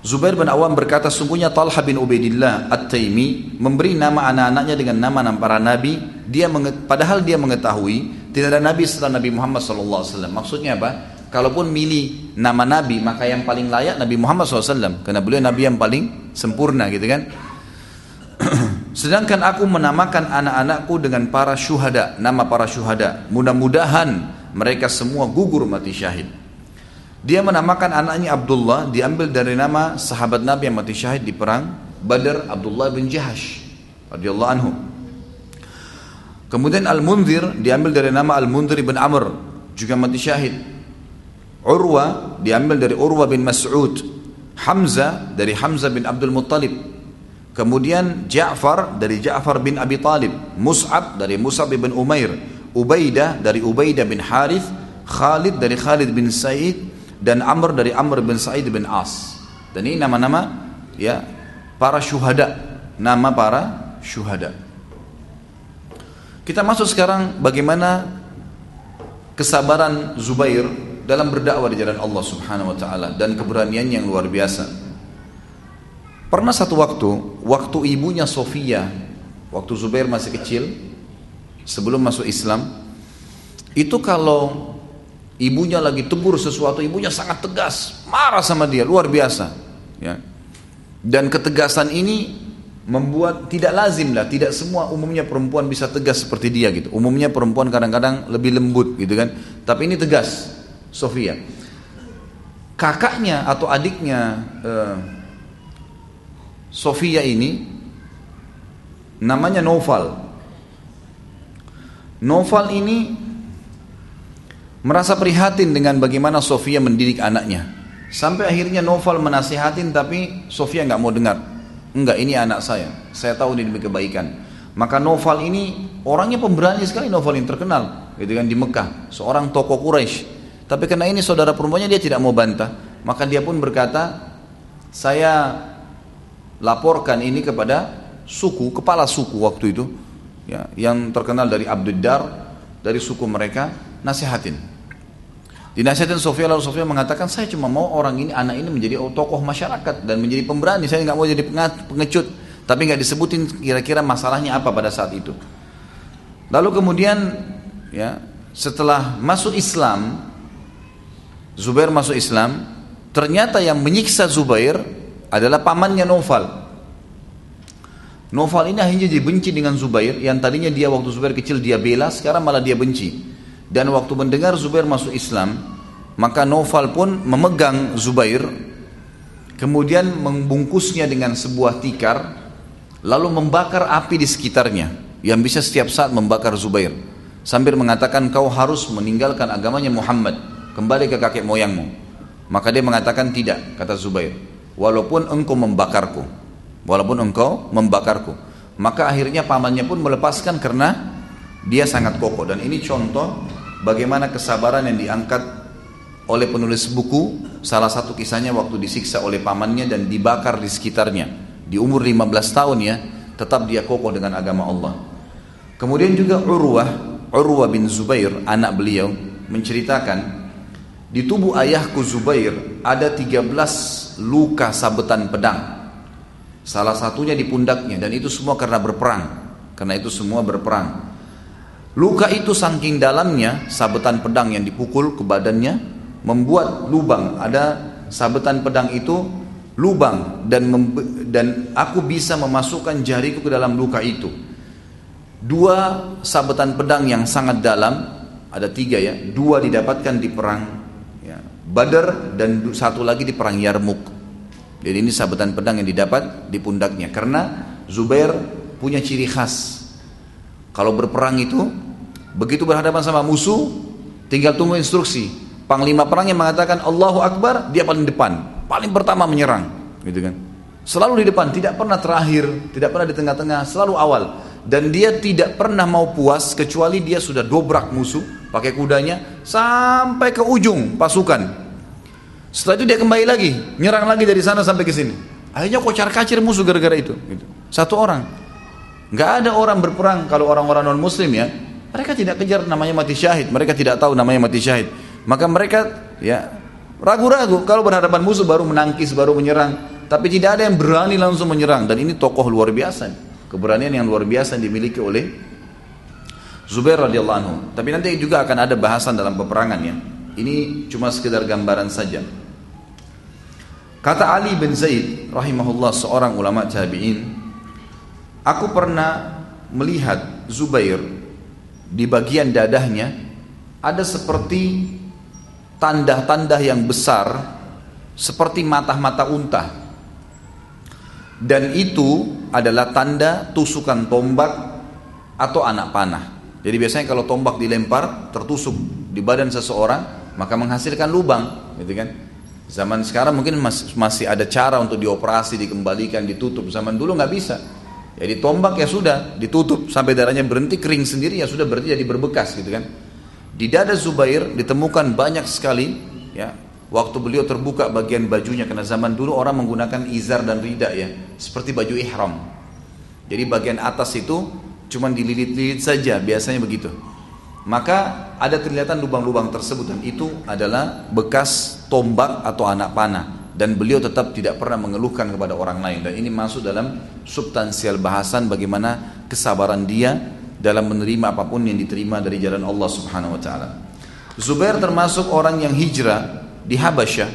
Zubair bin Awam berkata, sungguhnya Talha bin Ubaidillah At-Taimi memberi nama anak-anaknya dengan nama-nama para nabi. Dia padahal dia mengetahui tidak ada nabi setelah Nabi Muhammad SAW. Maksudnya apa? Kalaupun milih nama nabi, maka yang paling layak Nabi Muhammad SAW. Karena beliau nabi yang paling sempurna gitu kan. Sedangkan aku menamakan anak-anakku dengan para syuhada, nama para syuhada. Mudah-mudahan mereka semua gugur mati syahid. Dia menamakan anaknya Abdullah diambil dari nama sahabat Nabi yang mati syahid di perang Badar Abdullah bin Jahash radhiyallahu anhu. Kemudian Al-Munzir diambil dari nama Al-Munzir bin Amr juga mati syahid. Urwa diambil dari Urwa bin Mas'ud. Hamzah dari Hamzah bin Abdul Muttalib. Kemudian Ja'far dari Ja'far bin Abi Talib. Mus'ab dari Mus'ab bin Umair. Ubaidah dari Ubaidah bin Harith. Khalid dari Khalid bin Said dan Amr dari Amr bin Sa'id bin As. Dan ini nama-nama ya para syuhada, nama para syuhada. Kita masuk sekarang bagaimana kesabaran Zubair dalam berdakwah di jalan Allah Subhanahu wa taala dan keberanian yang luar biasa. Pernah satu waktu, waktu ibunya Sofia, waktu Zubair masih kecil, sebelum masuk Islam, itu kalau ibunya lagi tegur sesuatu, ibunya sangat tegas, marah sama dia, luar biasa. Ya. Dan ketegasan ini membuat tidak lazim lah, tidak semua umumnya perempuan bisa tegas seperti dia gitu. Umumnya perempuan kadang-kadang lebih lembut gitu kan. Tapi ini tegas, Sofia. Kakaknya atau adiknya uh, Sofia ini namanya Noval. Noval ini merasa prihatin dengan bagaimana Sofia mendidik anaknya. Sampai akhirnya Noval menasihatin tapi Sofia nggak mau dengar. Enggak, ini anak saya. Saya tahu ini demi kebaikan. Maka Noval ini orangnya pemberani sekali Noval yang terkenal, gitu kan di Mekah, seorang tokoh Quraisy. Tapi karena ini saudara perempuannya dia tidak mau bantah, maka dia pun berkata, saya laporkan ini kepada suku, kepala suku waktu itu, ya, yang terkenal dari Abdul Dar, dari suku mereka, nasihatin. Dinasihatin Sofia lalu Sofia mengatakan saya cuma mau orang ini anak ini menjadi tokoh masyarakat dan menjadi pemberani. Saya nggak mau jadi pengecut. Tapi nggak disebutin kira-kira masalahnya apa pada saat itu. Lalu kemudian ya setelah masuk Islam Zubair masuk Islam ternyata yang menyiksa Zubair adalah pamannya Noval. Noval ini akhirnya dibenci dengan Zubair yang tadinya dia waktu Zubair kecil dia bela sekarang malah dia benci. Dan waktu mendengar Zubair masuk Islam, maka Noval pun memegang Zubair, kemudian membungkusnya dengan sebuah tikar, lalu membakar api di sekitarnya yang bisa setiap saat membakar Zubair sambil mengatakan kau harus meninggalkan agamanya Muhammad kembali ke kakek moyangmu. Maka dia mengatakan tidak kata Zubair. Walaupun engkau membakarku walaupun engkau membakarku maka akhirnya pamannya pun melepaskan karena dia sangat kokoh. Dan ini contoh bagaimana kesabaran yang diangkat oleh penulis buku salah satu kisahnya waktu disiksa oleh pamannya dan dibakar di sekitarnya. Di umur 15 tahun ya tetap dia kokoh dengan agama Allah. Kemudian juga Urwah Urwah bin Zubair anak beliau menceritakan di tubuh ayahku Zubair ada 13 luka sabetan pedang salah satunya di pundaknya dan itu semua karena berperang karena itu semua berperang Luka itu saking dalamnya, sabetan pedang yang dipukul ke badannya membuat lubang. Ada sabetan pedang itu lubang dan dan aku bisa memasukkan jariku ke dalam luka itu. Dua sabetan pedang yang sangat dalam, ada tiga ya, dua didapatkan di perang Badar dan satu lagi di perang Yarmuk. Jadi ini sabetan pedang yang didapat di pundaknya karena Zubair punya ciri khas kalau berperang itu begitu berhadapan sama musuh, tinggal tunggu instruksi. Panglima perang yang mengatakan Allahu Akbar, dia paling depan, paling pertama menyerang, gitu kan. Selalu di depan, tidak pernah terakhir, tidak pernah di tengah-tengah, selalu awal. Dan dia tidak pernah mau puas kecuali dia sudah dobrak musuh pakai kudanya sampai ke ujung pasukan. Setelah itu dia kembali lagi, nyerang lagi dari sana sampai ke sini. Akhirnya kocar kacir musuh gara-gara itu. Gitu. Satu orang. Nggak ada orang berperang kalau orang-orang non muslim ya. Mereka tidak kejar namanya mati syahid. Mereka tidak tahu namanya mati syahid. Maka mereka ya ragu-ragu kalau berhadapan musuh baru menangkis, baru menyerang. Tapi tidak ada yang berani langsung menyerang. Dan ini tokoh luar biasa. Keberanian yang luar biasa yang dimiliki oleh Zubair radhiyallahu anhu. Tapi nanti juga akan ada bahasan dalam peperangan ya. Ini cuma sekedar gambaran saja. Kata Ali bin Zaid rahimahullah seorang ulama tabi'in Aku pernah melihat Zubair di bagian dadahnya ada seperti tanda-tanda yang besar seperti mata-mata unta. Dan itu adalah tanda tusukan tombak atau anak panah. Jadi biasanya kalau tombak dilempar tertusuk di badan seseorang maka menghasilkan lubang, gitu kan? Zaman sekarang mungkin masih ada cara untuk dioperasi, dikembalikan, ditutup. Zaman dulu nggak bisa. Jadi tombak ya sudah ditutup sampai darahnya berhenti kering sendiri ya sudah berarti jadi berbekas gitu kan. Di dada Zubair ditemukan banyak sekali ya waktu beliau terbuka bagian bajunya karena zaman dulu orang menggunakan izar dan rida ya seperti baju ihram. Jadi bagian atas itu cuma dililit-lilit saja biasanya begitu. Maka ada kelihatan lubang-lubang tersebut dan itu adalah bekas tombak atau anak panah dan beliau tetap tidak pernah mengeluhkan kepada orang lain dan ini masuk dalam substansial bahasan bagaimana kesabaran dia dalam menerima apa pun yang diterima dari jalan Allah Subhanahu wa taala. Zubair termasuk orang yang hijrah di Habasyah.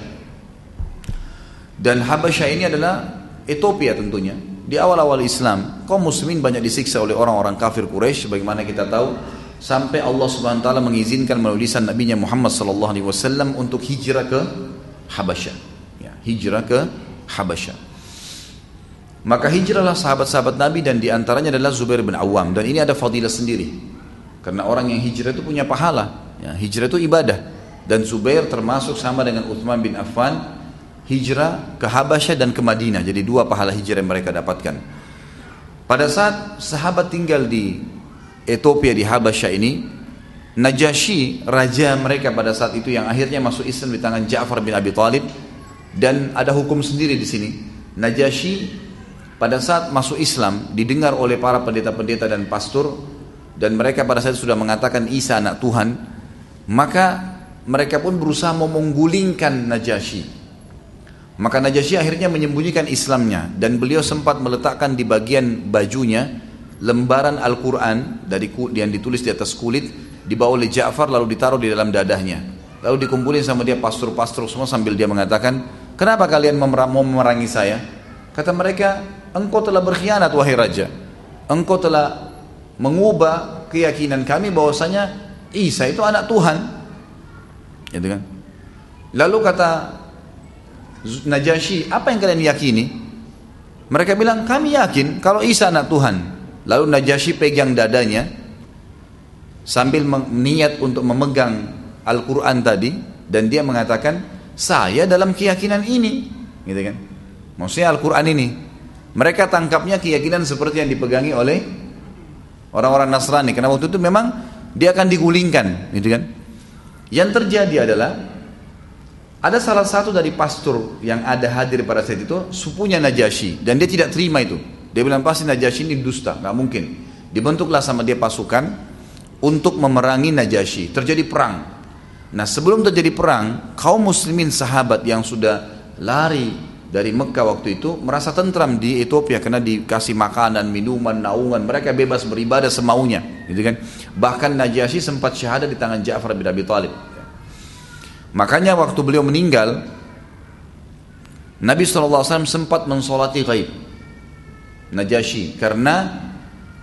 Dan Habasyah ini adalah Ethiopia tentunya. Di awal-awal Islam, kaum muslimin banyak disiksa oleh orang-orang kafir Quraisy bagaimana kita tahu sampai Allah Subhanahu wa taala mengizinkan melalui lisan Nabi Muhammad sallallahu alaihi wasallam untuk hijrah ke Habasyah hijrah ke Habasyah. Maka hijrahlah sahabat-sahabat Nabi dan di antaranya adalah Zubair bin Awam dan ini ada fadilah sendiri. Karena orang yang hijrah itu punya pahala. Ya, hijrah itu ibadah dan Zubair termasuk sama dengan Uthman bin Affan hijrah ke Habasyah dan ke Madinah. Jadi dua pahala hijrah yang mereka dapatkan. Pada saat sahabat tinggal di Ethiopia di Habasyah ini, Najasyi raja mereka pada saat itu yang akhirnya masuk Islam di tangan Ja'far bin Abi Thalib dan ada hukum sendiri di sini. Najasyi pada saat masuk Islam didengar oleh para pendeta-pendeta dan pastor dan mereka pada saat itu sudah mengatakan Isa anak Tuhan, maka mereka pun berusaha mau menggulingkan Najasyi. Maka Najasyi akhirnya menyembunyikan Islamnya dan beliau sempat meletakkan di bagian bajunya lembaran Al-Quran dari yang ditulis di atas kulit dibawa oleh Ja'far lalu ditaruh di dalam dadahnya. Lalu dikumpulin sama dia pastor-pastor semua sambil dia mengatakan Kenapa kalian mau memerangi saya? Kata mereka, engkau telah berkhianat wahai raja. Engkau telah mengubah keyakinan kami bahwasanya Isa itu anak Tuhan. Gitu kan? Lalu kata Najasyi, apa yang kalian yakini? Mereka bilang, kami yakin kalau Isa anak Tuhan. Lalu Najasyi pegang dadanya sambil niat untuk memegang Al-Quran tadi dan dia mengatakan, saya dalam keyakinan ini, gitu kan? Maksudnya Al-Quran ini. Mereka tangkapnya keyakinan seperti yang dipegangi oleh orang-orang Nasrani. Karena waktu itu memang dia akan digulingkan, gitu kan? Yang terjadi adalah ada salah satu dari pastor yang ada hadir pada saat itu supunya Najasyi dan dia tidak terima itu. Dia bilang pasti Najasyi ini dusta, nggak mungkin. Dibentuklah sama dia pasukan untuk memerangi Najasyi. Terjadi perang. Nah sebelum terjadi perang, kaum muslimin sahabat yang sudah lari dari Mekah waktu itu merasa tentram di Ethiopia karena dikasih makanan, minuman, naungan, mereka bebas beribadah semaunya, gitu kan. Bahkan Najasyi sempat syahadat di tangan Ja'far bin Abi Thalib. Makanya waktu beliau meninggal, Nabi SAW sempat mensolati ghaib Najasyi karena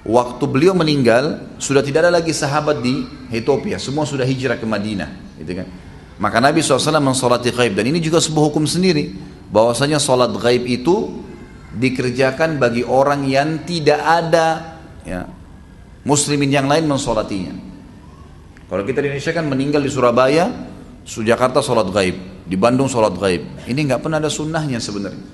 waktu beliau meninggal sudah tidak ada lagi sahabat di Ethiopia, semua sudah hijrah ke Madinah, gitu kan. Maka Nabi SAW mensolati ghaib dan ini juga sebuah hukum sendiri bahwasanya sholat gaib itu dikerjakan bagi orang yang tidak ada ya, muslimin yang lain mensolatinya. Kalau kita di Indonesia kan meninggal di Surabaya, Jakarta sholat gaib, di Bandung sholat gaib. Ini nggak pernah ada sunnahnya sebenarnya.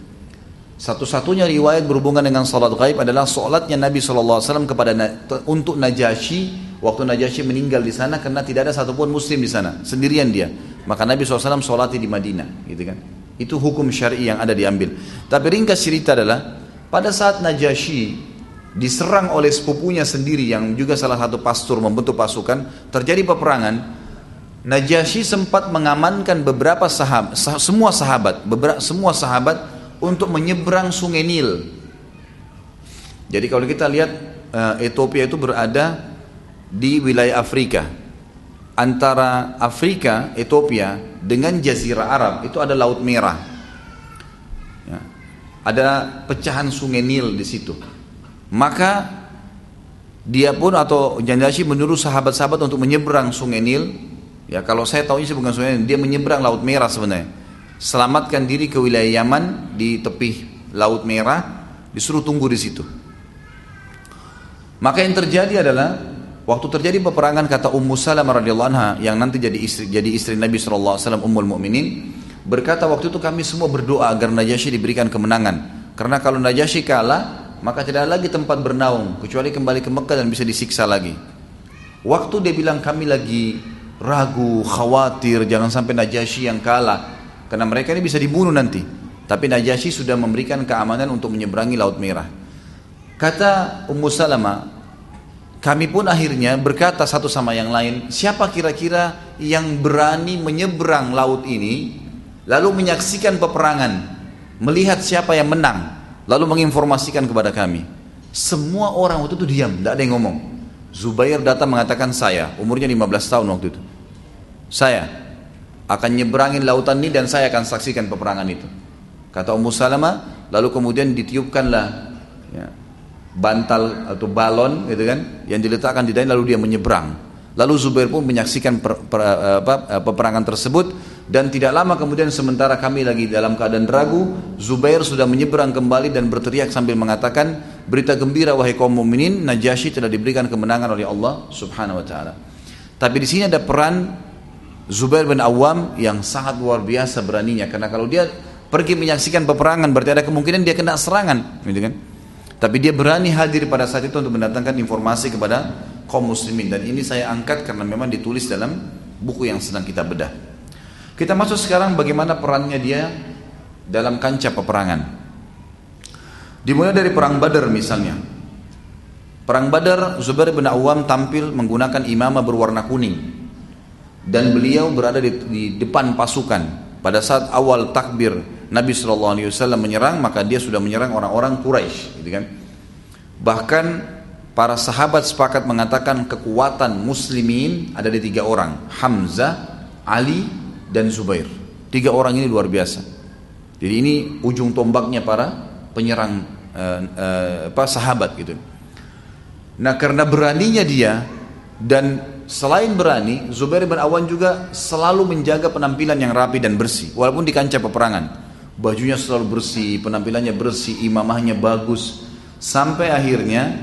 Satu-satunya riwayat berhubungan dengan sholat gaib adalah sholatnya Nabi SAW kepada untuk Najasyi waktu Najasyi meninggal di sana karena tidak ada satupun Muslim di sana, sendirian dia. Maka Nabi SAW sholati di Madinah, gitu kan? Itu hukum syari yang ada diambil. Tapi ringkas cerita adalah pada saat Najasyi diserang oleh sepupunya sendiri yang juga salah satu pastor membentuk pasukan, terjadi peperangan. Najasyi sempat mengamankan beberapa sahabat, sah, semua sahabat, beberapa semua sahabat untuk menyeberang Sungai Nil. Jadi kalau kita lihat uh, Ethiopia itu berada di wilayah Afrika antara Afrika, Ethiopia dengan Jazirah Arab itu ada Laut Merah. Ya. Ada pecahan sungai Nil di situ. Maka dia pun atau Jandashi menyuruh sahabat-sahabat untuk menyeberang sungai Nil. Ya kalau saya tahu ini bukan sungai Nil, dia menyeberang Laut Merah sebenarnya. Selamatkan diri ke wilayah Yaman di tepi Laut Merah, disuruh tunggu di situ. Maka yang terjadi adalah Waktu terjadi peperangan kata Ummu Salamah radhiyallahu anha yang nanti jadi istri jadi istri Nabi sallallahu alaihi wasallam Ummul Mukminin berkata waktu itu kami semua berdoa agar Najasyi diberikan kemenangan. Karena kalau Najasyi kalah, maka tidak ada lagi tempat bernaung kecuali kembali ke Mekah dan bisa disiksa lagi. Waktu dia bilang kami lagi ragu, khawatir jangan sampai Najasyi yang kalah karena mereka ini bisa dibunuh nanti. Tapi Najasyi sudah memberikan keamanan untuk menyeberangi Laut Merah. Kata Ummu Salamah, kami pun akhirnya berkata satu sama yang lain, siapa kira-kira yang berani menyeberang laut ini, lalu menyaksikan peperangan, melihat siapa yang menang, lalu menginformasikan kepada kami. Semua orang waktu itu diam, tidak ada yang ngomong. Zubair datang mengatakan saya, umurnya 15 tahun waktu itu. Saya akan nyeberangin lautan ini dan saya akan saksikan peperangan itu. Kata Ummu Salamah, lalu kemudian ditiupkanlah ya, bantal atau balon gitu kan yang diletakkan di dalam lalu dia menyeberang lalu Zubair pun menyaksikan per, per, apa, peperangan tersebut dan tidak lama kemudian sementara kami lagi dalam keadaan ragu Zubair sudah menyeberang kembali dan berteriak sambil mengatakan berita gembira wahai kaum mukminin Najasyi telah diberikan kemenangan oleh Allah Subhanahu wa taala tapi di sini ada peran Zubair bin Awam yang sangat luar biasa beraninya karena kalau dia pergi menyaksikan peperangan berarti ada kemungkinan dia kena serangan gitu kan tapi dia berani hadir pada saat itu untuk mendatangkan informasi kepada kaum muslimin dan ini saya angkat karena memang ditulis dalam buku yang sedang kita bedah. Kita masuk sekarang bagaimana perannya dia dalam kancah peperangan. Dimulai dari perang Badar misalnya. Perang Badar Zubair bin Awam tampil menggunakan imamah berwarna kuning dan beliau berada di, di depan pasukan pada saat awal takbir Nabi Shallallahu Alaihi Wasallam menyerang maka dia sudah menyerang orang-orang Quraisy, gitu kan? Bahkan para sahabat sepakat mengatakan kekuatan muslimin ada di tiga orang, Hamzah, Ali, dan Zubair. Tiga orang ini luar biasa. Jadi ini ujung tombaknya para penyerang uh, uh, apa sahabat gitu. Nah karena beraninya dia dan selain berani, Zubair bin Awan juga selalu menjaga penampilan yang rapi dan bersih walaupun di kancah peperangan. bajunya selalu bersih, penampilannya bersih, imamahnya bagus. Sampai akhirnya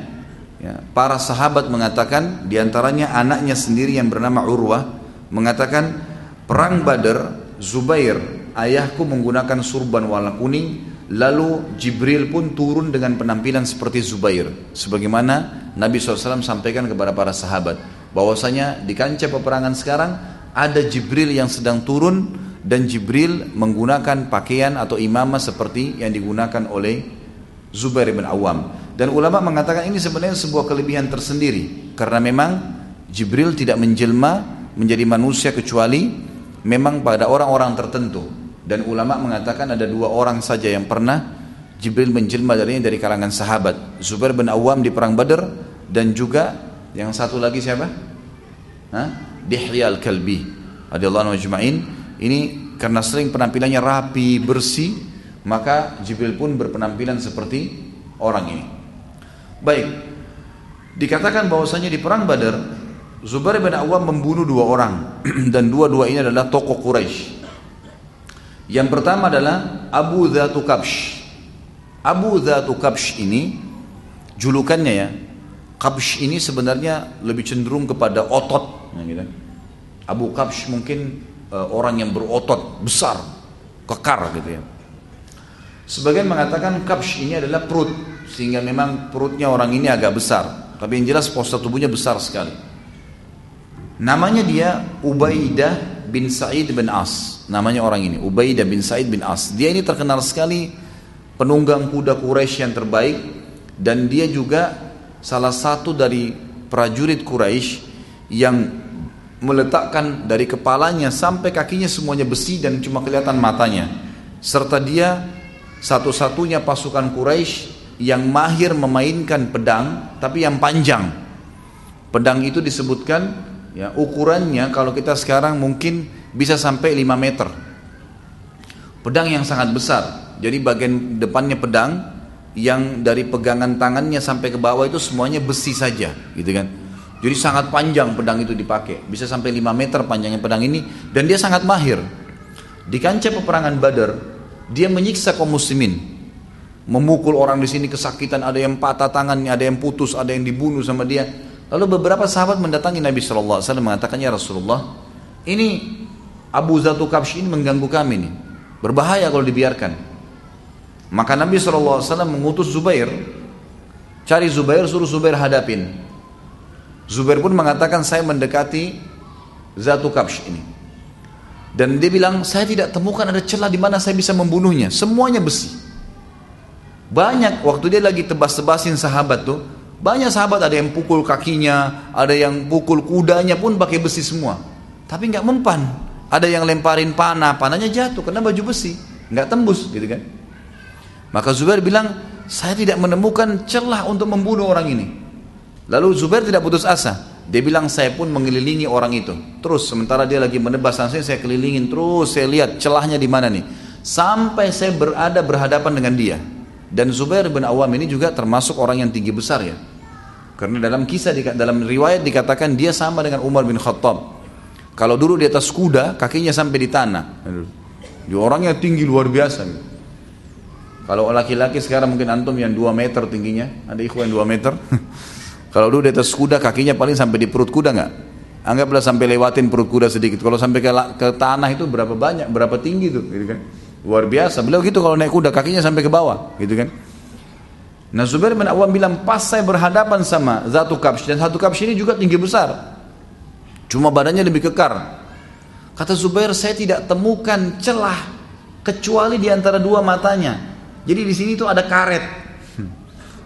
ya, para sahabat mengatakan, di antaranya anaknya sendiri yang bernama Urwah, mengatakan, perang Badar, Zubair, ayahku menggunakan surban warna kuning, lalu Jibril pun turun dengan penampilan seperti Zubair. Sebagaimana Nabi SAW sampaikan kepada para sahabat, bahwasanya di kancah peperangan sekarang ada Jibril yang sedang turun dan Jibril menggunakan pakaian atau imamah seperti yang digunakan oleh Zubair bin Awam. Dan ulama mengatakan ini sebenarnya sebuah kelebihan tersendiri karena memang Jibril tidak menjelma menjadi manusia kecuali memang pada orang-orang tertentu. Dan ulama mengatakan ada dua orang saja yang pernah Jibril menjelma darinya dari kalangan sahabat. Zubair bin Awam di perang Badar dan juga yang satu lagi siapa? Hah? Dihya al-Kalbi. Radhiyallahu anhu Ini karena sering penampilannya rapi, bersih, maka Jibril pun berpenampilan seperti orang ini. Baik, dikatakan bahwasanya di perang Badar, Zubair bin Awam membunuh dua orang dan dua-dua ini adalah tokoh Quraisy. Yang pertama adalah Abu Dhatu Kabsh. Abu Dhatu Kabsh ini julukannya ya. Kabsh ini sebenarnya lebih cenderung kepada otot. Ya, gitu. Abu Kabsh mungkin uh, orang yang berotot besar, kekar gitu ya. Sebagian mengatakan kapsh ini adalah perut sehingga memang perutnya orang ini agak besar. Tapi yang jelas postur tubuhnya besar sekali. Namanya dia Ubaidah bin Sa'id bin As. Namanya orang ini Ubaidah bin Sa'id bin As. Dia ini terkenal sekali penunggang kuda Quraisy yang terbaik dan dia juga salah satu dari prajurit Quraisy yang meletakkan dari kepalanya sampai kakinya semuanya besi dan cuma kelihatan matanya. Serta dia satu-satunya pasukan Quraisy yang mahir memainkan pedang tapi yang panjang. Pedang itu disebutkan ya ukurannya kalau kita sekarang mungkin bisa sampai 5 meter. Pedang yang sangat besar. Jadi bagian depannya pedang yang dari pegangan tangannya sampai ke bawah itu semuanya besi saja, gitu kan. Jadi sangat panjang pedang itu dipakai, bisa sampai 5 meter panjangnya pedang ini dan dia sangat mahir. Di kancah peperangan Badar, dia menyiksa kaum muslimin. Memukul orang di sini kesakitan, ada yang patah tangannya, ada yang putus, ada yang dibunuh sama dia. Lalu beberapa sahabat mendatangi Nabi SAW mengatakan, Ya Rasulullah, ini Abu Zatu Kabsh ini mengganggu kami nih. Berbahaya kalau dibiarkan. Maka Nabi SAW mengutus Zubair, cari Zubair, suruh Zubair hadapin. Zubair pun mengatakan, saya mendekati Zatu Kabsh ini. Dan dia bilang, saya tidak temukan ada celah di mana saya bisa membunuhnya. Semuanya besi. Banyak waktu dia lagi tebas-tebasin sahabat tuh, banyak sahabat ada yang pukul kakinya, ada yang pukul kudanya pun pakai besi semua. Tapi nggak mempan. Ada yang lemparin panah, panahnya jatuh karena baju besi, nggak tembus gitu kan. Maka Zubair bilang, saya tidak menemukan celah untuk membunuh orang ini. Lalu Zubair tidak putus asa. Dia bilang saya pun mengelilingi orang itu. Terus sementara dia lagi menebas saya, saya kelilingin terus saya lihat celahnya di mana nih. Sampai saya berada berhadapan dengan dia. Dan Zubair bin Awam ini juga termasuk orang yang tinggi besar ya. Karena dalam kisah dalam riwayat dikatakan dia sama dengan Umar bin Khattab. Kalau dulu di atas kuda, kakinya sampai di tanah. Dia orangnya tinggi luar biasa. Kalau laki-laki sekarang mungkin antum yang 2 meter tingginya, ada ikhwan 2 meter. Kalau dulu di atas kuda kakinya paling sampai di perut kuda nggak? Anggaplah sampai lewatin perut kuda sedikit. Kalau sampai ke, ke tanah itu berapa banyak, berapa tinggi tuh, gitu kan? Luar biasa. Beliau gitu kalau naik kuda kakinya sampai ke bawah, gitu kan? Nah Zubair bin Awam bilang pas saya berhadapan sama Zatu Kabsh dan Zatu Kabsh ini juga tinggi besar. Cuma badannya lebih kekar. Kata Zubair saya tidak temukan celah kecuali di antara dua matanya. Jadi di sini tuh ada karet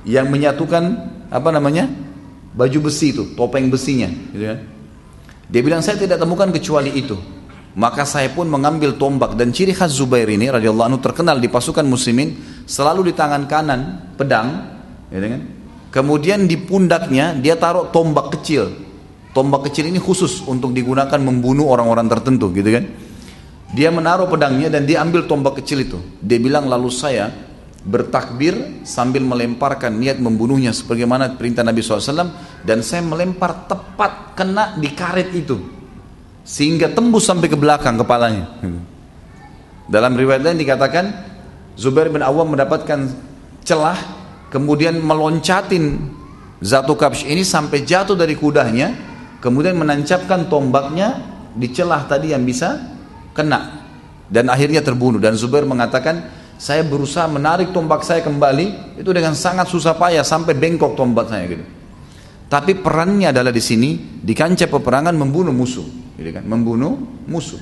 yang menyatukan apa namanya baju besi itu, topeng besinya, gitu kan. Dia bilang saya tidak temukan kecuali itu. Maka saya pun mengambil tombak dan ciri khas Zubair ini radhiyallahu anhu terkenal di pasukan muslimin selalu di tangan kanan pedang, gitu kan. Kemudian di pundaknya dia taruh tombak kecil. Tombak kecil ini khusus untuk digunakan membunuh orang-orang tertentu, gitu kan. Dia menaruh pedangnya dan dia ambil tombak kecil itu. Dia bilang lalu saya bertakbir sambil melemparkan niat membunuhnya sebagaimana perintah Nabi SAW dan saya melempar tepat kena di karet itu sehingga tembus sampai ke belakang kepalanya. Dalam riwayat lain dikatakan Zubair bin Awam mendapatkan celah kemudian meloncatin Zatu Kabsh ini sampai jatuh dari kudanya kemudian menancapkan tombaknya di celah tadi yang bisa kena dan akhirnya terbunuh. Dan Zubair mengatakan saya berusaha menarik tombak saya kembali itu dengan sangat susah payah sampai bengkok tombak saya gitu. Tapi perannya adalah di sini di kancah peperangan membunuh musuh, gitu kan? Membunuh musuh.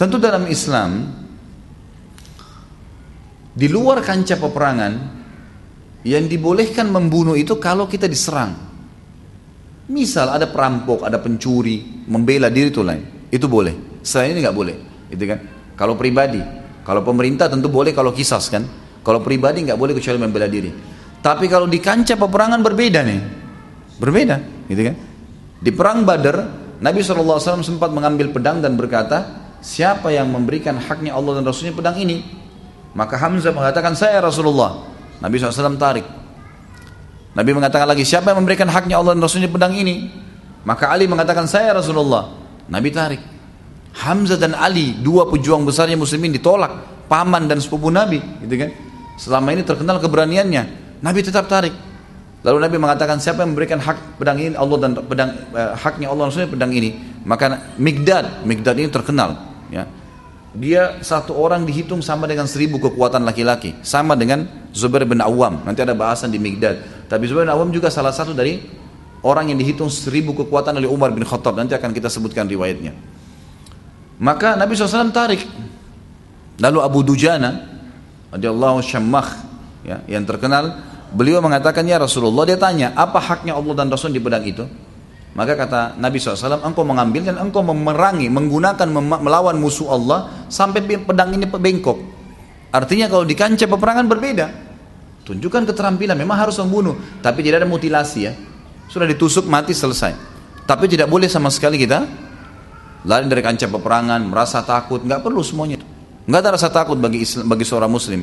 Tentu dalam Islam di luar kancah peperangan yang dibolehkan membunuh itu kalau kita diserang. Misal ada perampok, ada pencuri, membela diri itu lain. Itu boleh. Selain ini nggak boleh, gitu kan? Kalau pribadi, kalau pemerintah tentu boleh kalau kisas kan. Kalau pribadi nggak boleh kecuali membela diri. Tapi kalau di kancah peperangan berbeda nih. Berbeda, gitu kan? Di perang Badar, Nabi SAW sempat mengambil pedang dan berkata, siapa yang memberikan haknya Allah dan Rasulnya pedang ini? Maka Hamzah mengatakan, saya Rasulullah. Nabi SAW tarik. Nabi mengatakan lagi, siapa yang memberikan haknya Allah dan Rasulnya pedang ini? Maka Ali mengatakan, saya Rasulullah. Nabi tarik. Hamzah dan Ali, dua pejuang besarnya muslimin ditolak, paman dan sepupu Nabi, gitu kan? Selama ini terkenal keberaniannya, Nabi tetap tarik. Lalu Nabi mengatakan siapa yang memberikan hak pedang ini Allah dan pedang eh, haknya Allah maksudnya pedang ini? Maka Migdad Migdad ini terkenal ya. Dia satu orang dihitung sama dengan seribu kekuatan laki-laki. Sama dengan Zubair bin Awam. Nanti ada bahasan di Migdad tapi Zubair bin Awam juga salah satu dari orang yang dihitung seribu kekuatan oleh Umar bin Khattab. Nanti akan kita sebutkan riwayatnya maka Nabi SAW tarik. Lalu Abu Dujana, radhiyallahu syammah, ya, yang terkenal, beliau mengatakan ya Rasulullah, dia tanya, apa haknya Allah dan Rasul di pedang itu? Maka kata Nabi SAW, engkau mengambil dan engkau memerangi, menggunakan, melawan musuh Allah sampai pedang ini bengkok. Artinya kalau di kancah peperangan berbeda. Tunjukkan keterampilan, memang harus membunuh. Tapi tidak ada mutilasi ya. Sudah ditusuk mati selesai. Tapi tidak boleh sama sekali kita lari dari kancah peperangan, merasa takut, nggak perlu semuanya. Nggak ada rasa takut bagi Islam, bagi seorang Muslim.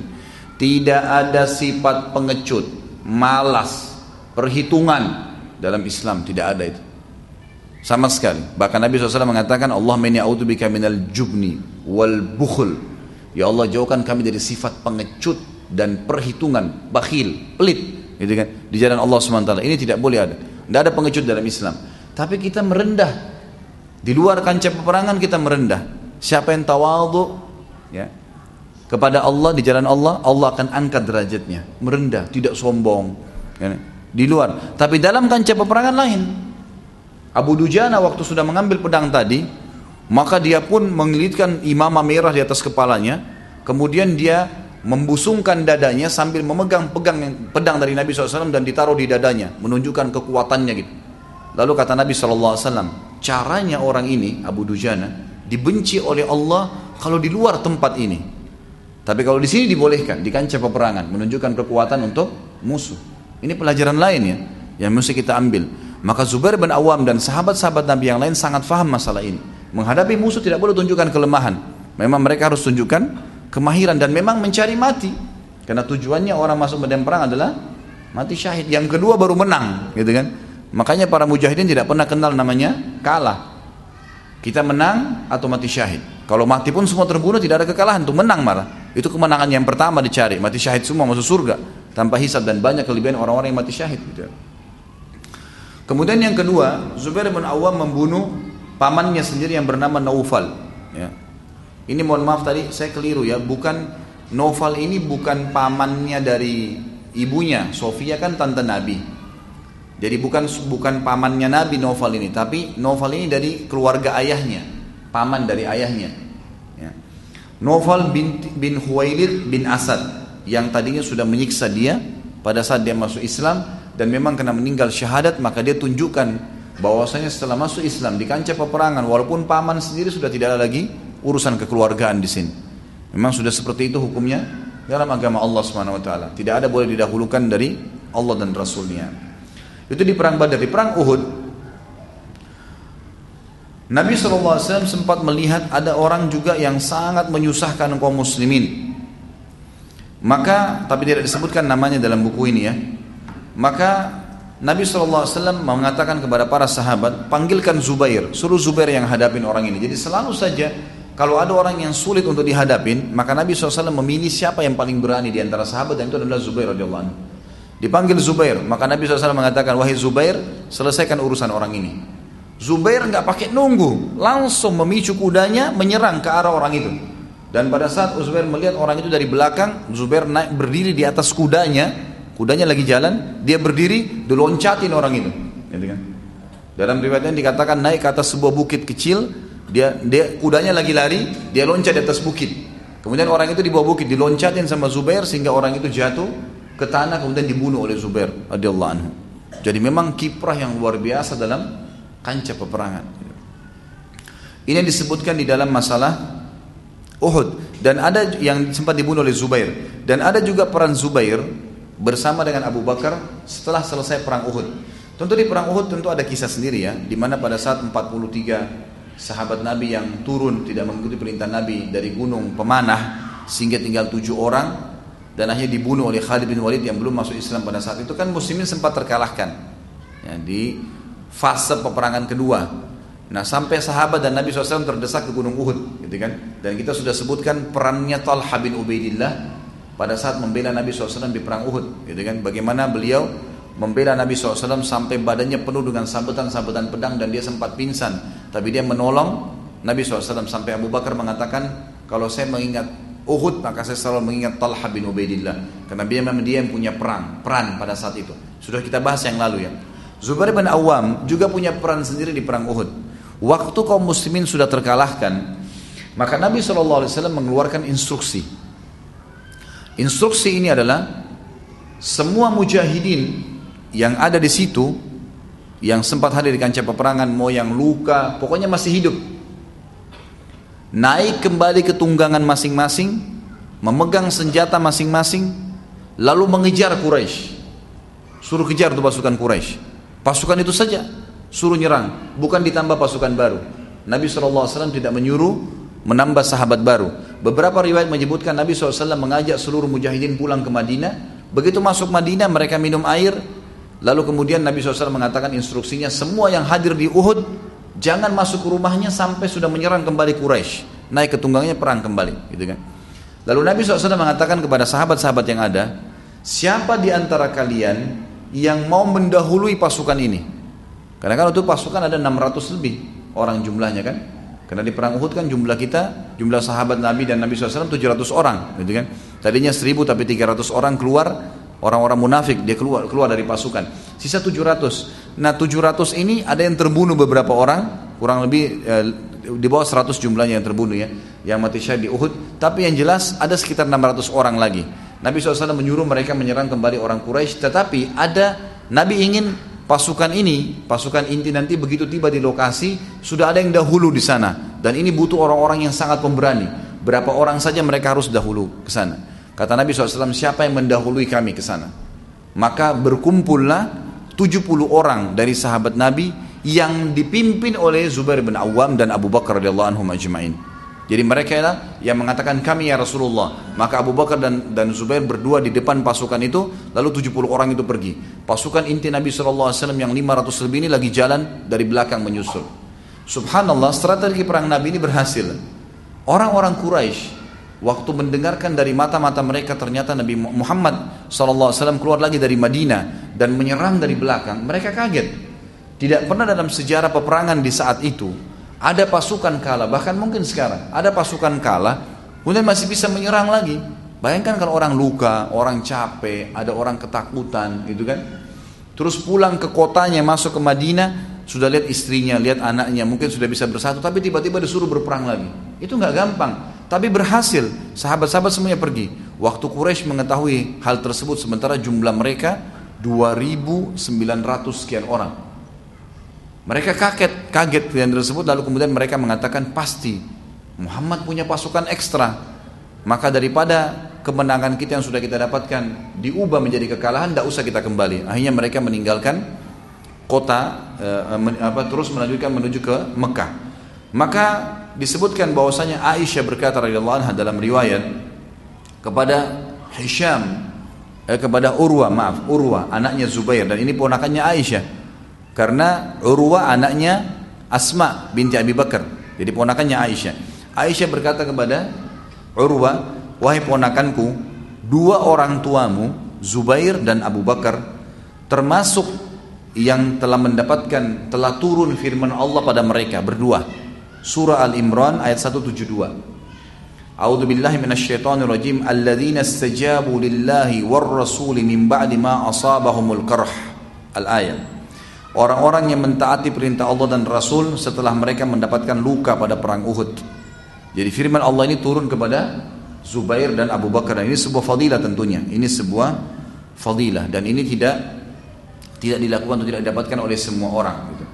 Tidak ada sifat pengecut, malas, perhitungan dalam Islam tidak ada itu. Sama sekali. Bahkan Nabi SAW mengatakan Allah bika minal jubni wal bukhul. Ya Allah jauhkan kami dari sifat pengecut dan perhitungan, bakhil, pelit. Gitu kan? Di jalan Allah SWT. Ini tidak boleh ada. Tidak ada pengecut dalam Islam. Tapi kita merendah di luar kancah peperangan kita merendah. Siapa yang tawadhu ya kepada Allah di jalan Allah, Allah akan angkat derajatnya, merendah, tidak sombong. Ya, di luar. Tapi dalam kancah peperangan lain. Abu Dujana waktu sudah mengambil pedang tadi, maka dia pun mengelitkan imamah merah di atas kepalanya, kemudian dia membusungkan dadanya sambil memegang pegang pedang dari Nabi SAW dan ditaruh di dadanya, menunjukkan kekuatannya gitu. Lalu kata Nabi SAW, caranya orang ini Abu Dujana dibenci oleh Allah kalau di luar tempat ini. Tapi kalau di sini dibolehkan di kancah peperangan menunjukkan kekuatan untuk musuh. Ini pelajaran lain ya yang mesti kita ambil. Maka Zubair bin Awam dan sahabat-sahabat Nabi yang lain sangat faham masalah ini. Menghadapi musuh tidak boleh tunjukkan kelemahan. Memang mereka harus tunjukkan kemahiran dan memang mencari mati. Karena tujuannya orang masuk medan perang adalah mati syahid. Yang kedua baru menang, gitu kan? Makanya para mujahidin tidak pernah kenal namanya kalah. Kita menang atau mati syahid. Kalau mati pun semua terbunuh tidak ada kekalahan, itu menang malah. Itu kemenangan yang pertama dicari, mati syahid semua masuk surga tanpa hisab dan banyak kelebihan orang-orang yang mati syahid gitu. Kemudian yang kedua, Zubair bin Awam membunuh pamannya sendiri yang bernama Naufal. Ya. Ini mohon maaf tadi saya keliru ya, bukan Naufal ini bukan pamannya dari ibunya, Sofia kan tante Nabi. Jadi bukan bukan pamannya Nabi Novel ini, tapi Novel ini dari keluarga ayahnya, paman dari ayahnya. Ya. Novel bin, bin Huwailid bin Asad yang tadinya sudah menyiksa dia pada saat dia masuk Islam dan memang kena meninggal syahadat maka dia tunjukkan bahwasanya setelah masuk Islam di kancah peperangan walaupun paman sendiri sudah tidak ada lagi urusan kekeluargaan di sini. Memang sudah seperti itu hukumnya dalam agama Allah Subhanahu wa taala. Tidak ada boleh didahulukan dari Allah dan Rasulnya. Itu di perang Badar, di perang Uhud. Nabi SAW sempat melihat ada orang juga yang sangat menyusahkan kaum muslimin. Maka, tapi tidak disebutkan namanya dalam buku ini ya. Maka Nabi SAW mengatakan kepada para sahabat, panggilkan Zubair, suruh Zubair yang hadapin orang ini. Jadi selalu saja kalau ada orang yang sulit untuk dihadapin, maka Nabi SAW memilih siapa yang paling berani di antara sahabat dan itu adalah Zubair radhiyallahu anhu. Dipanggil Zubair, maka Nabi SAW mengatakan, wahai Zubair, selesaikan urusan orang ini. Zubair nggak pakai nunggu, langsung memicu kudanya menyerang ke arah orang itu. Dan pada saat Zubair melihat orang itu dari belakang, Zubair naik berdiri di atas kudanya, kudanya lagi jalan, dia berdiri, diloncatin orang itu. Gitu kan? Dalam riwayatnya dikatakan naik ke atas sebuah bukit kecil, dia dia kudanya lagi lari, dia loncat di atas bukit. Kemudian orang itu di bawah bukit diloncatin sama Zubair sehingga orang itu jatuh ke tanah kemudian dibunuh oleh Zubair radhiyallahu anhu. Jadi memang kiprah yang luar biasa dalam kancah peperangan. Ini disebutkan di dalam masalah Uhud dan ada yang sempat dibunuh oleh Zubair dan ada juga peran Zubair bersama dengan Abu Bakar setelah selesai perang Uhud. Tentu di perang Uhud tentu ada kisah sendiri ya, di mana pada saat 43 sahabat Nabi yang turun tidak mengikuti perintah Nabi dari gunung pemanah sehingga tinggal tujuh orang dan akhirnya dibunuh oleh Khalid bin Walid yang belum masuk Islam pada saat itu. Kan muslimin sempat terkalahkan. Ya, di fase peperangan kedua. Nah sampai sahabat dan Nabi SAW terdesak ke gunung Uhud gitu kan? Dan kita sudah sebutkan perannya Talha bin Ubaidillah pada saat membela Nabi SAW di perang Uhud gitu kan? Bagaimana beliau membela Nabi SAW sampai badannya penuh dengan sabetan-sabetan pedang dan dia sempat pingsan. Tapi dia menolong Nabi SAW sampai Abu Bakar mengatakan kalau saya mengingat Uhud maka saya selalu mengingat Talha bin Ubaidillah karena dia memang dia yang punya perang peran pada saat itu. Sudah kita bahas yang lalu ya. Zubair bin Awam juga punya peran sendiri di perang Uhud. Waktu kaum muslimin sudah terkalahkan, maka Nabi SAW mengeluarkan instruksi. Instruksi ini adalah semua mujahidin yang ada di situ yang sempat hadir di kancah peperangan mau yang luka pokoknya masih hidup naik kembali ke tunggangan masing-masing memegang senjata masing-masing lalu mengejar Quraisy suruh kejar tuh pasukan Quraisy pasukan itu saja suruh nyerang bukan ditambah pasukan baru. Nabi SAW tidak menyuruh menambah sahabat baru. Beberapa riwayat menyebutkan Nabi SAW mengajak seluruh mujahidin pulang ke Madinah. Begitu masuk Madinah mereka minum air. Lalu kemudian Nabi SAW mengatakan instruksinya semua yang hadir di Uhud jangan masuk ke rumahnya sampai sudah menyerang kembali Quraisy naik ke tunggangnya perang kembali gitu kan. Lalu Nabi SAW mengatakan kepada sahabat-sahabat yang ada siapa di antara kalian yang mau mendahului pasukan ini? Karena kan itu pasukan ada 600 lebih orang jumlahnya kan. Karena di perang Uhud kan jumlah kita jumlah sahabat Nabi dan Nabi SAW 700 orang gitu kan. Tadinya 1000 tapi 300 orang keluar Orang-orang munafik dia keluar keluar dari pasukan. Sisa 700. Nah 700 ini ada yang terbunuh beberapa orang, kurang lebih eh, di bawah 100 jumlahnya yang terbunuh ya, yang mati syahid di Uhud. Tapi yang jelas ada sekitar 600 orang lagi. Nabi SAW menyuruh mereka menyerang kembali orang Quraisy, tetapi ada Nabi ingin pasukan ini, pasukan inti nanti begitu tiba di lokasi sudah ada yang dahulu di sana dan ini butuh orang-orang yang sangat pemberani. Berapa orang saja mereka harus dahulu ke sana. Kata Nabi SAW, siapa yang mendahului kami ke sana? Maka berkumpullah 70 orang dari sahabat Nabi yang dipimpin oleh Zubair bin Awam dan Abu Bakar radhiyallahu anhum ajma'in. Jadi mereka lah yang mengatakan kami ya Rasulullah. Maka Abu Bakar dan, dan Zubair berdua di depan pasukan itu, lalu 70 orang itu pergi. Pasukan inti Nabi SAW yang 500 lebih ini lagi jalan dari belakang menyusul. Subhanallah, strategi perang Nabi ini berhasil. Orang-orang Quraisy Waktu mendengarkan dari mata-mata mereka ternyata Nabi Muhammad SAW keluar lagi dari Madinah dan menyerang dari belakang, mereka kaget. Tidak pernah dalam sejarah peperangan di saat itu ada pasukan kalah, bahkan mungkin sekarang ada pasukan kalah, kemudian masih bisa menyerang lagi. Bayangkan kalau orang luka, orang capek, ada orang ketakutan, gitu kan? Terus pulang ke kotanya, masuk ke Madinah, sudah lihat istrinya, lihat anaknya, mungkin sudah bisa bersatu, tapi tiba-tiba disuruh berperang lagi. Itu nggak gampang. Tapi berhasil, sahabat-sahabat semuanya pergi. Waktu Quraisy mengetahui hal tersebut sementara jumlah mereka 2900 sekian orang. Mereka kaget, kaget dengan tersebut lalu kemudian mereka mengatakan pasti Muhammad punya pasukan ekstra. Maka daripada kemenangan kita yang sudah kita dapatkan diubah menjadi kekalahan, tidak usah kita kembali. Akhirnya mereka meninggalkan kota, eh, apa, terus melanjutkan menuju ke Mekah. Maka disebutkan bahwasanya Aisyah berkata radhiyallahu anha dalam riwayat kepada Hisham eh, kepada Urwa maaf Urwa anaknya Zubair. Dan ini ponakannya Aisyah. Karena Urwa anaknya Asma binti Abi Bakar. Jadi ponakannya Aisyah. Aisyah berkata kepada Urwa, wahai ponakanku, dua orang tuamu, Zubair dan Abu Bakar, termasuk yang telah mendapatkan, telah turun firman Allah pada mereka berdua. Surah Al-Imran ayat 172. A'udzu billahi minasyaitonir rajim. Alladzina istajabu lillahi war rasul min ba'di ma asabahumul qarh. Al-ayat. Orang-orang yang mentaati perintah Allah dan Rasul setelah mereka mendapatkan luka pada perang Uhud. Jadi firman Allah ini turun kepada Zubair dan Abu Bakar. Dan ini sebuah fadilah tentunya. Ini sebuah fadilah dan ini tidak tidak dilakukan atau tidak didapatkan oleh semua orang. Gitu.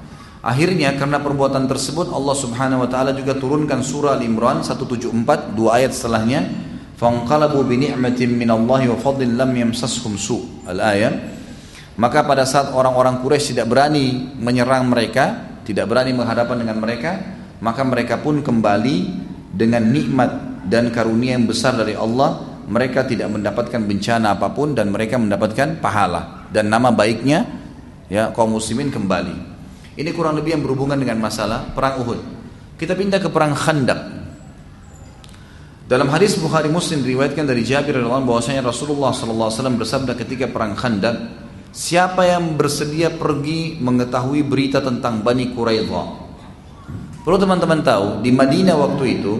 Akhirnya karena perbuatan tersebut Allah Subhanahu Wa Taala juga turunkan surah Al-Imran 174 dua ayat setelahnya. Fanqalabu bi ni'matin min Allah wa fadlin lam yamsashum su. Al-ayat maka pada saat orang-orang Quraisy tidak berani menyerang mereka, tidak berani menghadapan dengan mereka, maka mereka pun kembali dengan nikmat dan karunia yang besar dari Allah, mereka tidak mendapatkan bencana apa pun dan mereka mendapatkan pahala dan nama baiknya ya kaum muslimin kembali. Ini kurang lebih yang berhubungan dengan masalah perang Uhud. Kita pindah ke perang Khandaq. Dalam hadis Bukhari Muslim diriwayatkan dari Jabir radhiyallahu bahwasanya Rasulullah sallallahu alaihi wasallam bersabda ketika perang Khandaq, Siapa yang bersedia pergi mengetahui berita tentang Bani Quraidah? Perlu teman-teman tahu, di Madinah waktu itu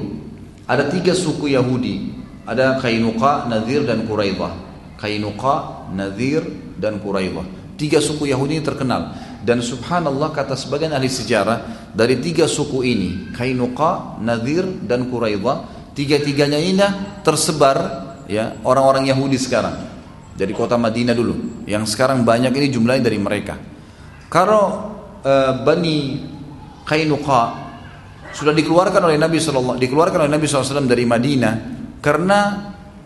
ada tiga suku Yahudi. Ada Kainuqa, Nadir, dan Quraidah. Kainuqa, Nadir, dan Quraidah. Tiga suku Yahudi ini terkenal. Dan subhanallah kata sebagian ahli sejarah, dari tiga suku ini, Kainuqa, Nadir, dan Quraidah, tiga-tiganya ini tersebar ya orang-orang Yahudi sekarang dari kota Madinah dulu yang sekarang banyak ini jumlahnya dari mereka kalau e, Bani Kainuqa sudah dikeluarkan oleh Nabi SAW dikeluarkan oleh Nabi SAW dari Madinah karena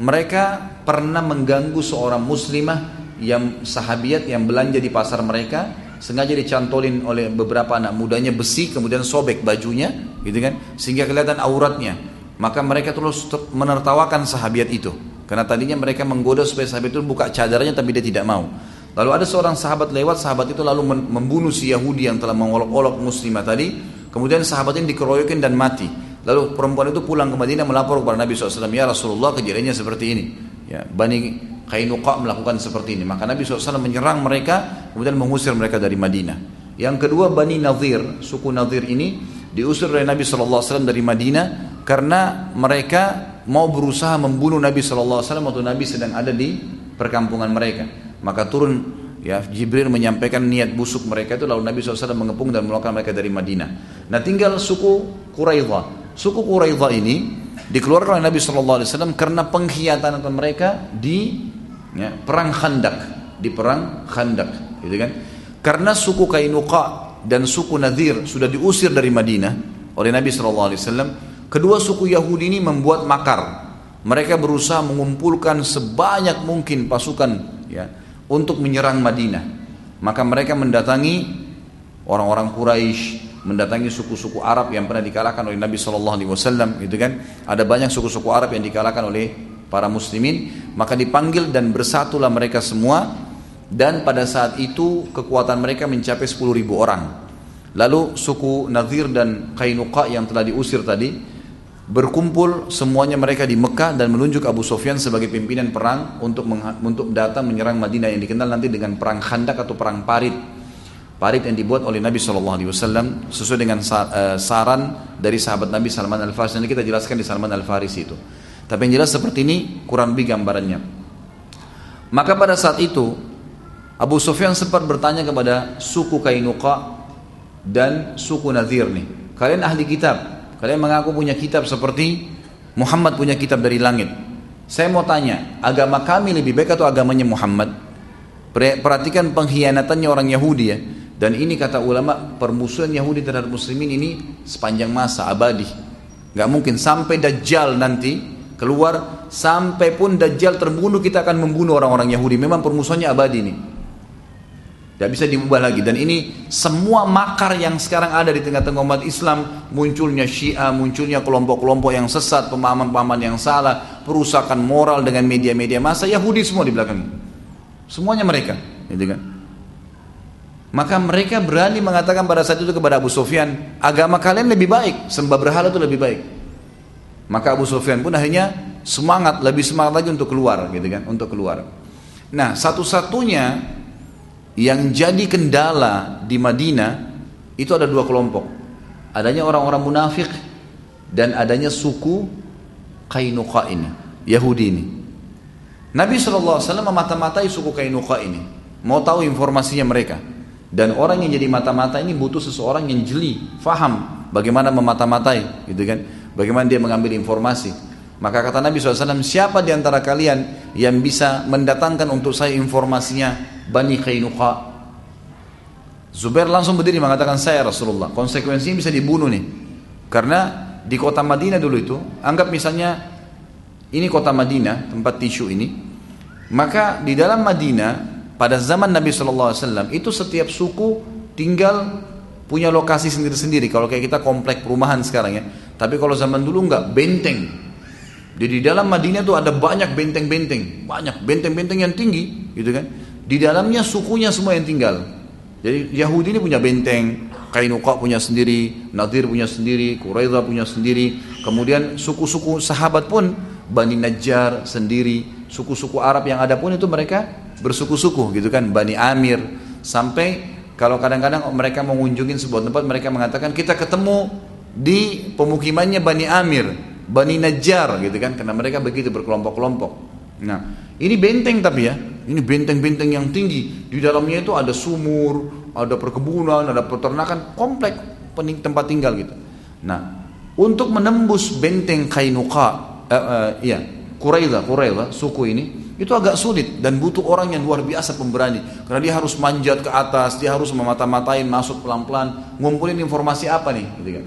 mereka pernah mengganggu seorang muslimah yang sahabiat yang belanja di pasar mereka sengaja dicantolin oleh beberapa anak mudanya besi kemudian sobek bajunya gitu kan sehingga kelihatan auratnya maka mereka terus menertawakan sahabiat itu karena tadinya mereka menggoda supaya sahabat itu buka cadarnya tapi dia tidak mau. Lalu ada seorang sahabat lewat, sahabat itu lalu membunuh si Yahudi yang telah mengolok-olok muslimah tadi. Kemudian sahabat ini dikeroyokin dan mati. Lalu perempuan itu pulang ke Madinah melapor kepada Nabi SAW, ya Rasulullah kejadiannya seperti ini. Ya, Bani Kainuqa melakukan seperti ini. Maka Nabi SAW menyerang mereka, kemudian mengusir mereka dari Madinah. Yang kedua Bani Nadir, suku Nadir ini diusir oleh Nabi SAW dari Madinah karena mereka mau berusaha membunuh Nabi SAW waktu Nabi sedang ada di perkampungan mereka. Maka turun ya Jibril menyampaikan niat busuk mereka itu lalu Nabi SAW mengepung dan mengeluarkan mereka dari Madinah. Nah tinggal suku Quraidah. Suku Quraidah ini dikeluarkan oleh Nabi SAW karena pengkhianatan mereka di ya, perang Khandak, di perang Khandak, gitu kan? Karena suku Kainuqa dan suku Nadir sudah diusir dari Madinah oleh Nabi SAW, Kedua suku Yahudi ini membuat makar. Mereka berusaha mengumpulkan sebanyak mungkin pasukan ya untuk menyerang Madinah. Maka mereka mendatangi orang-orang Quraisy, mendatangi suku-suku Arab yang pernah dikalahkan oleh Nabi Shallallahu Alaihi Wasallam, gitu kan? Ada banyak suku-suku Arab yang dikalahkan oleh para Muslimin, maka dipanggil dan bersatulah mereka semua. Dan pada saat itu kekuatan mereka mencapai 10.000 orang. Lalu suku Nadir dan Kainuqa yang telah diusir tadi, berkumpul semuanya mereka di Mekah dan menunjuk Abu Sufyan sebagai pimpinan perang untuk untuk datang menyerang Madinah yang dikenal nanti dengan perang Khandak atau perang Parit. Parit yang dibuat oleh Nabi Shallallahu Alaihi Wasallam sesuai dengan eh, saran dari sahabat Nabi Salman Al Farisi. Nanti kita jelaskan di Salman Al Farisi itu. Tapi yang jelas seperti ini kurang lebih gambarannya. Maka pada saat itu Abu Sufyan sempat bertanya kepada suku Kainuqa dan suku Nadir nih. Kalian ahli kitab, Kalian mengaku punya kitab seperti Muhammad punya kitab dari langit. Saya mau tanya, agama kami lebih baik atau agamanya Muhammad? Perhatikan pengkhianatannya orang Yahudi ya. Dan ini kata ulama, permusuhan Yahudi terhadap muslimin ini sepanjang masa, abadi. Gak mungkin sampai Dajjal nanti keluar, sampai pun Dajjal terbunuh kita akan membunuh orang-orang Yahudi. Memang permusuhannya abadi ini. Tidak bisa diubah lagi. Dan ini semua makar yang sekarang ada di tengah-tengah umat Islam, munculnya Syiah, munculnya kelompok-kelompok yang sesat, pemahaman-pemahaman yang salah, perusakan moral dengan media-media masa, Yahudi semua di belakang. Semuanya mereka, gitu kan? Maka mereka berani mengatakan pada saat itu kepada Abu Sufyan, agama kalian lebih baik, sembah berhala itu lebih baik. Maka Abu Sufyan pun akhirnya semangat, lebih semangat lagi untuk keluar gitu kan, untuk keluar. Nah, satu-satunya yang jadi kendala di Madinah itu ada dua kelompok. Adanya orang-orang munafik dan adanya suku Kainuqa ini, Yahudi ini. Nabi SAW memata-matai suku Kainuqa ini, mau tahu informasinya mereka. Dan orang yang jadi mata-mata ini butuh seseorang yang jeli, faham bagaimana memata-matai, gitu kan? Bagaimana dia mengambil informasi. Maka kata Nabi SAW, siapa di antara kalian yang bisa mendatangkan untuk saya informasinya Bani Kainuqa? Zubair langsung berdiri mengatakan saya Rasulullah. Konsekuensinya bisa dibunuh nih. Karena di kota Madinah dulu itu, anggap misalnya ini kota Madinah, tempat tisu ini. Maka di dalam Madinah pada zaman Nabi Wasallam itu setiap suku tinggal punya lokasi sendiri-sendiri. Kalau kayak kita komplek perumahan sekarang ya. Tapi kalau zaman dulu nggak benteng. Jadi di dalam Madinah itu ada banyak benteng-benteng, banyak benteng-benteng yang tinggi, gitu kan. Di dalamnya sukunya semua yang tinggal. Jadi Yahudi ini punya benteng, Kainuqa punya sendiri, Nadir punya sendiri, Quraidah punya sendiri. Kemudian suku-suku sahabat pun Bani Najjar sendiri, suku-suku Arab yang ada pun itu mereka bersuku-suku gitu kan Bani Amir sampai kalau kadang-kadang mereka mengunjungi sebuah tempat mereka mengatakan kita ketemu di pemukimannya Bani Amir Bani Najjar gitu kan. Karena mereka begitu berkelompok-kelompok. Nah ini benteng tapi ya. Ini benteng-benteng yang tinggi. Di dalamnya itu ada sumur ada perkebunan ada peternakan komplek tempat tinggal gitu. Nah untuk menembus benteng Kainuqa uh, uh, ya Quraidah Quraidah suku ini itu agak sulit dan butuh orang yang luar biasa pemberani karena dia harus manjat ke atas dia harus memata-matain masuk pelan-pelan ngumpulin informasi apa nih gitu kan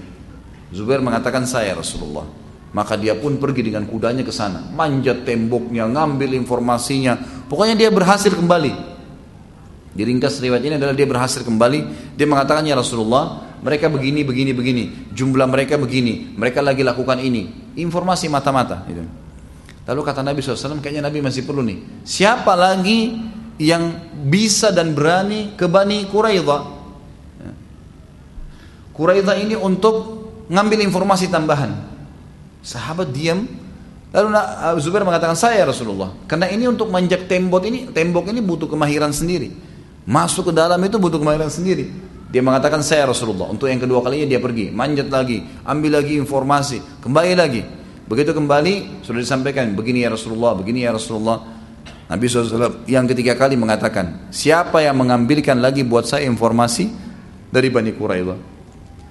Zubair mengatakan saya Rasulullah maka dia pun pergi dengan kudanya ke sana manjat temboknya ngambil informasinya pokoknya dia berhasil kembali Diringkas riwayat ini adalah dia berhasil kembali. Dia mengatakan ya Rasulullah, mereka begini, begini, begini. Jumlah mereka begini. Mereka lagi lakukan ini. Informasi mata-mata. Gitu. Lalu kata Nabi SAW, kayaknya Nabi masih perlu nih. Siapa lagi yang bisa dan berani ke Bani Quraidah? Ya. Quraidah ini untuk ngambil informasi tambahan. Sahabat diam. Lalu Zubair mengatakan saya Rasulullah. Karena ini untuk manjak tembok ini, tembok ini butuh kemahiran sendiri. Masuk ke dalam itu butuh kemahiran sendiri. Dia mengatakan saya Rasulullah. Untuk yang kedua kalinya dia pergi, manjat lagi, ambil lagi informasi, kembali lagi. Begitu kembali sudah disampaikan begini ya Rasulullah, begini ya Rasulullah. Nabi SAW yang ketiga kali mengatakan, siapa yang mengambilkan lagi buat saya informasi dari Bani Quraidah?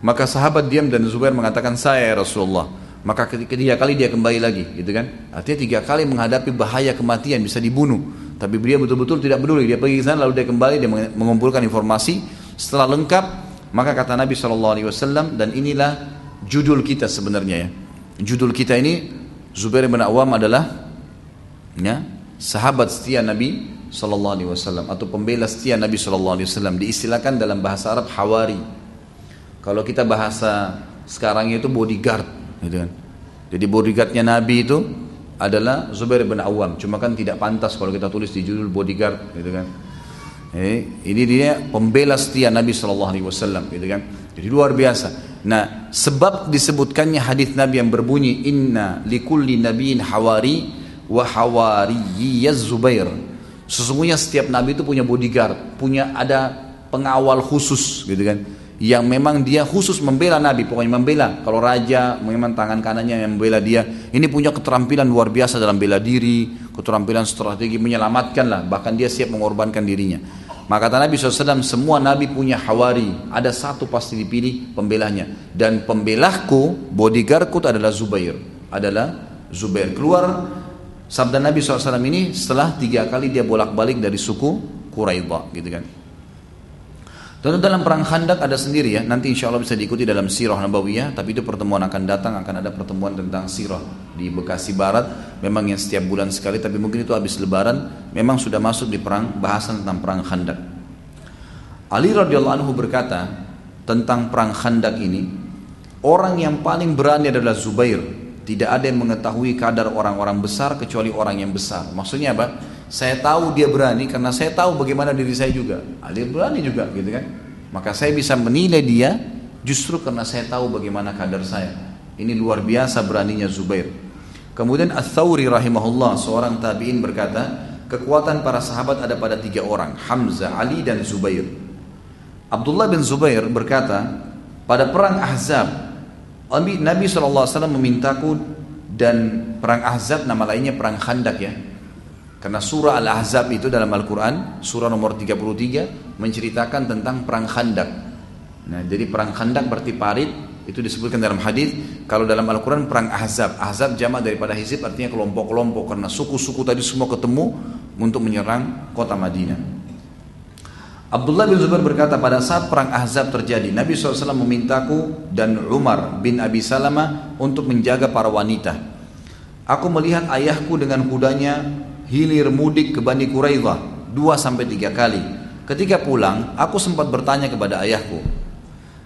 Maka sahabat diam dan Zubair mengatakan saya ya Rasulullah. Maka ketiga kali dia kembali lagi, gitu kan? Artinya tiga kali menghadapi bahaya kematian bisa dibunuh. Tapi dia betul-betul tidak peduli. Dia pergi ke sana lalu dia kembali dia mengumpulkan informasi. Setelah lengkap, maka kata Nabi SAW dan inilah judul kita sebenarnya ya judul kita ini Zubair bin Awam adalah ya, sahabat setia Nabi Sallallahu Alaihi Wasallam atau pembela setia Nabi Sallallahu Alaihi Wasallam diistilahkan dalam bahasa Arab hawari. Kalau kita bahasa sekarang itu bodyguard, gitu kan. Jadi bodyguardnya Nabi itu adalah Zubair bin Awam. Cuma kan tidak pantas kalau kita tulis di judul bodyguard, gitu kan. Eh, ini dia pembela setia Nabi Sallallahu Alaihi Wasallam, gitu kan. Jadi luar biasa. Nah, sebab disebutkannya hadis Nabi yang berbunyi inna likulli nabiyyin hawari wa hawariyyi Zubair. Sesungguhnya setiap nabi itu punya bodyguard, punya ada pengawal khusus gitu kan. Yang memang dia khusus membela nabi, pokoknya membela. Kalau raja memang tangan kanannya yang membela dia. Ini punya keterampilan luar biasa dalam bela diri, keterampilan strategi menyelamatkan lah, bahkan dia siap mengorbankan dirinya. Maka kata Nabi SAW, semua Nabi punya hawari. Ada satu pasti dipilih pembelahnya. Dan pembelahku, bodyguardku adalah Zubair. Adalah Zubair. Keluar sabda Nabi SAW ini setelah tiga kali dia bolak-balik dari suku Quraidah. Gitu kan. Tentu dalam perang Khandak ada sendiri ya. Nanti insya Allah bisa diikuti dalam Sirah Nabawiyah. Tapi itu pertemuan akan datang. Akan ada pertemuan tentang Sirah di Bekasi Barat. Memang yang setiap bulan sekali. Tapi mungkin itu habis Lebaran. Memang sudah masuk di perang bahasan tentang perang Khandak. Ali radhiyallahu anhu berkata tentang perang Khandak ini. Orang yang paling berani adalah Zubair. Tidak ada yang mengetahui kadar orang-orang besar kecuali orang yang besar. Maksudnya apa? Saya tahu dia berani karena saya tahu bagaimana diri saya juga. Ah, dia berani juga gitu kan. Maka saya bisa menilai dia justru karena saya tahu bagaimana kadar saya. Ini luar biasa beraninya Zubair. Kemudian Ats-Tsauri rahimahullah seorang tabi'in berkata, kekuatan para sahabat ada pada tiga orang, Hamzah, Ali dan Zubair. Abdullah bin Zubair berkata, pada perang Ahzab, Nabi SAW memintaku dan perang Ahzab nama lainnya perang Khandak ya. Karena surah Al-Ahzab itu dalam Al-Quran, surah nomor 33 menceritakan tentang perang Khandak. Nah, jadi perang Khandak berarti parit, itu disebutkan dalam hadis. Kalau dalam Al-Quran perang Ahzab. Ahzab jamak daripada hizib artinya kelompok-kelompok. Karena suku-suku tadi semua ketemu untuk menyerang kota Madinah. Abdullah bin Zubair berkata pada saat perang Ahzab terjadi Nabi SAW memintaku dan Umar bin Abi Salamah untuk menjaga para wanita. Aku melihat ayahku dengan kudanya hilir mudik ke Bani Quraidah dua sampai tiga kali Ketika pulang aku sempat bertanya kepada ayahku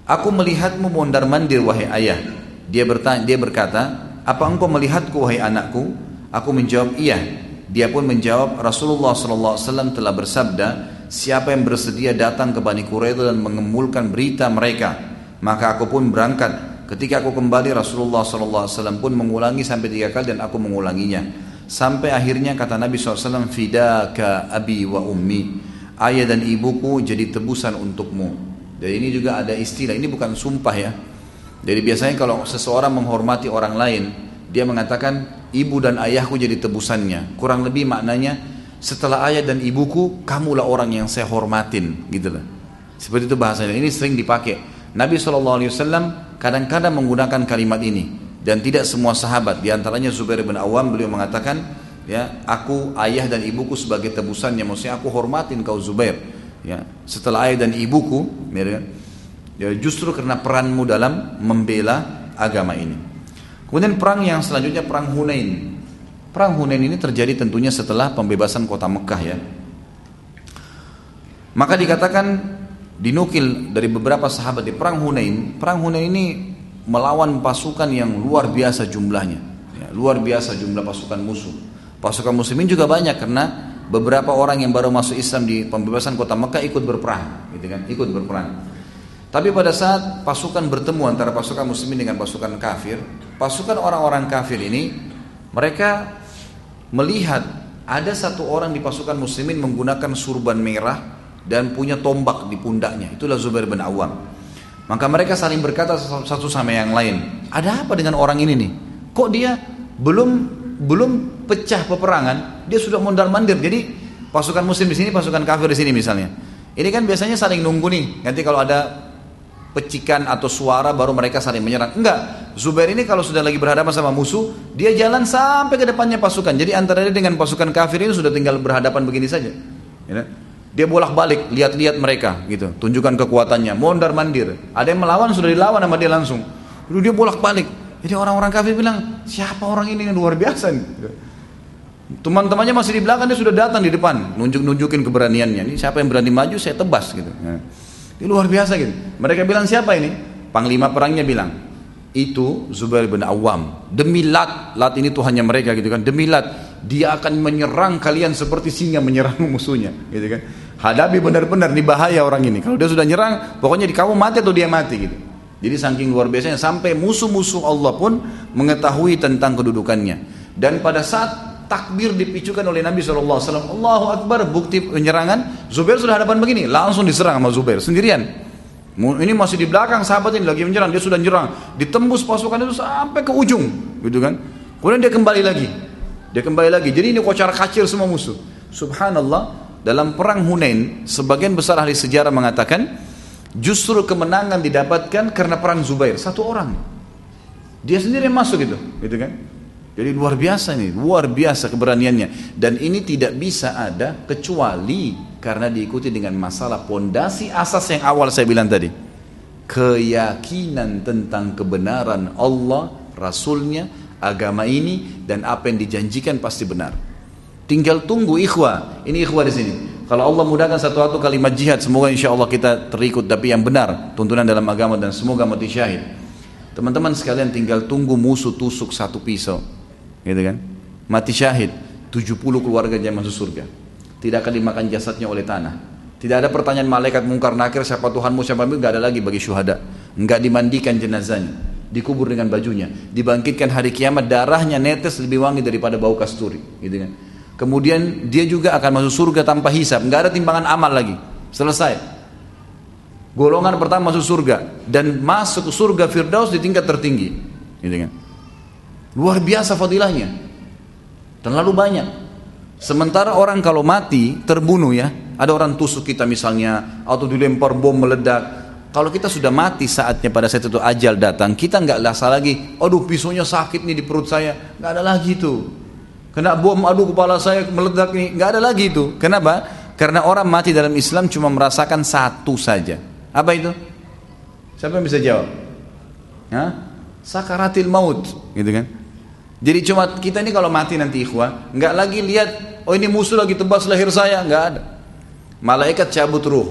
Aku melihatmu mondar mandir wahai ayah. Dia bertanya, dia berkata, apa engkau melihatku wahai anakku? Aku menjawab iya. Dia pun menjawab Rasulullah SAW telah bersabda, siapa yang bersedia datang ke Bani Quraidah dan mengemulkan berita mereka, maka aku pun berangkat. Ketika aku kembali Rasulullah SAW pun mengulangi sampai tiga kali dan aku mengulanginya. Sampai akhirnya kata Nabi SAW, Fidaka abi wa ummi. Ayah dan ibuku jadi tebusan untukmu. Jadi ini juga ada istilah, ini bukan sumpah ya. Jadi biasanya kalau seseorang menghormati orang lain, dia mengatakan ibu dan ayahku jadi tebusannya. Kurang lebih maknanya setelah ayah dan ibuku, kamulah orang yang saya hormatin, gitu lah. Seperti itu bahasanya. Ini sering dipakai. Nabi SAW kadang-kadang menggunakan kalimat ini dan tidak semua sahabat. Di antaranya Zubair bin Awam beliau mengatakan, ya aku ayah dan ibuku sebagai tebusannya. Maksudnya aku hormatin kau Zubair ya setelah ayah dan ibuku ya, ya, justru karena peranmu dalam membela agama ini kemudian perang yang selanjutnya perang Hunain perang Hunain ini terjadi tentunya setelah pembebasan kota Mekah ya maka dikatakan dinukil dari beberapa sahabat di perang Hunain perang Hunain ini melawan pasukan yang luar biasa jumlahnya ya, luar biasa jumlah pasukan musuh pasukan muslimin juga banyak karena beberapa orang yang baru masuk Islam di pembebasan kota Mekah ikut berperang, gitu kan? Ikut berperang. Tapi pada saat pasukan bertemu antara pasukan muslimin dengan pasukan kafir, pasukan orang-orang kafir ini mereka melihat ada satu orang di pasukan muslimin menggunakan surban merah dan punya tombak di pundaknya. Itulah Zubair bin Awam. Maka mereka saling berkata satu sama yang lain, ada apa dengan orang ini nih? Kok dia belum belum pecah peperangan, dia sudah mondar mandir. Jadi pasukan muslim di sini, pasukan kafir di sini misalnya. Ini kan biasanya saling nunggu nih. Nanti kalau ada pecikan atau suara baru mereka saling menyerang. Enggak. Zubair ini kalau sudah lagi berhadapan sama musuh, dia jalan sampai ke depannya pasukan. Jadi antara dia dengan pasukan kafir ini sudah tinggal berhadapan begini saja. Ya. Dia bolak-balik, lihat-lihat mereka gitu, tunjukkan kekuatannya, mondar mandir. Ada yang melawan sudah dilawan sama dia langsung. Lalu dia bolak-balik, jadi orang-orang kafir bilang, siapa orang ini yang luar biasa nih? Teman-temannya masih di belakang, dia sudah datang di depan, nunjuk-nunjukin keberaniannya. Ini siapa yang berani maju, saya tebas gitu. Nah, ini luar biasa gitu. Mereka bilang siapa ini? Panglima perangnya bilang, itu Zubair bin Awam. Demi Lat, Lat ini Tuhannya mereka gitu kan. Demi Lat, dia akan menyerang kalian seperti singa menyerang musuhnya, gitu kan. Hadapi benar-benar nih bahaya orang ini. Kalau dia sudah nyerang, pokoknya di kamu mati atau dia mati gitu. Jadi saking luar biasanya sampai musuh-musuh Allah pun mengetahui tentang kedudukannya. Dan pada saat takbir dipicukan oleh Nabi SAW, Allahu Akbar, bukti penyerangan, Zubair sudah hadapan begini, langsung diserang sama Zubair sendirian. Ini masih di belakang sahabat ini lagi menyerang, dia sudah menyerang, ditembus pasukan itu sampai ke ujung, gitu kan? Kemudian dia kembali lagi, dia kembali lagi. Jadi ini kocar kacir semua musuh. Subhanallah, dalam perang Hunain, sebagian besar ahli sejarah mengatakan Justru kemenangan didapatkan karena perang Zubair, satu orang. Dia sendiri yang masuk itu, gitu kan? Jadi luar biasa nih, luar biasa keberaniannya. Dan ini tidak bisa ada kecuali karena diikuti dengan masalah pondasi asas yang awal saya bilang tadi. Keyakinan tentang kebenaran Allah, Rasulnya, agama ini, dan apa yang dijanjikan pasti benar. Tinggal tunggu ikhwah. Ini ikhwah di sini. Kalau Allah mudahkan satu satu kalimat jihad, semoga insya Allah kita terikut tapi yang benar, tuntunan dalam agama dan semoga mati syahid. Teman-teman sekalian tinggal tunggu musuh tusuk satu pisau, gitu kan? Mati syahid, 70 keluarga yang masuk surga. Tidak akan dimakan jasadnya oleh tanah. Tidak ada pertanyaan malaikat mungkar nakir siapa Tuhanmu siapa Tuhanmu, nggak ada lagi bagi syuhada. Nggak dimandikan jenazahnya. dikubur dengan bajunya, dibangkitkan hari kiamat darahnya netes lebih wangi daripada bau kasturi, gitu kan. Kemudian dia juga akan masuk surga tanpa hisap, nggak ada timbangan amal lagi. Selesai. Golongan pertama masuk surga dan masuk surga Firdaus di tingkat tertinggi, gitu kan. Luar biasa fadilahnya. Terlalu banyak. Sementara orang kalau mati terbunuh ya, ada orang tusuk kita misalnya atau dilempar bom meledak. Kalau kita sudah mati saatnya pada saat itu ajal datang, kita nggak lasa lagi. Aduh pisaunya sakit nih di perut saya, nggak ada lagi itu. Kena bom, aduh kepala saya meledak nih, nggak ada lagi itu. Kenapa? Karena orang mati dalam Islam cuma merasakan satu saja. Apa itu? Siapa yang bisa jawab? Hah? Sakaratil maut, gitu kan? Jadi cuma kita ini kalau mati nanti ikhwah, nggak lagi lihat, oh ini musuh lagi tebas leher saya, nggak ada. Malaikat cabut ruh.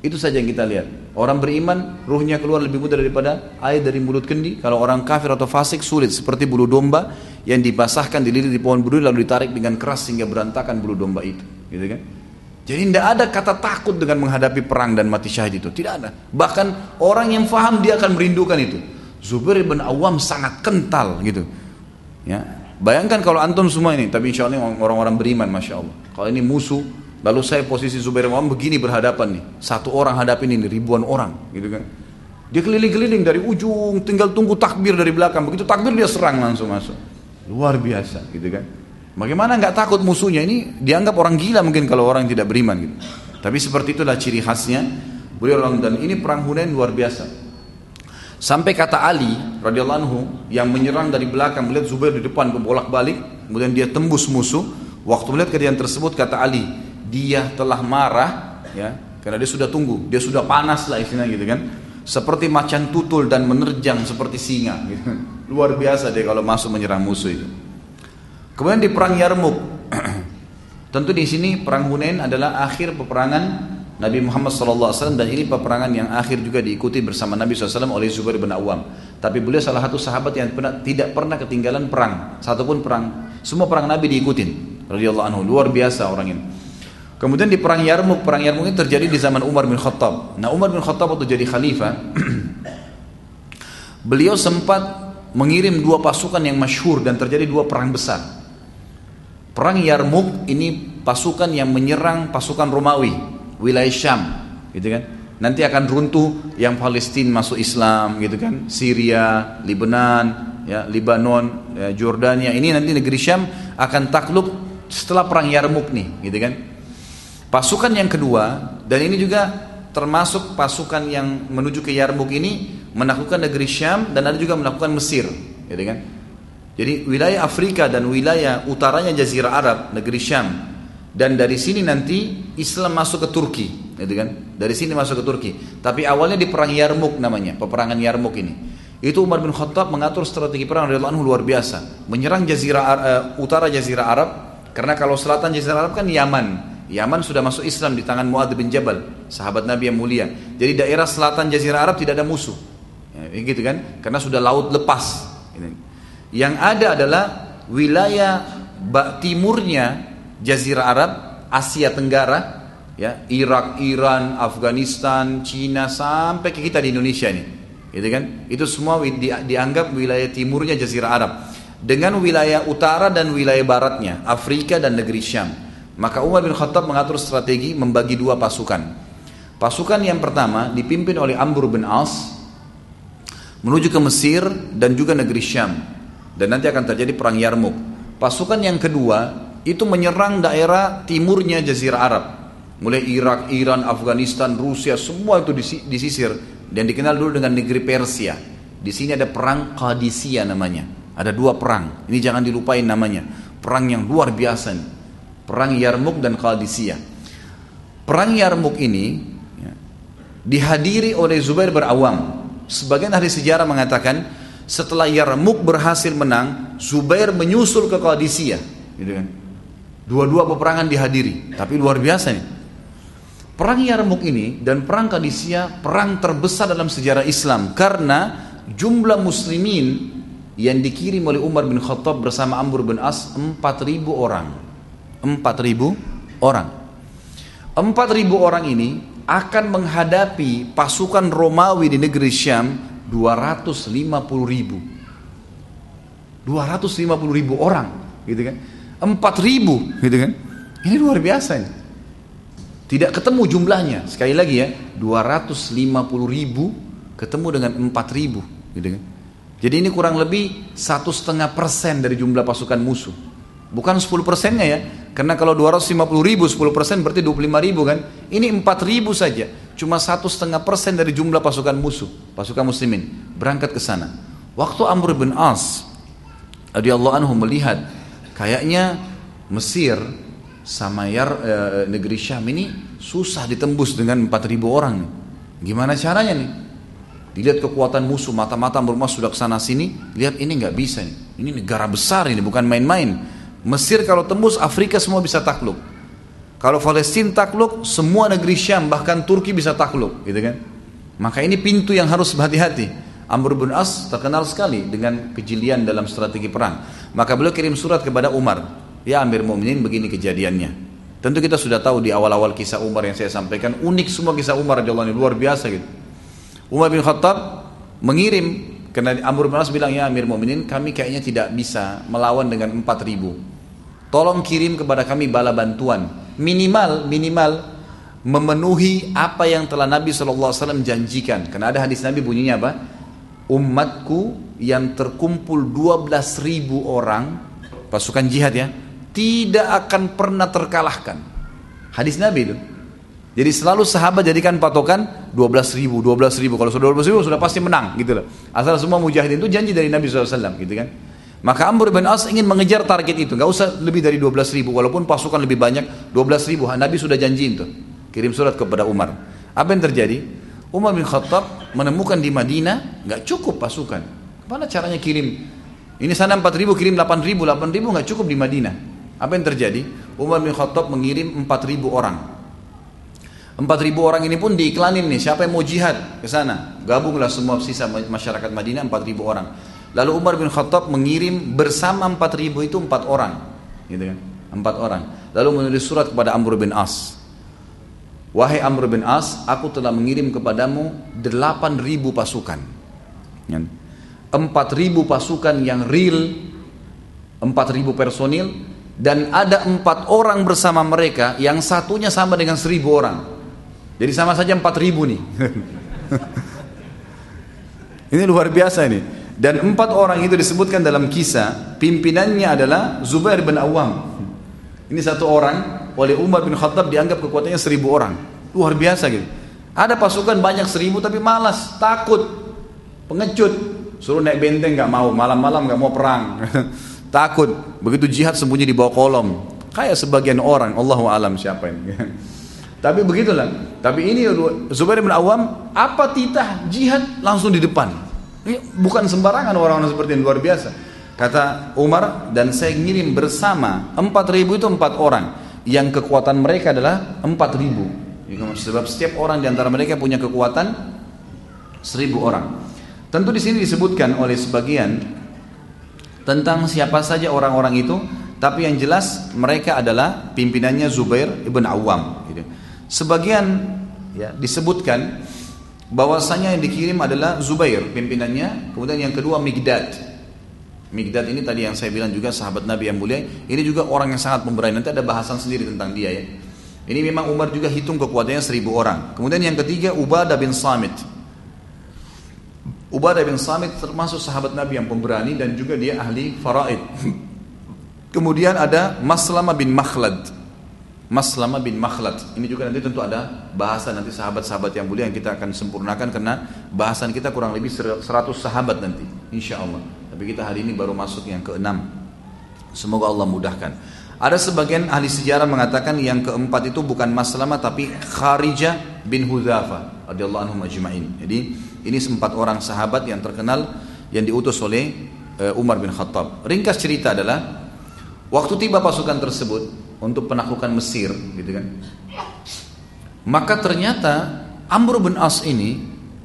Itu saja yang kita lihat. Orang beriman, ruhnya keluar lebih mudah daripada air dari mulut kendi. Kalau orang kafir atau fasik sulit, seperti bulu domba yang dibasahkan dililit di pohon berduri lalu ditarik dengan keras sehingga berantakan bulu domba itu. Gitu kan? Jadi tidak ada kata takut dengan menghadapi perang dan mati syahid itu. Tidak ada. Bahkan orang yang faham dia akan merindukan itu. Zubair bin Awam sangat kental gitu. Ya, bayangkan kalau antum semua ini, tapi insya Allah orang-orang beriman, masya Allah. Kalau ini musuh, lalu saya posisi Zubair bin begini berhadapan nih, satu orang hadapin ini ribuan orang, gitu kan? Dia keliling-keliling dari ujung, tinggal tunggu takbir dari belakang. Begitu takbir dia serang langsung masuk. Luar biasa, gitu kan? Bagaimana nggak takut musuhnya ini dianggap orang gila mungkin kalau orang tidak beriman gitu. Tapi seperti itulah ciri khasnya beliau dan ini perang Hunain luar biasa. Sampai kata Ali radhiyallahu anhu yang menyerang dari belakang melihat Zubair di depan berbolak-balik, kemudian dia tembus musuh. Waktu melihat kejadian tersebut kata Ali, dia telah marah ya, karena dia sudah tunggu, dia sudah panas lah istilahnya gitu kan. Seperti macan tutul dan menerjang seperti singa gitu. Luar biasa dia kalau masuk menyerang musuh itu. Kemudian di perang Yarmuk. Tentu di sini perang Hunain adalah akhir peperangan Nabi Muhammad SAW dan ini peperangan yang akhir juga diikuti bersama Nabi SAW oleh Zubair bin Awam. Tapi beliau salah satu sahabat yang pernah, tidak pernah ketinggalan perang, satupun perang. Semua perang Nabi diikutin. Radhiyallahu anhu luar biasa orang ini. Kemudian di perang Yarmuk, perang Yarmuk ini terjadi di zaman Umar bin Khattab. Nah Umar bin Khattab waktu jadi khalifah, beliau sempat mengirim dua pasukan yang masyhur dan terjadi dua perang besar. Perang Yarmuk ini pasukan yang menyerang pasukan Romawi wilayah Syam, gitu kan? Nanti akan runtuh yang Palestina masuk Islam, gitu kan? Syria, Lebanon, ya, Lebanon, ya, Jordania. Ini nanti negeri Syam akan takluk setelah perang Yarmuk nih, gitu kan? Pasukan yang kedua dan ini juga termasuk pasukan yang menuju ke Yarmuk ini menaklukkan negeri Syam dan ada juga melakukan Mesir, gitu kan? Jadi wilayah Afrika dan wilayah utaranya Jazirah Arab, negeri Syam dan dari sini nanti Islam masuk ke Turki, gitu kan? Dari sini masuk ke Turki. Tapi awalnya di perang Yarmuk namanya, peperangan Yarmuk ini. Itu Umar bin Khattab mengatur strategi perang radhiyallahu anhu luar biasa, menyerang jazirah uh, utara jazirah Arab karena kalau selatan jazirah Arab kan Yaman. Yaman sudah masuk Islam di tangan Muadz bin Jabal, sahabat Nabi yang mulia. Jadi daerah selatan jazirah Arab tidak ada musuh. Ya, gitu kan? Karena sudah laut lepas. Yang ada adalah wilayah timurnya Jazirah Arab, Asia Tenggara, ya, Irak, Iran, Afghanistan, Cina sampai ke kita di Indonesia ini. Gitu kan? Itu semua di, dianggap wilayah timurnya Jazirah Arab dengan wilayah utara dan wilayah baratnya, Afrika dan negeri Syam. Maka Umar bin Khattab mengatur strategi membagi dua pasukan. Pasukan yang pertama dipimpin oleh Amr bin As menuju ke Mesir dan juga negeri Syam. Dan nanti akan terjadi perang Yarmuk. Pasukan yang kedua itu menyerang daerah timurnya Jazirah Arab. Mulai Irak, Iran, Afghanistan, Rusia, semua itu disisir dan dikenal dulu dengan negeri Persia. Di sini ada perang Qadisiyah namanya. Ada dua perang. Ini jangan dilupain namanya. Perang yang luar biasa nih. Perang Yarmuk dan Qadisiyah. Perang Yarmuk ini ya, dihadiri oleh Zubair berawam. Sebagian ahli sejarah mengatakan setelah Yarmuk berhasil menang, Zubair menyusul ke Qadisiyah. Gitu kan. Dua-dua peperangan dihadiri, tapi luar biasa nih. Perang Yarmuk ini dan perang Kadisia perang terbesar dalam sejarah Islam karena jumlah muslimin yang dikirim oleh Umar bin Khattab bersama Amr bin As 4000 orang. 4000 orang. 4000 orang ini akan menghadapi pasukan Romawi di negeri Syam 250 ribu. 250 ribu orang, gitu kan? 4 ribu, gitu kan? Ini luar biasa ini. Tidak ketemu jumlahnya. Sekali lagi ya, 250 ribu ketemu dengan 4 ribu, gitu kan? Jadi ini kurang lebih satu setengah persen dari jumlah pasukan musuh. Bukan 10 persennya ya. Karena kalau 250 ribu 10 persen berarti 25 ribu kan. Ini 4 ribu saja. Cuma satu setengah persen dari jumlah pasukan musuh. Pasukan muslimin. Berangkat ke sana. Waktu Amr bin As. radhiyallahu anhu melihat. Kayaknya Mesir sama Yar, e, negeri Syam ini susah ditembus dengan 4 ribu orang. Gimana caranya nih? Dilihat kekuatan musuh, mata-mata bermas sudah ke sana sini, lihat ini nggak bisa nih. Ini negara besar ini, bukan main-main. Mesir kalau tembus Afrika semua bisa takluk. Kalau Palestina takluk, semua negeri Syam bahkan Turki bisa takluk, gitu kan? Maka ini pintu yang harus berhati-hati. Amr bin As terkenal sekali dengan kejelian dalam strategi perang. Maka beliau kirim surat kepada Umar, ya Amir Mu'minin begini kejadiannya. Tentu kita sudah tahu di awal-awal kisah Umar yang saya sampaikan, unik semua kisah Umar anhu luar biasa gitu. Umar bin Khattab mengirim karena Amr bin As bilang ya Amir Mu'minin kami kayaknya tidak bisa melawan dengan 4000 Tolong kirim kepada kami bala bantuan. Minimal, minimal memenuhi apa yang telah Nabi SAW janjikan. Karena ada hadis Nabi bunyinya apa? Umatku yang terkumpul 12 ribu orang, pasukan jihad ya, tidak akan pernah terkalahkan. Hadis Nabi itu. Jadi selalu sahabat jadikan patokan 12 ribu, 12 ribu. Kalau sudah 12 ribu sudah pasti menang gitu loh. Asal semua mujahidin itu janji dari Nabi SAW gitu kan. Maka Amr bin As ingin mengejar target itu. Gak usah lebih dari 12 ribu. Walaupun pasukan lebih banyak, 12 ribu. Nabi sudah janji itu. Kirim surat kepada Umar. Apa yang terjadi? Umar bin Khattab menemukan di Madinah gak cukup pasukan. Mana caranya kirim? Ini sana 4 ribu, kirim 8 ribu. 8 ribu gak cukup di Madinah. Apa yang terjadi? Umar bin Khattab mengirim 4 ribu orang. 4 ribu orang ini pun diiklanin nih. Siapa yang mau jihad ke sana? Gabunglah semua sisa masyarakat Madinah 4 ribu orang. Lalu Umar bin Khattab mengirim bersama 4000 itu empat orang, gitu kan? Empat orang. Lalu menulis surat kepada Amr bin As. Wahai Amr bin As, aku telah mengirim kepadamu 8000 pasukan. 4000 pasukan yang real, 4000 personil dan ada empat orang bersama mereka yang satunya sama dengan 1000 orang. Jadi sama saja 4000 nih. ini luar biasa ini. Dan empat orang itu disebutkan dalam kisah, pimpinannya adalah Zubair bin Awam. Ini satu orang, oleh Umar bin Khattab dianggap kekuatannya seribu orang. Luar biasa gitu. Ada pasukan banyak seribu tapi malas, takut, pengecut. Suruh naik benteng nggak mau, malam-malam nggak mau perang. takut. Begitu jihad sembunyi di bawah kolom. Kayak sebagian orang, Allahu alam siapa ini. Tapi begitulah. Tapi ini Zubair bin Awam, apa titah jihad langsung di depan. Ini bukan sembarangan orang-orang seperti ini luar biasa. Kata Umar dan saya ngirim bersama 4000 itu empat orang yang kekuatan mereka adalah 4000. Sebab setiap orang di antara mereka punya kekuatan 1000 orang. Tentu di sini disebutkan oleh sebagian tentang siapa saja orang-orang itu, tapi yang jelas mereka adalah pimpinannya Zubair ibn Awam. Sebagian ya, disebutkan bahwasanya yang dikirim adalah Zubair pimpinannya, kemudian yang kedua Migdad. Migdad ini tadi yang saya bilang juga sahabat Nabi yang mulia, ini juga orang yang sangat pemberani. Nanti ada bahasan sendiri tentang dia ya. Ini memang Umar juga hitung kekuatannya seribu orang. Kemudian yang ketiga Ubadah bin Samit. Ubadah bin Samit termasuk sahabat Nabi yang pemberani dan juga dia ahli faraid. Kemudian ada Maslama bin Makhlad. Maslama bin Makhlad. Ini juga nanti tentu ada bahasan nanti sahabat-sahabat yang mulia yang kita akan sempurnakan karena bahasan kita kurang lebih 100 sahabat nanti, insya Allah. Tapi kita hari ini baru masuk yang keenam. Semoga Allah mudahkan. Ada sebagian ahli sejarah mengatakan yang keempat itu bukan Maslama tapi Kharijah bin Hudzafa radhiyallahu anhu majma'in. Jadi ini sempat orang sahabat yang terkenal yang diutus oleh eh, Umar bin Khattab. Ringkas cerita adalah waktu tiba pasukan tersebut untuk penaklukan Mesir gitu kan. Maka ternyata Amr bin As ini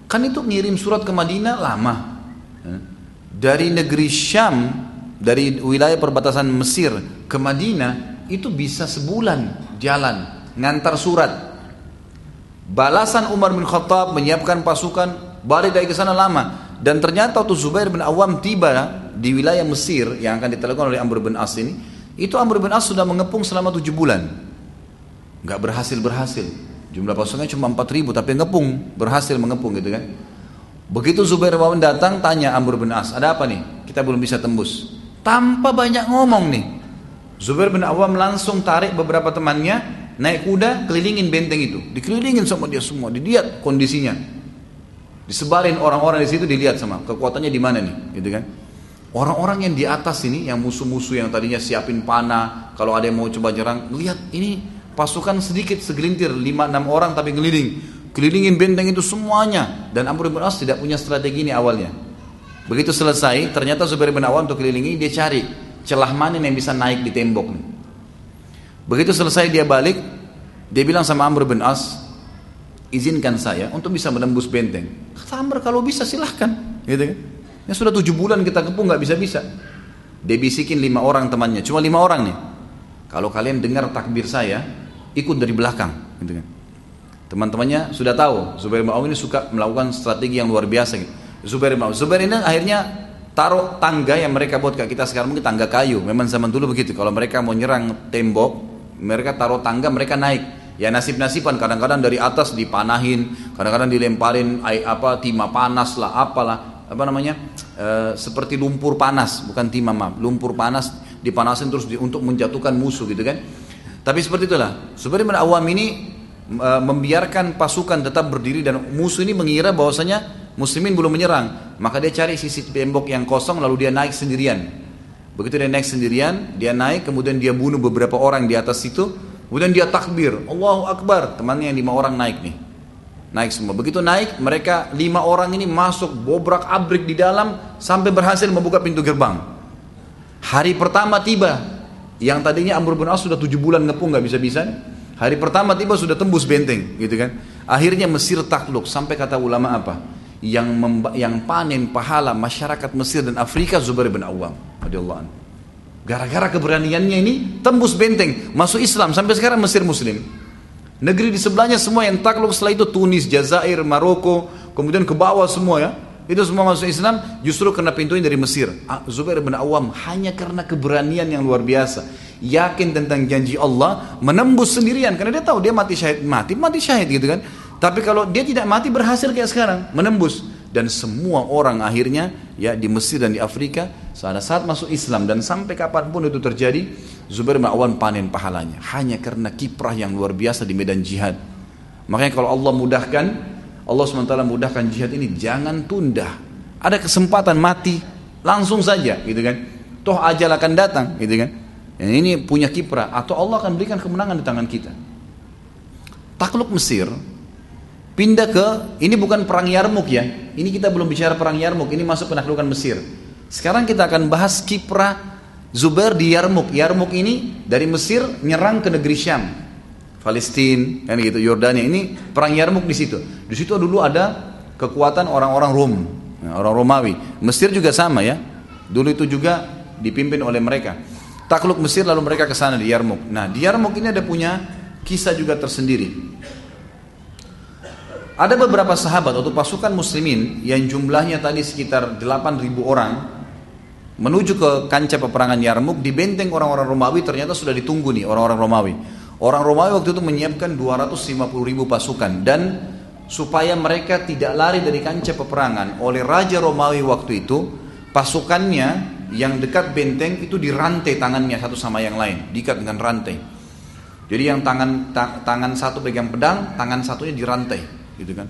kan itu ngirim surat ke Madinah lama. Ya. dari negeri Syam dari wilayah perbatasan Mesir ke Madinah itu bisa sebulan jalan ngantar surat. Balasan Umar bin Khattab menyiapkan pasukan balik dari ke sana lama. Dan ternyata waktu Zubair bin Awam tiba di wilayah Mesir yang akan ditelepon oleh Amr bin As ini, itu Amr bin As sudah mengepung selama tujuh bulan. Nggak berhasil-berhasil. Jumlah pasukannya cuma 4 ribu tapi ngepung, berhasil mengepung gitu kan. Begitu Zubair bin datang tanya Amr bin As, ada apa nih? Kita belum bisa tembus. Tanpa banyak ngomong nih. Zubair bin Awam langsung tarik beberapa temannya naik kuda kelilingin benteng itu. Dikelilingin sama dia semua, dilihat kondisinya. Disebarin orang-orang di situ dilihat sama kekuatannya di mana nih, gitu kan? Orang-orang yang di atas ini, yang musuh-musuh yang tadinya siapin panah, kalau ada yang mau coba nyerang, lihat ini pasukan sedikit segelintir, 5-6 orang tapi keliling, kelilingin benteng itu semuanya. Dan Amr bin As tidak punya strategi ini awalnya. Begitu selesai, ternyata Zubair bin Awam untuk kelilingi, dia cari celah mana yang bisa naik di tembok. Begitu selesai dia balik, dia bilang sama Amr bin As, izinkan saya untuk bisa menembus benteng. Kata Amr kalau bisa silahkan. Gitu kan. Ya sudah tujuh bulan kita kepung nggak bisa-bisa. Dia bisikin lima orang temannya, cuma lima orang nih. Kalau kalian dengar takbir saya, ikut dari belakang. Gitu kan. Teman-temannya sudah tahu, Zubair bin ini suka melakukan strategi yang luar biasa. Gitu. Zubair bin Zubair ini akhirnya taruh tangga yang mereka buat kayak kita sekarang mungkin tangga kayu. Memang zaman dulu begitu. Kalau mereka mau nyerang tembok, mereka taruh tangga, mereka naik. Ya nasib-nasiban kadang-kadang dari atas dipanahin, kadang-kadang dilemparin apa timah panas lah, apalah apa namanya e, seperti lumpur panas, bukan timah maaf, lumpur panas dipanasin terus di, untuk menjatuhkan musuh gitu kan. Tapi seperti itulah. Sebenarnya awam ini e, membiarkan pasukan tetap berdiri dan musuh ini mengira bahwasanya muslimin belum menyerang, maka dia cari sisi tembok yang kosong lalu dia naik sendirian. Begitu dia naik sendirian, dia naik kemudian dia bunuh beberapa orang di atas situ Kemudian dia takbir, Allahu Akbar. Temannya yang lima orang naik nih. Naik semua. Begitu naik, mereka lima orang ini masuk bobrak abrik di dalam sampai berhasil membuka pintu gerbang. Hari pertama tiba, yang tadinya Amr bin As sudah tujuh bulan ngepung nggak bisa-bisa. Hari pertama tiba sudah tembus benteng, gitu kan? Akhirnya Mesir takluk sampai kata ulama apa? Yang yang panen pahala masyarakat Mesir dan Afrika Zubair bin Awam radhiyallahu. Gara-gara keberaniannya ini tembus benteng, masuk Islam sampai sekarang Mesir Muslim. Negeri di sebelahnya semua yang takluk setelah itu Tunis, Jazair, Maroko, kemudian ke bawah semua ya. Itu semua masuk Islam justru karena pintunya dari Mesir. Zubair bin Awam hanya karena keberanian yang luar biasa. Yakin tentang janji Allah, menembus sendirian karena dia tahu dia mati syahid, mati mati syahid gitu kan. Tapi kalau dia tidak mati berhasil kayak sekarang, menembus dan semua orang akhirnya ya di Mesir dan di Afrika pada saat masuk Islam dan sampai kapan pun itu terjadi, Zubair bin Awan panen pahalanya. Hanya karena kiprah yang luar biasa di medan jihad. Makanya kalau Allah mudahkan, Allah SWT mudahkan jihad ini, jangan tunda. Ada kesempatan mati, langsung saja gitu kan. Toh ajal akan datang gitu kan. Yang ini punya kiprah atau Allah akan berikan kemenangan di tangan kita. Takluk Mesir pindah ke ini bukan perang Yarmuk ya. Ini kita belum bicara perang Yarmuk, ini masuk penaklukan Mesir. Sekarang kita akan bahas kiprah Zubair di Yarmuk. Yarmuk ini dari Mesir nyerang ke negeri Syam. Palestina, kan gitu, Yordania. Ini perang Yarmuk di situ. Di situ dulu ada kekuatan orang-orang Rom, orang Romawi. Mesir juga sama ya. Dulu itu juga dipimpin oleh mereka. Takluk Mesir lalu mereka ke sana di Yarmuk. Nah, di Yarmuk ini ada punya kisah juga tersendiri. Ada beberapa sahabat atau pasukan muslimin yang jumlahnya tadi sekitar 8.000 orang menuju ke kancah peperangan Yarmuk di benteng orang-orang Romawi ternyata sudah ditunggu nih orang-orang Romawi. Orang Romawi waktu itu menyiapkan 250 ribu pasukan dan supaya mereka tidak lari dari kancah peperangan oleh Raja Romawi waktu itu pasukannya yang dekat benteng itu dirantai tangannya satu sama yang lain diikat dengan rantai. Jadi yang tangan tangan satu pegang pedang, tangan satunya dirantai, gitu kan?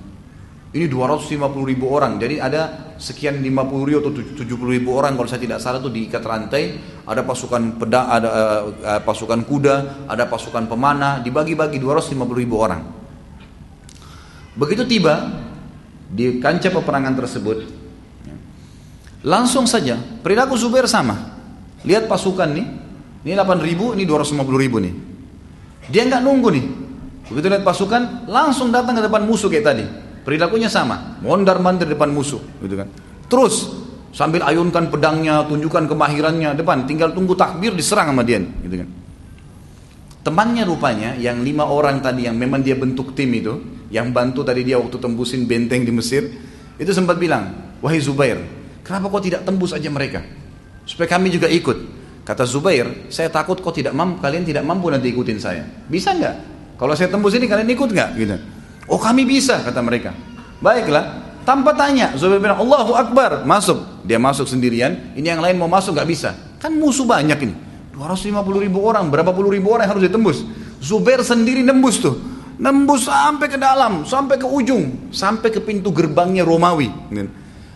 Ini 250 ribu orang, jadi ada sekian 50 ribu atau 70 ribu orang kalau saya tidak salah itu diikat rantai. Ada pasukan pedang, ada uh, pasukan kuda, ada pasukan pemanah, dibagi-bagi 250 ribu orang. Begitu tiba di kancah peperangan tersebut, ya, langsung saja perilaku Zubair sama. Lihat pasukan nih, ini 8 ribu, ini 250 ribu nih. Dia nggak nunggu nih. Begitu lihat pasukan, langsung datang ke depan musuh kayak tadi. Perilakunya sama, mondar mandir depan musuh, gitu kan. Terus sambil ayunkan pedangnya, tunjukkan kemahirannya depan, tinggal tunggu takbir diserang sama dia, gitu kan. Temannya rupanya yang lima orang tadi yang memang dia bentuk tim itu, yang bantu tadi dia waktu tembusin benteng di Mesir, itu sempat bilang, wahai Zubair, kenapa kau tidak tembus aja mereka? Supaya kami juga ikut. Kata Zubair, saya takut kau tidak mampu, kalian tidak mampu nanti ikutin saya. Bisa nggak? Kalau saya tembus ini kalian ikut nggak? Gitu. Oh kami bisa, kata mereka. Baiklah, tanpa tanya, Zubair bilang, Allahu Akbar, masuk. Dia masuk sendirian, ini yang lain mau masuk nggak bisa. Kan musuh banyak ini. 250 ribu orang, berapa puluh ribu orang yang harus ditembus. Zubair sendiri nembus tuh. Nembus sampai ke dalam, sampai ke ujung, sampai ke pintu gerbangnya Romawi.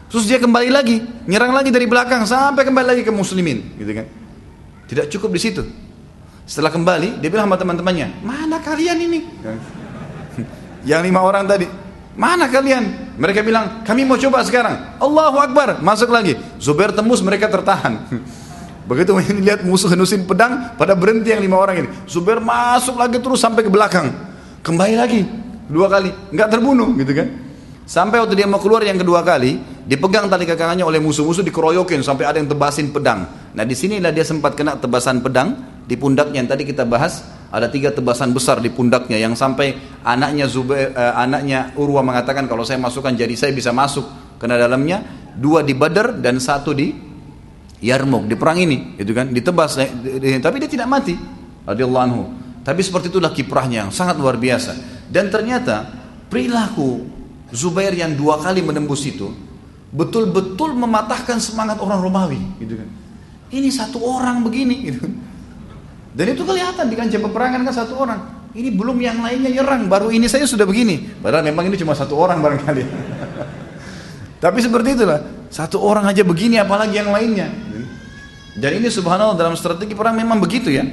Terus dia kembali lagi, nyerang lagi dari belakang sampai kembali lagi ke muslimin, gitu kan. Tidak cukup di situ. Setelah kembali, dia bilang sama teman-temannya, "Mana kalian ini?" Yang lima orang tadi, "Mana kalian?" Mereka bilang, "Kami mau coba sekarang." Allahu Akbar, masuk lagi. Zubair tembus, mereka tertahan. Begitu lihat musuh henusin pedang, pada berhenti yang lima orang ini. Zubair masuk lagi terus sampai ke belakang. Kembali lagi, dua kali. Nggak terbunuh gitu kan. Sampai waktu dia mau keluar yang kedua kali, dipegang tali kakangannya oleh musuh-musuh dikeroyokin sampai ada yang tebasin pedang. Nah di sinilah dia sempat kena tebasan pedang di pundaknya yang tadi kita bahas ada tiga tebasan besar di pundaknya. Yang sampai anaknya Zubair, eh, anaknya Urwa mengatakan kalau saya masukkan jadi saya bisa masuk. Kena dalamnya dua di Badar dan satu di Yarmuk di perang ini itu kan? Ditebas eh, tapi dia tidak mati radhiyallahu anhu. Tapi seperti itulah kiprahnya yang sangat luar biasa. Dan ternyata perilaku Zubair yang dua kali menembus itu betul-betul mematahkan semangat orang Romawi gitu kan? Ini satu orang begini gitu dan itu kelihatan di kancah peperangan kan satu orang. Ini belum yang lainnya nyerang baru ini saya sudah begini. Padahal memang ini cuma satu orang barangkali. Tapi seperti itulah satu orang aja begini apalagi yang lainnya. Dan ini subhanallah dalam strategi perang memang begitu ya.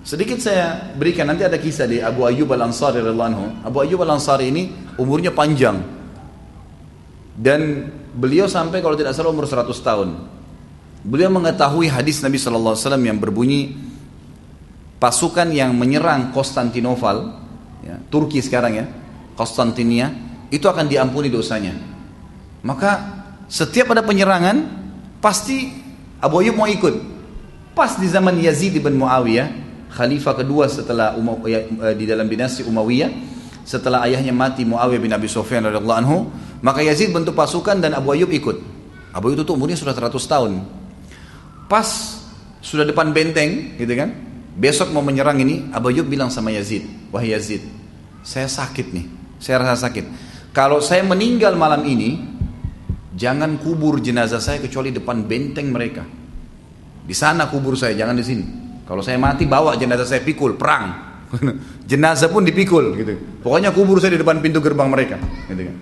Sedikit saya berikan nanti ada kisah di Abu Ayyub Al Ansari radhiyallahu Abu Ayyub Al Ansari ini umurnya panjang. Dan beliau sampai kalau tidak salah umur 100 tahun. Beliau mengetahui hadis Nabi Shallallahu Alaihi Wasallam yang berbunyi pasukan yang menyerang Konstantinopel, ya, Turki sekarang ya, Konstantinia, itu akan diampuni dosanya. Maka setiap ada penyerangan pasti Abu Ayyub mau ikut. Pas di zaman Yazid bin Muawiyah, khalifah kedua setelah ya, eh, di dalam dinasti Umayyah, setelah ayahnya mati Muawiyah bin Abi Sufyan radhiyallahu anhu, maka Yazid bentuk pasukan dan Abu Ayyub ikut. Abu Ayyub itu umurnya sudah 100 tahun. Pas sudah depan benteng, gitu kan? Besok mau menyerang ini, Abu Ayyub bilang sama Yazid, "Wahai Yazid, saya sakit nih. Saya rasa sakit. Kalau saya meninggal malam ini, Jangan kubur jenazah saya kecuali depan benteng mereka. Di sana kubur saya, jangan di sini. Kalau saya mati bawa jenazah saya pikul, perang. jenazah pun dipikul gitu. Pokoknya kubur saya di depan pintu gerbang mereka, gitu kan.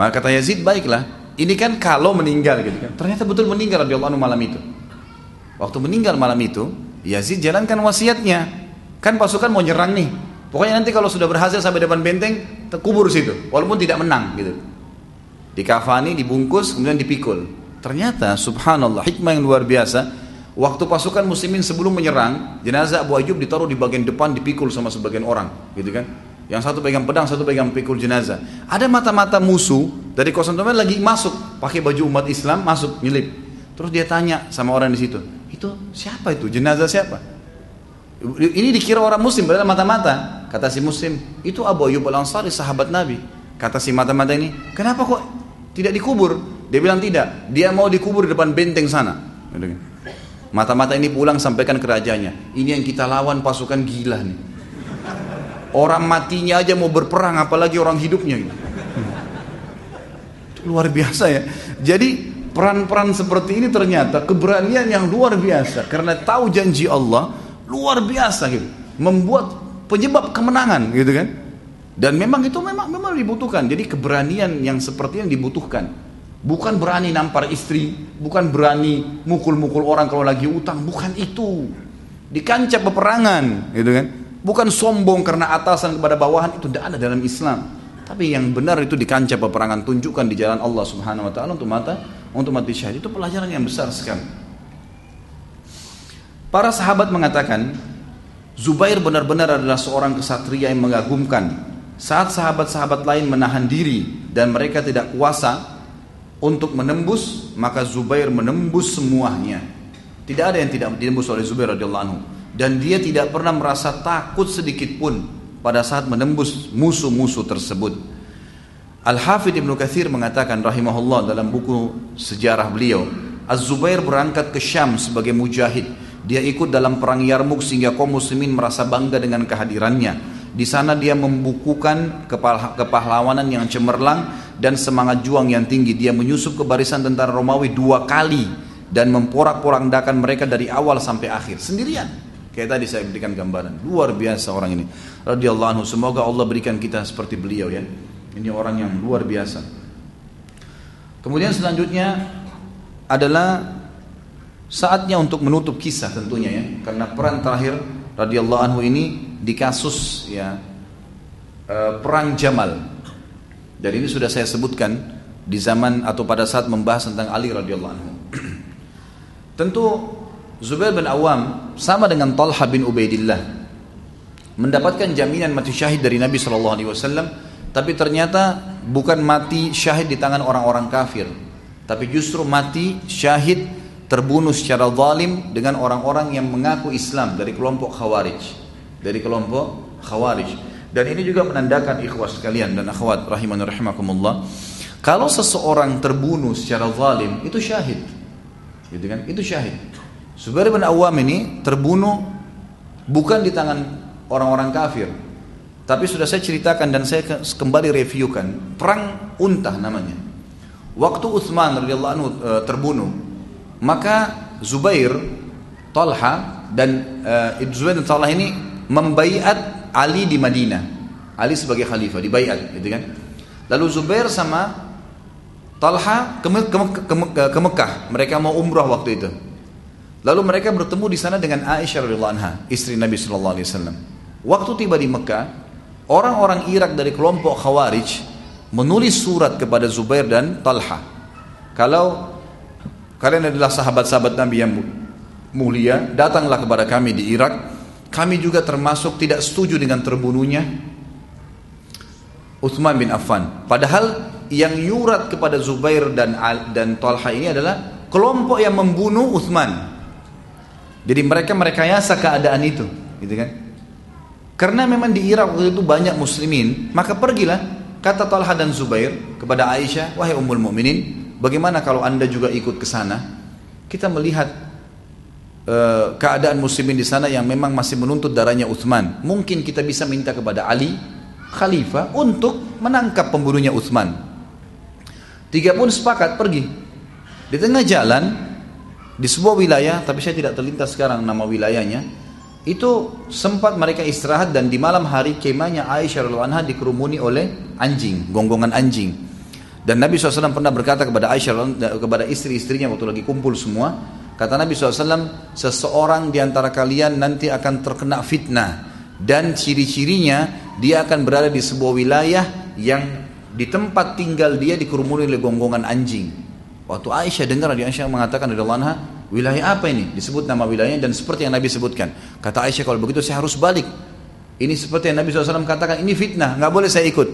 Maka kata Yazid, baiklah. Ini kan kalau meninggal gitu kan. Ternyata betul meninggal anhu malam itu. Waktu meninggal malam itu, Yazid jalankan wasiatnya. Kan pasukan mau nyerang nih. Pokoknya nanti kalau sudah berhasil sampai depan benteng, kubur situ, walaupun tidak menang gitu dikafani, dibungkus, kemudian dipikul. Ternyata subhanallah hikmah yang luar biasa. Waktu pasukan muslimin sebelum menyerang, jenazah Abu Ayyub ditaruh di bagian depan dipikul sama sebagian orang, gitu kan? Yang satu pegang pedang, satu pegang pikul jenazah. Ada mata-mata musuh dari Konstantinopel lagi masuk, pakai baju umat Islam masuk nyelip. Terus dia tanya sama orang di situ, itu siapa itu? Jenazah siapa? Ini dikira orang muslim, padahal mata-mata. Kata si muslim, itu Abu Ayyub al-Ansari, sahabat Nabi. Kata si mata-mata ini, kenapa kok tidak dikubur. Dia bilang tidak. Dia mau dikubur di depan benteng sana. Mata-mata ini pulang sampaikan ke rajanya. Ini yang kita lawan pasukan gila nih. Orang matinya aja mau berperang apalagi orang hidupnya. Itu luar biasa ya. Jadi peran-peran seperti ini ternyata keberanian yang luar biasa. Karena tahu janji Allah luar biasa gitu. Membuat penyebab kemenangan gitu kan. Dan memang itu memang memang dibutuhkan. Jadi keberanian yang seperti yang dibutuhkan. Bukan berani nampar istri, bukan berani mukul-mukul orang kalau lagi utang, bukan itu. Di kancah peperangan, gitu kan? Bukan sombong karena atasan kepada bawahan itu tidak ada dalam Islam. Tapi yang benar itu di kancah peperangan tunjukkan di jalan Allah Subhanahu wa taala untuk mata untuk mati syahid itu pelajaran yang besar sekali. Para sahabat mengatakan Zubair benar-benar adalah seorang kesatria yang mengagumkan saat sahabat-sahabat lain menahan diri dan mereka tidak kuasa untuk menembus, maka Zubair menembus semuanya. Tidak ada yang tidak ditembus oleh Zubair radhiyallahu anhu dan dia tidak pernah merasa takut sedikit pun pada saat menembus musuh-musuh tersebut. Al-Hafidh Ibnu Kathir mengatakan rahimahullah dalam buku sejarah beliau, Az-Zubair berangkat ke Syam sebagai mujahid. Dia ikut dalam perang Yarmuk sehingga kaum muslimin merasa bangga dengan kehadirannya. Di sana dia membukukan kepahlawanan yang cemerlang dan semangat juang yang tinggi. Dia menyusup ke barisan tentara Romawi dua kali dan memporak-porandakan mereka dari awal sampai akhir sendirian. Kayak tadi saya berikan gambaran. Luar biasa orang ini. Radhiyallahu anhu. Semoga Allah berikan kita seperti beliau ya. Ini orang yang luar biasa. Kemudian selanjutnya adalah saatnya untuk menutup kisah tentunya ya. Karena peran terakhir radhiyallahu anhu ini di kasus ya eh, perang Jamal. Dan ini sudah saya sebutkan di zaman atau pada saat membahas tentang Ali radhiyallahu anhu. Tentu Zubair bin Awam sama dengan Talha bin Ubaidillah mendapatkan jaminan mati syahid dari Nabi Shallallahu Alaihi Wasallam tapi ternyata bukan mati syahid di tangan orang-orang kafir, tapi justru mati syahid terbunuh secara zalim dengan orang-orang yang mengaku Islam dari kelompok Khawarij. Dari kelompok Khawarij. Dan ini juga menandakan ikhwas sekalian dan akhwat rahimani rahimakumullah. Kalau seseorang terbunuh secara zalim itu syahid. Gitu kan? Itu syahid. Zubair bin Awam ini terbunuh bukan di tangan orang-orang kafir, tapi sudah saya ceritakan dan saya kembali reviewkan perang Untah namanya. Waktu Utsman radhiyallahu anhu e, terbunuh, maka Zubair, Talha dan uh, Zubair dan Talha ini membaiat Ali di Madinah. Ali sebagai khalifah dibaiat, gitu kan? Lalu Zubair sama Talha ke, ke Mekah. Mereka mau umrah waktu itu. Lalu mereka bertemu di sana dengan Aisyah radhiyallahu anha, istri Nabi sallallahu alaihi wasallam. Waktu tiba di Mekah, orang-orang Irak dari kelompok Khawarij menulis surat kepada Zubair dan Talha. Kalau kalian adalah sahabat-sahabat Nabi yang mulia, datanglah kepada kami di Irak. Kami juga termasuk tidak setuju dengan terbunuhnya Uthman bin Affan. Padahal yang yurat kepada Zubair dan dan Talha ini adalah kelompok yang membunuh Uthman. Jadi mereka merekayasa keadaan itu, gitu kan? Karena memang di Irak waktu itu banyak muslimin, maka pergilah kata Talha dan Zubair kepada Aisyah, wahai ummul mukminin, bagaimana kalau anda juga ikut ke sana? Kita melihat uh, keadaan muslimin di sana yang memang masih menuntut darahnya Uthman. Mungkin kita bisa minta kepada Ali, khalifah, untuk menangkap pembunuhnya Uthman. Tiga pun sepakat pergi. Di tengah jalan, di sebuah wilayah, tapi saya tidak terlintas sekarang nama wilayahnya, itu sempat mereka istirahat dan di malam hari kemahnya Aisyah radhiallahu anha dikerumuni oleh anjing, gonggongan anjing. Dan Nabi SAW pernah berkata kepada Aisyah kepada istri-istrinya waktu lagi kumpul semua, kata Nabi SAW, seseorang di antara kalian nanti akan terkena fitnah dan ciri-cirinya dia akan berada di sebuah wilayah yang di tempat tinggal dia dikerumuni oleh gonggongan anjing. Waktu Aisyah dengar Aisyah mengatakan radhiyallahu anha, Wilayah apa ini? Disebut nama wilayahnya dan seperti yang Nabi sebutkan. Kata Aisyah kalau begitu saya harus balik. Ini seperti yang Nabi SAW katakan, ini fitnah, nggak boleh saya ikut.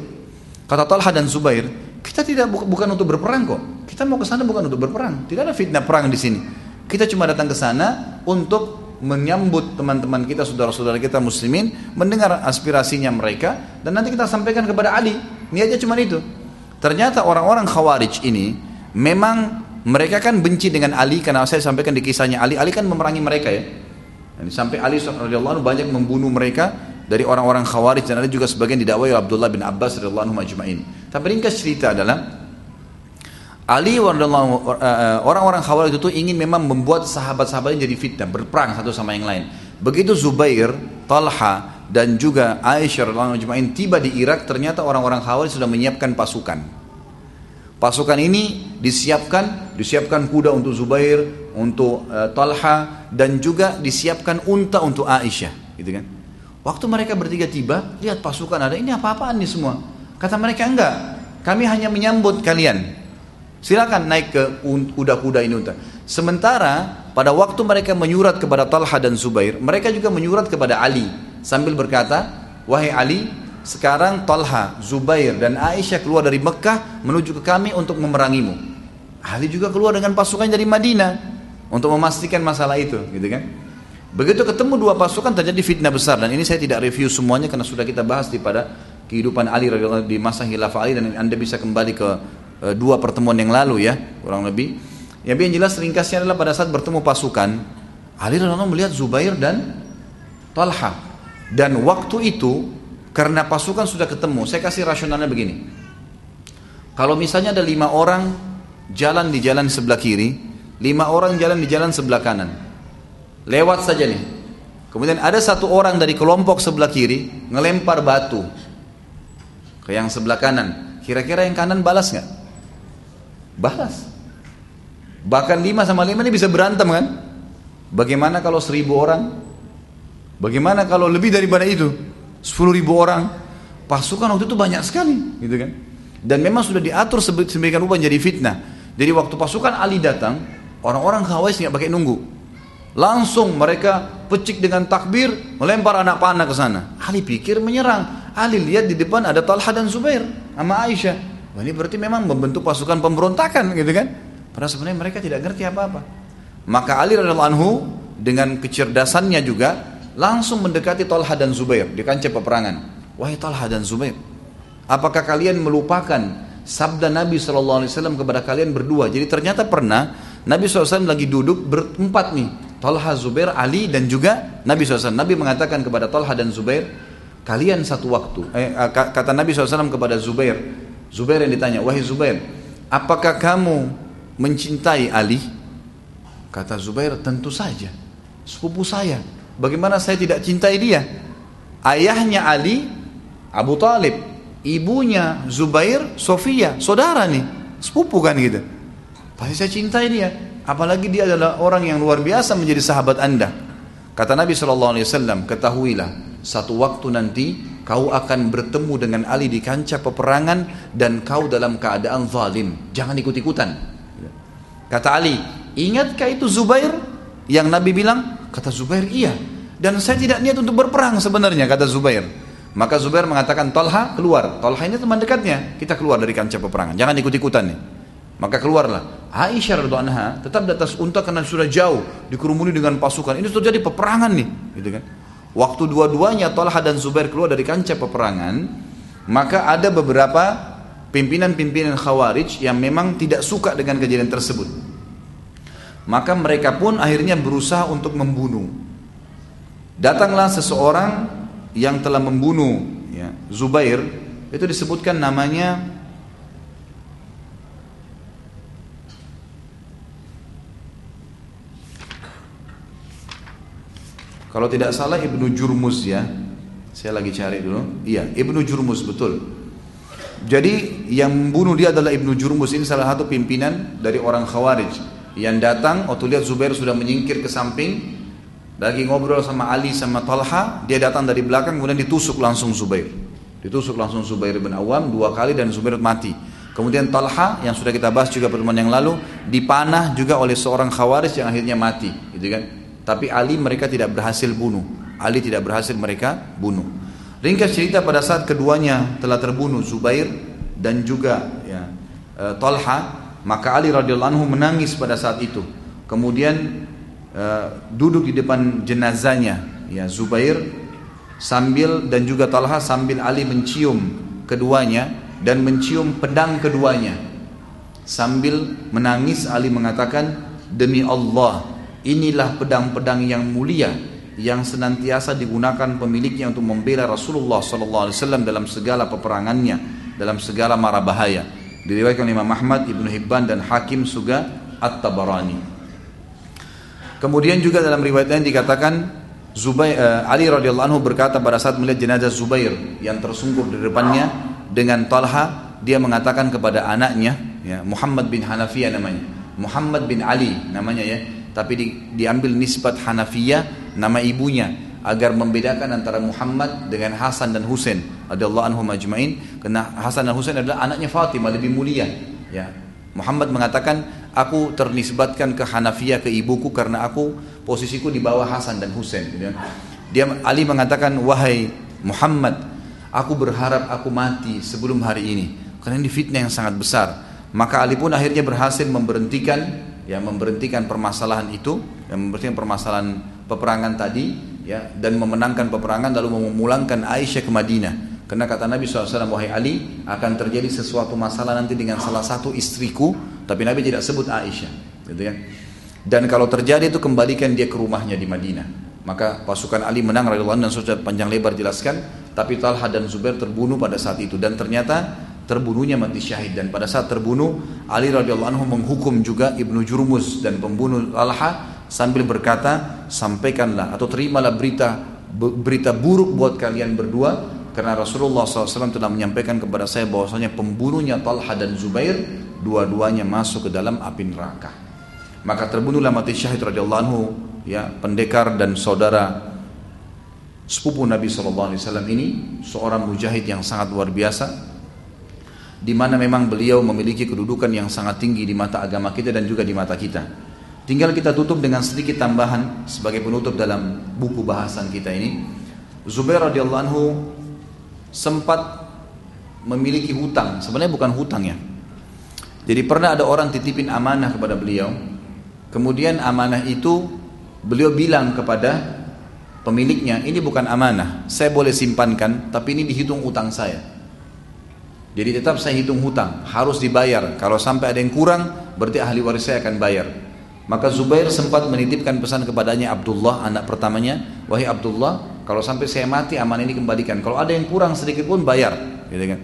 Kata Talha dan Zubair, kita tidak bukan untuk berperang kok. Kita mau ke sana bukan untuk berperang. Tidak ada fitnah perang di sini. Kita cuma datang ke sana untuk menyambut teman-teman kita, saudara-saudara kita muslimin, mendengar aspirasinya mereka, dan nanti kita sampaikan kepada Ali. Aja cuma itu. Ternyata orang-orang khawarij ini memang mereka kan benci dengan Ali karena saya sampaikan di kisahnya Ali. Ali kan memerangi mereka ya. Sampai Ali radhiyallahu banyak membunuh mereka dari orang-orang Khawarij dan ada juga sebagian didakwai Abdullah bin Abbas radhiyallahu anhu majma'in. Tapi ringkas cerita adalah Ali eh, eh, orang-orang Khawarij itu ingin memang membuat sahabat-sahabatnya jadi fitnah, berperang satu sama yang lain. Begitu Zubair, Talha dan juga Aisyah radhiyallahu anhu tiba di Irak, ternyata orang-orang Khawarij sudah menyiapkan pasukan. Pasukan ini disiapkan, disiapkan kuda untuk Zubair, untuk uh, Talha dan juga disiapkan unta untuk Aisyah, gitu kan. Waktu mereka bertiga tiba, lihat pasukan ada, ini apa-apaan nih semua? Kata mereka enggak, kami hanya menyambut kalian. Silakan naik ke kuda-kuda ini unta. Sementara pada waktu mereka menyurat kepada Talha dan Zubair, mereka juga menyurat kepada Ali sambil berkata, "Wahai Ali, sekarang Talha, Zubair dan Aisyah keluar dari Mekah menuju ke kami untuk memerangimu. Ali juga keluar dengan pasukan dari Madinah untuk memastikan masalah itu, gitu kan? Begitu ketemu dua pasukan terjadi fitnah besar dan ini saya tidak review semuanya karena sudah kita bahas di pada kehidupan Ali di masa khilafah Ali dan Anda bisa kembali ke uh, dua pertemuan yang lalu ya, kurang lebih. Yang yang jelas ringkasnya adalah pada saat bertemu pasukan, Ali melihat Zubair dan Talha. Dan waktu itu karena pasukan sudah ketemu, saya kasih rasionalnya begini. Kalau misalnya ada lima orang jalan di jalan sebelah kiri, lima orang jalan di jalan sebelah kanan. Lewat saja nih. Kemudian ada satu orang dari kelompok sebelah kiri ngelempar batu ke yang sebelah kanan. Kira-kira yang kanan balas nggak? Balas. Bahkan lima sama lima ini bisa berantem kan? Bagaimana kalau seribu orang? Bagaimana kalau lebih daripada itu? Sepuluh ribu orang? Pasukan waktu itu banyak sekali, gitu kan? Dan memang sudah diatur sebagian rupa jadi fitnah. Jadi waktu pasukan Ali datang, orang-orang Khawarij nggak pakai nunggu. Langsung mereka pecik dengan takbir, melempar anak panah ke sana. Ali pikir menyerang. Ali lihat di depan ada Talha dan Zubair sama Aisyah. Wah, ini berarti memang membentuk pasukan pemberontakan gitu kan. Padahal sebenarnya mereka tidak ngerti apa-apa. Maka Ali radhiallahu anhu dengan kecerdasannya juga langsung mendekati Talha dan Zubair di kancah peperangan. Wahai Talha dan Zubair, apakah kalian melupakan sabda Nabi SAW kepada kalian berdua? Jadi ternyata pernah Nabi SAW lagi duduk berempat nih. Talha, Zubair, Ali dan juga Nabi SAW. Nabi mengatakan kepada Talha dan Zubair, kalian satu waktu eh, kata Nabi SAW kepada Zubair Zubair yang ditanya wahai Zubair apakah kamu mencintai Ali kata Zubair tentu saja sepupu saya bagaimana saya tidak cintai dia ayahnya Ali Abu Talib ibunya Zubair Sofia saudara nih sepupu kan gitu pasti saya cintai dia apalagi dia adalah orang yang luar biasa menjadi sahabat anda kata Nabi SAW ketahuilah satu waktu nanti kau akan bertemu dengan Ali di kancah peperangan dan kau dalam keadaan zalim. Jangan ikut-ikutan. Kata Ali, ingatkah itu Zubair yang Nabi bilang? Kata Zubair, iya. Dan saya tidak niat untuk berperang sebenarnya, kata Zubair. Maka Zubair mengatakan, Talha keluar. Talha ini teman dekatnya. Kita keluar dari kancah peperangan. Jangan ikut-ikutan nih. Maka keluarlah. Aisyah radhiallahu anha tetap di atas unta karena sudah jauh dikerumuni dengan pasukan. Ini terjadi peperangan nih, gitu kan? Waktu dua-duanya Talha dan Zubair keluar dari kancah peperangan, maka ada beberapa pimpinan-pimpinan Khawarij yang memang tidak suka dengan kejadian tersebut. Maka mereka pun akhirnya berusaha untuk membunuh. Datanglah seseorang yang telah membunuh ya, Zubair, itu disebutkan namanya Kalau tidak salah Ibnu Jurmuz ya. Saya lagi cari dulu. Iya, Ibnu Jurmuz betul. Jadi yang membunuh dia adalah Ibnu Jurmuz ini salah satu pimpinan dari orang Khawarij yang datang waktu lihat Zubair sudah menyingkir ke samping lagi ngobrol sama Ali sama Talha dia datang dari belakang kemudian ditusuk langsung Zubair ditusuk langsung Zubair bin Awam dua kali dan Zubair mati kemudian Talha yang sudah kita bahas juga pertemuan yang lalu dipanah juga oleh seorang Khawarij yang akhirnya mati gitu kan tapi Ali mereka tidak berhasil bunuh. Ali tidak berhasil mereka bunuh. Ringkas cerita pada saat keduanya telah terbunuh Zubair dan juga ya, e, Talha, maka Ali radhiyallahu anhu menangis pada saat itu. Kemudian e, duduk di depan jenazahnya ya Zubair sambil dan juga Talha sambil Ali mencium keduanya dan mencium pedang keduanya. Sambil menangis Ali mengatakan demi Allah Inilah pedang-pedang yang mulia yang senantiasa digunakan pemiliknya untuk membela Rasulullah wasallam dalam segala peperangannya, dalam segala mara bahaya. Diriwayatkan Imam Ahmad, Ibnu Hibban dan Hakim juga At-Tabarani. Kemudian juga dalam riwayat lain dikatakan Zubair, uh, Ali radhiyallahu anhu berkata pada saat melihat jenazah Zubair yang tersungkur di depannya dengan Talha, dia mengatakan kepada anaknya, ya, Muhammad bin Hanafiyah namanya, Muhammad bin Ali namanya ya, tapi di, diambil nisbat Hanafiyah nama ibunya agar membedakan antara Muhammad dengan Hasan dan Husain radhiyallahu anhum ajmain. Karena Hasan dan Husain adalah anaknya Fatimah lebih mulia. Ya. Muhammad mengatakan aku ternisbatkan ke Hanafiyah ke ibuku karena aku posisiku di bawah Hasan dan Husain. Gitu. dia Ali mengatakan wahai Muhammad aku berharap aku mati sebelum hari ini karena ini fitnah yang sangat besar. Maka Ali pun akhirnya berhasil memberhentikan yang memberhentikan permasalahan itu, yang memberhentikan permasalahan peperangan tadi, ya, dan memenangkan peperangan lalu memulangkan Aisyah ke Madinah. Karena kata Nabi SAW, wahai Ali, akan terjadi sesuatu masalah nanti dengan salah satu istriku, tapi Nabi tidak sebut Aisyah. Gitu kan? Dan kalau terjadi itu kembalikan dia ke rumahnya di Madinah. Maka pasukan Ali menang radhiyallahu dan sudah panjang lebar jelaskan, tapi Talha dan Zubair terbunuh pada saat itu dan ternyata terbunuhnya mati syahid dan pada saat terbunuh Ali radhiyallahu anhu menghukum juga Ibnu Jurmuz dan pembunuh Talha sambil berkata sampaikanlah atau terimalah berita berita buruk buat kalian berdua karena Rasulullah SAW telah menyampaikan kepada saya bahwasanya pembunuhnya Talha dan Zubair dua-duanya masuk ke dalam api neraka. Maka terbunuhlah mati syahid radhiyallahu anhu ya pendekar dan saudara sepupu Nabi SAW ini seorang mujahid yang sangat luar biasa di mana memang beliau memiliki kedudukan yang sangat tinggi di mata agama kita dan juga di mata kita. Tinggal kita tutup dengan sedikit tambahan sebagai penutup dalam buku bahasan kita ini. Zubair radhiyallahu anhu sempat memiliki hutang. Sebenarnya bukan hutang ya. Jadi pernah ada orang titipin amanah kepada beliau. Kemudian amanah itu beliau bilang kepada pemiliknya, ini bukan amanah. Saya boleh simpankan, tapi ini dihitung utang saya. Jadi tetap saya hitung hutang, harus dibayar. Kalau sampai ada yang kurang, berarti ahli waris saya akan bayar. Maka Zubair sempat menitipkan pesan kepadanya Abdullah, anak pertamanya, wahai Abdullah, kalau sampai saya mati aman ini kembalikan. Kalau ada yang kurang sedikit pun bayar, gitu kan.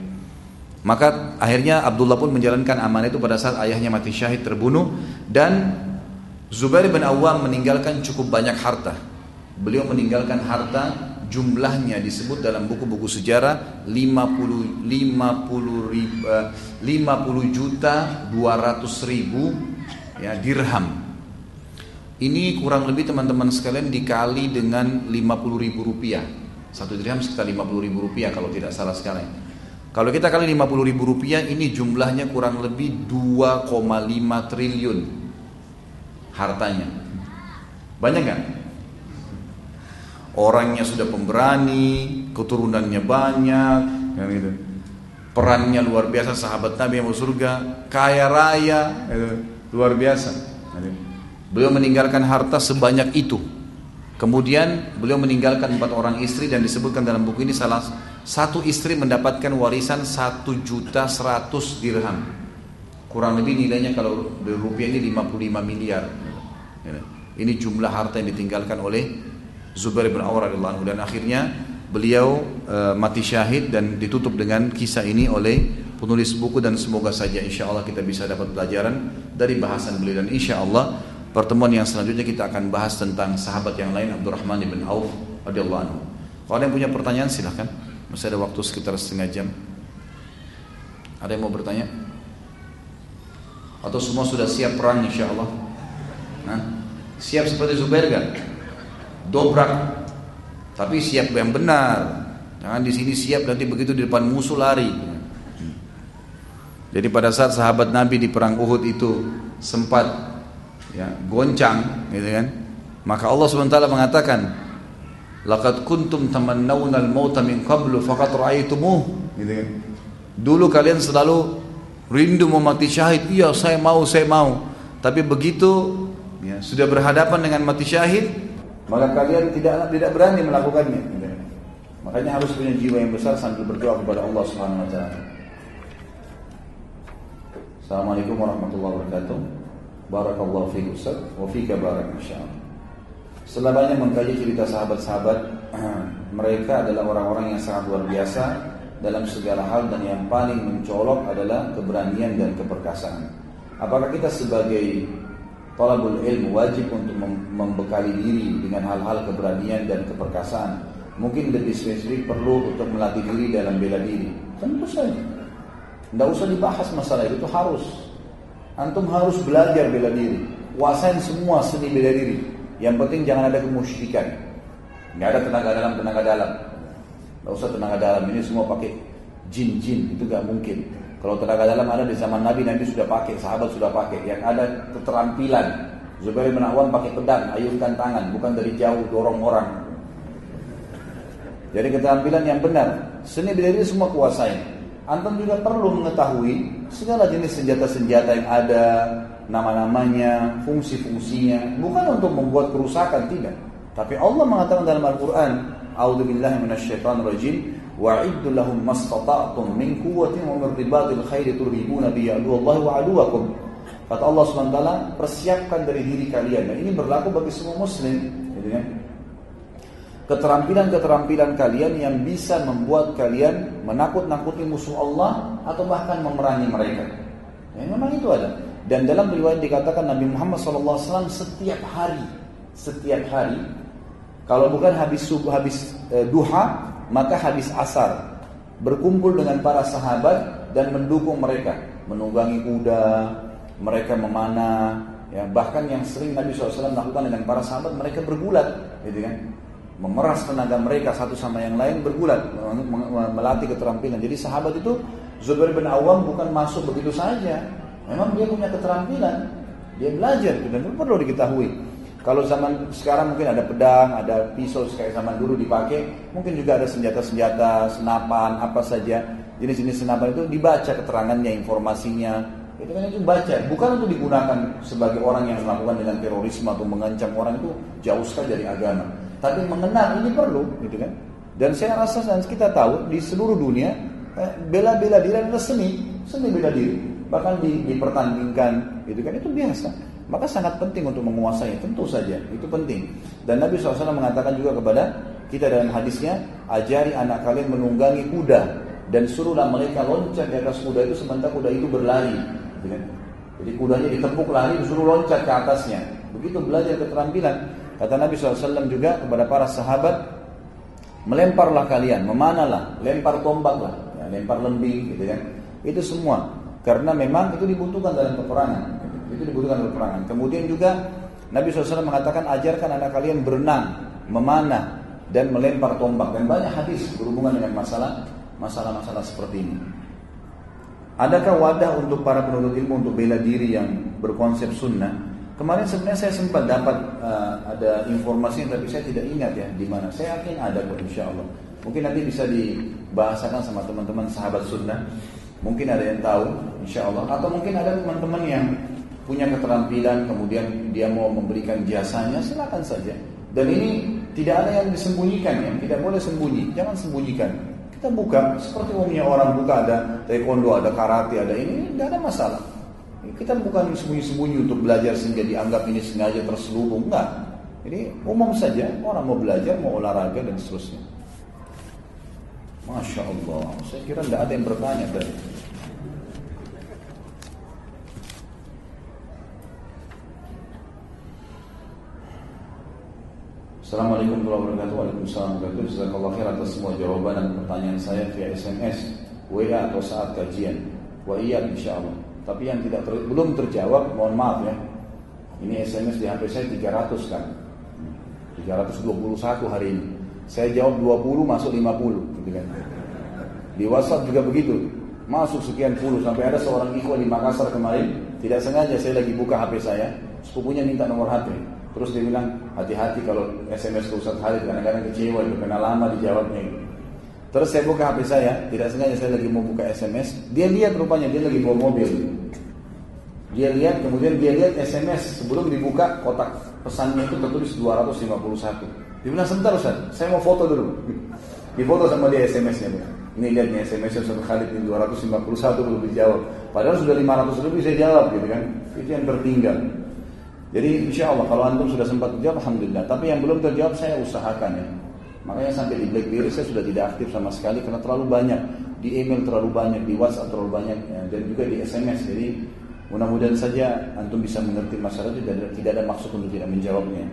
Maka akhirnya Abdullah pun menjalankan amanah itu pada saat ayahnya mati syahid terbunuh dan Zubair bin Awam meninggalkan cukup banyak harta. Beliau meninggalkan harta jumlahnya disebut dalam buku-buku sejarah 50 50 ribu, 50 juta 200 ribu ya dirham ini kurang lebih teman-teman sekalian dikali dengan 50 ribu rupiah. Satu dirham sekitar 50 ribu rupiah kalau tidak salah sekali. Kalau kita kali 50 ribu rupiah ini jumlahnya kurang lebih 2,5 triliun hartanya. Banyak kan? Orangnya sudah pemberani, keturunannya banyak, kan gitu. Perannya luar biasa, sahabat Nabi yang mau surga, kaya raya, gitu. luar biasa. Beliau meninggalkan harta sebanyak itu. Kemudian beliau meninggalkan empat orang istri dan disebutkan dalam buku ini salah satu istri mendapatkan warisan satu juta seratus dirham. Kurang lebih nilainya kalau rupiah ini 55 miliar. Ini jumlah harta yang ditinggalkan oleh Zubair bin radhiyallahu dan akhirnya beliau e, mati syahid dan ditutup dengan kisah ini oleh penulis buku dan semoga saja insya Allah kita bisa dapat pelajaran dari bahasan beliau dan insya Allah Pertemuan yang selanjutnya kita akan bahas tentang sahabat yang lain Abdurrahman bin Auf radhiyallahu anhu. Kalau ada yang punya pertanyaan silahkan. Masih ada waktu sekitar setengah jam. Ada yang mau bertanya? Atau semua sudah siap perang insya Allah? Nah, siap seperti Zubair kan? Dobrak. Tapi siap yang benar. Jangan di sini siap nanti begitu di depan musuh lari. Jadi pada saat sahabat Nabi di perang Uhud itu sempat ya, goncang gitu kan. Maka Allah SWT mengatakan laqad kuntum tamannawna al-mauta min qablu faqad ra'aytumuh gitu kan. Dulu kalian selalu rindu mau mati syahid. Iya saya mau saya mau. Tapi begitu ya, sudah berhadapan dengan mati syahid maka kalian tidak tidak berani melakukannya gitu kan. makanya harus punya jiwa yang besar sambil berdoa kepada Allah Subhanahu wa taala. Assalamualaikum warahmatullahi wabarakatuh Barakallahu fiik Ustaz wa fika barak insyaallah. Setelah banyak mengkaji cerita sahabat-sahabat, mereka adalah orang-orang yang sangat luar biasa dalam segala hal dan yang paling mencolok adalah keberanian dan keperkasaan. Apakah kita sebagai talabul ilmu wajib untuk membekali diri dengan hal-hal keberanian dan keperkasaan? Mungkin lebih spesifik perlu untuk melatih diri dalam bela diri. Tentu saja. Tidak usah dibahas masalah itu, itu harus Antum harus belajar bela diri. Kuasain semua seni bela diri. Yang penting jangan ada kemusyrikan. Nggak ada tenaga dalam, tenaga dalam. Nggak usah tenaga dalam. Ini semua pakai jin-jin. Itu nggak mungkin. Kalau tenaga dalam ada di zaman Nabi, Nabi sudah pakai, sahabat sudah pakai. Yang ada keterampilan. Zubair bin Awam pakai pedang, ayunkan tangan, bukan dari jauh dorong orang. Jadi keterampilan yang benar. Seni bela diri semua kuasain. Antum juga perlu mengetahui segala jenis senjata-senjata yang ada, nama-namanya, fungsi-fungsinya, bukan untuk membuat kerusakan tidak. Tapi Allah mengatakan dalam Al-Qur'an, "A'udzubillahi minasyaitonirrajim, wa'iddu lahum mastata'tum min quwwatin wa min khairi turhibuna bi aduwallahi wa aduwakum. Kata Allah SWT, persiapkan dari diri kalian. Dan ini berlaku bagi semua muslim. Gitu kan? Keterampilan-keterampilan kalian yang bisa membuat kalian menakut-nakuti musuh Allah atau bahkan memerangi mereka. Ya, memang itu ada. Dan dalam riwayat dikatakan Nabi Muhammad SAW setiap hari, setiap hari, kalau bukan habis subuh, habis e, duha, maka habis asar, berkumpul dengan para sahabat dan mendukung mereka, menunggangi kuda, mereka memanah, ya bahkan yang sering Nabi SAW lakukan dengan para sahabat mereka bergulat, gitu kan? Memeras tenaga mereka satu sama yang lain bergulat, melatih keterampilan. Jadi sahabat itu Zubair bin Awam bukan masuk begitu saja, memang dia punya keterampilan, dia belajar dan itu perlu diketahui. Kalau zaman sekarang mungkin ada pedang, ada pisau kayak zaman dulu dipakai, mungkin juga ada senjata-senjata, senapan, apa saja. Jenis-jenis senapan itu dibaca keterangannya, informasinya, itu kan itu baca, bukan untuk digunakan sebagai orang yang melakukan dengan terorisme atau mengancam orang itu jauh sekali dari agama. Tapi mengenal ini perlu, gitu kan? Dan saya rasa dan kita tahu di seluruh dunia eh, bela-bela diri adalah seni, seni bela diri. Bahkan di, dipertandingkan, gitu kan? Itu biasa. Maka sangat penting untuk menguasai, tentu saja itu penting. Dan Nabi SAW mengatakan juga kepada kita dalam hadisnya, ajari anak kalian menunggangi kuda dan suruhlah mereka loncat di atas kuda itu sementara kuda itu berlari Gitu kan? Jadi kudanya ditepuk lari disuruh loncat ke atasnya. Begitu belajar keterampilan. Kata Nabi SAW juga kepada para sahabat, melemparlah kalian, memanalah, lempar tombaklah, ya, lempar lembing, gitu kan. Itu semua. Karena memang itu dibutuhkan dalam peperangan. Itu dibutuhkan dalam peperangan. Kemudian juga Nabi SAW mengatakan ajarkan anak kalian berenang, memanah, dan melempar tombak. Dan banyak hadis berhubungan dengan masalah masalah-masalah seperti ini. Adakah wadah untuk para penuntut ilmu untuk bela diri yang berkonsep sunnah? Kemarin sebenarnya saya sempat dapat uh, ada informasi tapi saya tidak ingat ya di mana. Saya yakin ada kok insya Allah. Mungkin nanti bisa dibahasakan sama teman-teman sahabat sunnah. Mungkin ada yang tahu insya Allah. Atau mungkin ada teman-teman yang punya keterampilan kemudian dia mau memberikan jasanya silakan saja. Dan ini tidak ada yang disembunyikan ya, tidak boleh sembunyi, jangan sembunyikan. Kita buka seperti umumnya orang buka ada taekwondo, ada karate, ada ini, tidak ada masalah. Kita bukan sembunyi-sembunyi untuk belajar sehingga dianggap ini sengaja terselubung, enggak. Jadi umum saja orang mau belajar, mau olahraga dan seterusnya. Masya Allah, saya kira tidak ada yang bertanya tadi. Assalamualaikum warahmatullahi wabarakatuh. Waalaikumsalam warahmatullahi wabarakatuh. Atas semua jawaban dan pertanyaan saya via SMS, WA atau saat kajian. Wa iya insyaallah. Tapi yang tidak ter, belum terjawab, mohon maaf ya. Ini SMS di HP saya 300 kan. 321 hari ini. Saya jawab 20 masuk 50 gitu kan. Di WhatsApp juga begitu. Masuk sekian puluh sampai ada seorang ikhwan di Makassar kemarin tidak sengaja saya lagi buka HP saya, sepupunya minta nomor HP. Terus dia bilang, hati-hati kalau SMS ke Ustaz Halid, kadang-kadang kecewa, karena lama dijawabnya. Terus saya buka HP saya, tidak sengaja saya lagi mau buka SMS, dia lihat rupanya dia lagi bawa mobil. Dia lihat, kemudian dia lihat SMS sebelum dibuka kotak pesannya itu tertulis 251. Dia bilang, sebentar Ustaz, saya mau foto dulu. Di foto sama dia SMS-nya. Ini lihat nih SMS-nya Ustaz Khalid ini 251 belum dijawab. Padahal sudah 500 lebih saya jawab gitu kan. Itu yang tertinggal. Jadi insya Allah kalau antum sudah sempat terjawab, alhamdulillah. Tapi yang belum terjawab saya usahakan ya. Makanya sampai di BlackBerry saya sudah tidak aktif sama sekali karena terlalu banyak di email terlalu banyak, di WhatsApp terlalu banyak ya, dan juga di SMS. Jadi mudah-mudahan saja antum bisa mengerti masalah itu dan tidak ada maksud untuk tidak menjawabnya.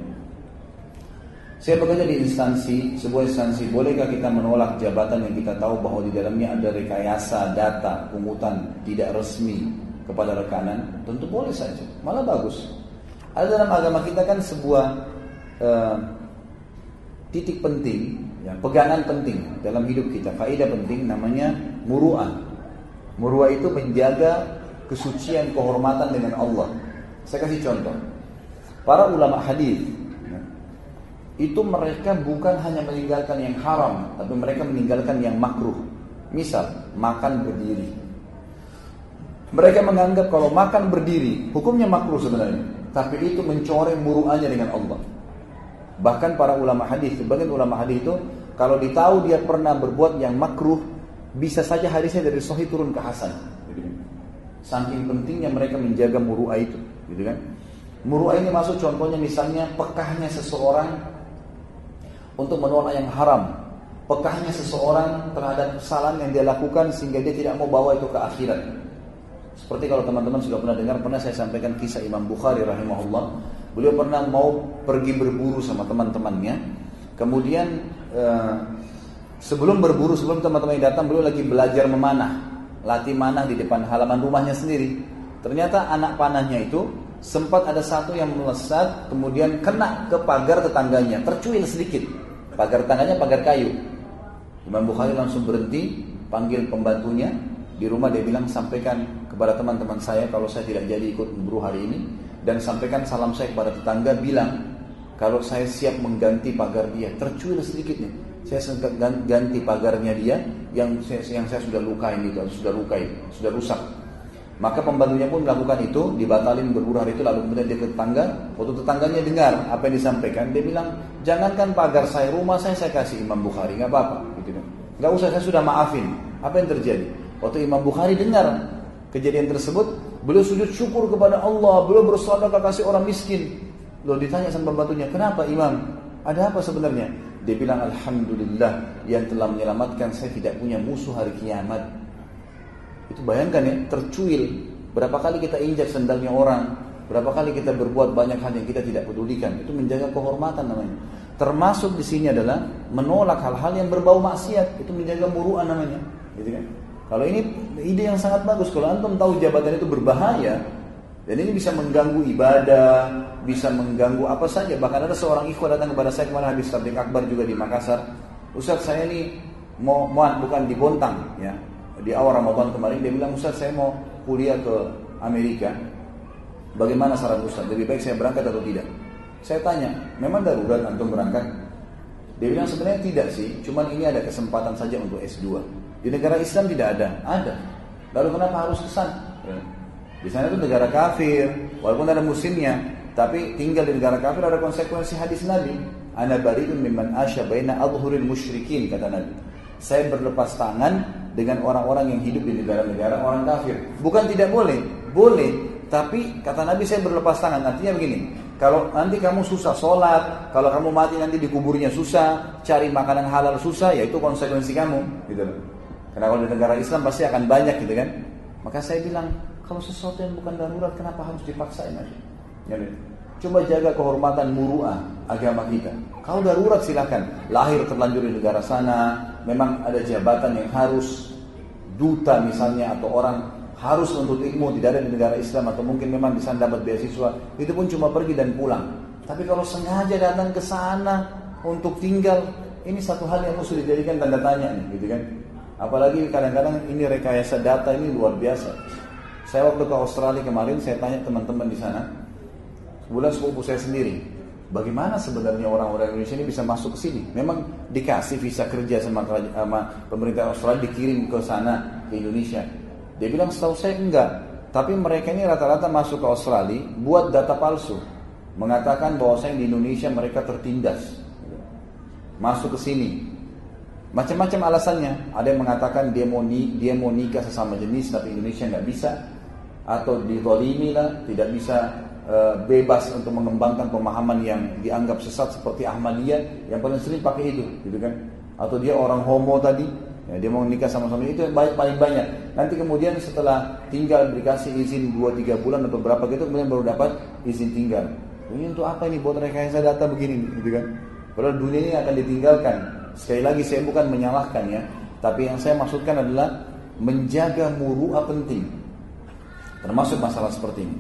Saya bekerja di instansi, sebuah instansi, bolehkah kita menolak jabatan yang kita tahu bahwa di dalamnya ada rekayasa data, pungutan tidak resmi kepada rekanan? Tentu boleh saja, malah bagus. Ada dalam agama kita kan sebuah uh, titik penting, ya, pegangan penting dalam hidup kita, faedah penting namanya muruah. Muruah itu menjaga kesucian kehormatan dengan Allah. Saya kasih contoh. Para ulama hadis ya, itu mereka bukan hanya meninggalkan yang haram, tapi mereka meninggalkan yang makruh. Misal, makan berdiri. Mereka menganggap kalau makan berdiri, hukumnya makruh sebenarnya tapi itu mencoreng muruannya dengan Allah. Bahkan para ulama hadis, sebagian ulama hadis itu kalau ditahu dia pernah berbuat yang makruh, bisa saja hadisnya dari sahih turun ke hasan. Gitu kan. Saking pentingnya mereka menjaga muru'a itu, gitu kan? Muru'a ini masuk contohnya misalnya pekahnya seseorang untuk menolak yang haram, pekahnya seseorang terhadap kesalahan yang dia lakukan sehingga dia tidak mau bawa itu ke akhirat. Seperti kalau teman-teman sudah pernah dengar, pernah saya sampaikan kisah Imam Bukhari rahimahullah. Beliau pernah mau pergi berburu sama teman-temannya. Kemudian eh, sebelum berburu, sebelum teman-teman datang, beliau lagi belajar memanah, latih manah di depan halaman rumahnya sendiri. Ternyata anak panahnya itu sempat ada satu yang melesat, kemudian kena ke pagar tetangganya, tercuil sedikit. Pagar tetangganya pagar kayu. Imam Bukhari langsung berhenti, panggil pembantunya di rumah dia bilang sampaikan kepada teman-teman saya kalau saya tidak jadi ikut berburu hari ini dan sampaikan salam saya kepada tetangga bilang kalau saya siap mengganti pagar dia. Tercuil sedikit nih. Saya ganti pagarnya dia yang saya, yang saya sudah lukain itu sudah lukai sudah rusak. Maka pembantunya pun melakukan itu dibatalin hari itu lalu kemudian dia ke tetangga waktu tetangganya dengar apa yang disampaikan dia bilang jangankan pagar saya rumah saya saya kasih Imam Bukhari nggak apa-apa gitu kan. Nggak usah saya sudah maafin. Apa yang terjadi? Waktu Imam Bukhari dengar kejadian tersebut beliau sujud syukur kepada Allah beliau bersedekah kasih orang miskin Lalu ditanya sama pembantunya, kenapa imam? Ada apa sebenarnya? Dia bilang, Alhamdulillah yang telah menyelamatkan saya tidak punya musuh hari kiamat. Itu bayangkan ya, tercuil. Berapa kali kita injak sendalnya orang, berapa kali kita berbuat banyak hal yang kita tidak pedulikan. Itu menjaga kehormatan namanya. Termasuk di sini adalah menolak hal-hal yang berbau maksiat. Itu menjaga muruan namanya. Gitu kan? Kalau ini ide yang sangat bagus. Kalau antum tahu jabatan itu berbahaya, dan ini bisa mengganggu ibadah, bisa mengganggu apa saja. Bahkan ada seorang ikhwan datang kepada saya kemarin habis tablik akbar juga di Makassar. Ustaz saya ini mau, mau bukan di Bontang ya. Di awal Ramadan kemarin dia bilang Ustaz saya mau kuliah ke Amerika. Bagaimana saran Ustaz? Lebih baik saya berangkat atau tidak? Saya tanya, memang darurat antum berangkat? Dia bilang sebenarnya tidak sih, cuman ini ada kesempatan saja untuk S2. Di negara Islam tidak ada, ada. Lalu kenapa harus ke sana? Di sana itu negara kafir, walaupun ada musimnya, tapi tinggal di negara kafir ada konsekuensi hadis Nabi. Ana bariun mimman asya baina adhuril musyrikin kata Nabi. Saya berlepas tangan dengan orang-orang yang hidup di negara-negara orang kafir. Bukan tidak boleh, boleh. Tapi kata Nabi saya berlepas tangan. Artinya begini, kalau nanti kamu susah sholat, kalau kamu mati nanti di kuburnya susah, cari makanan halal susah, ya itu konsekuensi kamu, gitu Karena kalau di negara Islam pasti akan banyak, gitu kan? Maka saya bilang, kalau sesuatu yang bukan darurat, kenapa harus dipaksain aja? Ya, Coba jaga kehormatan muruah agama kita. Kalau darurat silakan. Lahir terlanjur di negara sana, memang ada jabatan yang harus duta misalnya atau orang harus untuk ilmu tidak ada di negara Islam atau mungkin memang di sana dapat beasiswa, itu pun cuma pergi dan pulang. Tapi kalau sengaja datang ke sana untuk tinggal, ini satu hal yang harus dijadikan tanda tanya nih, gitu kan? Apalagi kadang-kadang ini rekayasa data ini luar biasa. Saya waktu ke Australia kemarin, saya tanya teman-teman di sana, bulan sepupu saya sendiri, bagaimana sebenarnya orang-orang Indonesia ini bisa masuk ke sini? Memang dikasih visa kerja sama, sama pemerintah Australia dikirim ke sana ke Indonesia. Dia bilang setahu saya enggak, tapi mereka ini rata-rata masuk ke Australia buat data palsu, mengatakan bahwa saya di Indonesia mereka tertindas, masuk ke sini. Macam-macam alasannya. Ada yang mengatakan dia mau, dia mau nikah sesama jenis tapi Indonesia nggak bisa atau dizalimi lah, tidak bisa e, bebas untuk mengembangkan pemahaman yang dianggap sesat seperti Ahmadiyah yang paling sering pakai itu, gitu kan? Atau dia orang homo tadi, ya, dia mau nikah sama suami itu yang baik paling banyak. Nanti kemudian setelah tinggal dikasih izin 2-3 bulan atau berapa gitu kemudian baru dapat izin tinggal. Ini untuk apa ini buat rekayasa data begini, gitu kan? Padahal dunia ini akan ditinggalkan. Sekali lagi saya bukan menyalahkan ya, tapi yang saya maksudkan adalah menjaga muruah penting. Termasuk masalah seperti ini.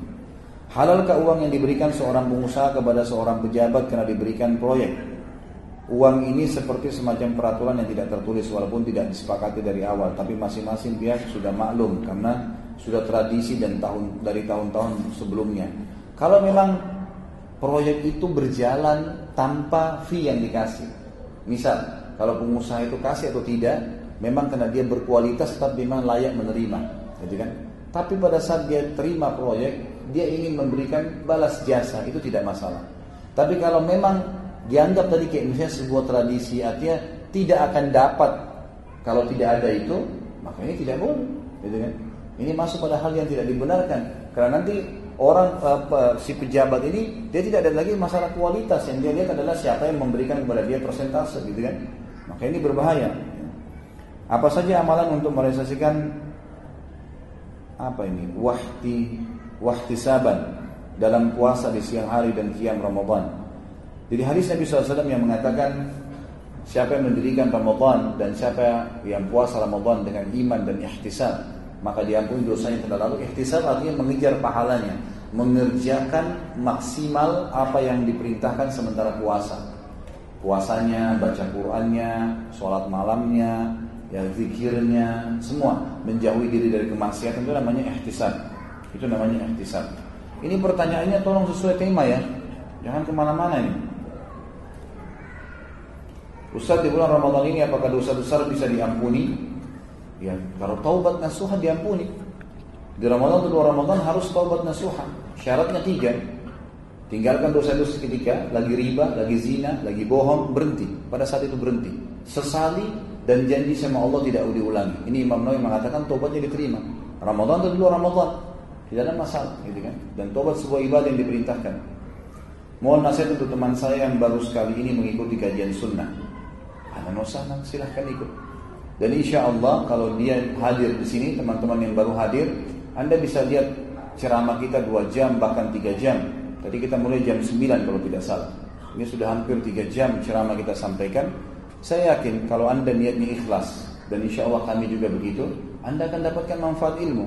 Halalkah uang yang diberikan seorang pengusaha kepada seorang pejabat karena diberikan proyek? Uang ini seperti semacam peraturan yang tidak tertulis walaupun tidak disepakati dari awal, tapi masing-masing pihak sudah maklum karena sudah tradisi dan tahun dari tahun-tahun sebelumnya. Kalau memang proyek itu berjalan tanpa fee yang dikasih, misal kalau pengusaha itu kasih atau tidak, memang karena dia berkualitas tapi memang layak menerima, gitu kan? Tapi pada saat dia terima proyek, dia ingin memberikan balas jasa, itu tidak masalah. Tapi kalau memang dianggap tadi kayak misalnya sebuah tradisi, artinya tidak akan dapat kalau tidak ada itu, maka ini tidak boleh, gitu kan? Ini masuk pada hal yang tidak dibenarkan karena nanti orang uh, si pejabat ini dia tidak ada lagi masalah kualitas. Yang dia lihat adalah siapa yang memberikan kepada dia persentase gitu kan? Maka ini berbahaya. Apa saja amalan untuk merealisasikan apa ini wahti wahtisaban dalam puasa di siang hari dan qiyam Ramadan. Jadi hadis Nabi SAW yang mengatakan siapa yang mendirikan Ramadan dan siapa yang puasa Ramadan dengan iman dan ihtisab maka diampuni dosanya telah lalu. Ihtisab artinya mengejar pahalanya, mengerjakan maksimal apa yang diperintahkan sementara puasa. Puasanya, baca Qur'annya, sholat malamnya, ya zikirnya, semua menjauhi diri dari kemaksiatan itu namanya ihtisab. Itu namanya ihtisab. Ini pertanyaannya tolong sesuai tema ya, jangan ke mana-mana ini. Ustaz di bulan Ramadan ini apakah dosa besar bisa diampuni? Ya, kalau taubat nasuha diampuni. Di Ramadan atau Ramadan harus taubat nasuha. Syaratnya tiga. Tinggalkan dosa-dosa ketika lagi riba, lagi zina, lagi bohong, berhenti. Pada saat itu berhenti. Sesali dan janji sama Allah tidak diulangi. Ini Imam Nawawi mengatakan tobatnya diterima. Ramadan atau luar Ramadan. Tidak ada masalah, gitu kan? Dan tobat sebuah ibadah yang diperintahkan. Mohon nasihat untuk teman saya yang baru sekali ini mengikuti kajian sunnah. Sana, silahkan ikut. Dan insya Allah kalau dia hadir di sini, teman-teman yang baru hadir, Anda bisa lihat ceramah kita dua jam bahkan tiga jam. Tadi kita mulai jam 9 kalau tidak salah. Ini sudah hampir tiga jam ceramah kita sampaikan. Saya yakin kalau Anda niatnya ikhlas dan insya Allah kami juga begitu, Anda akan dapatkan manfaat ilmu.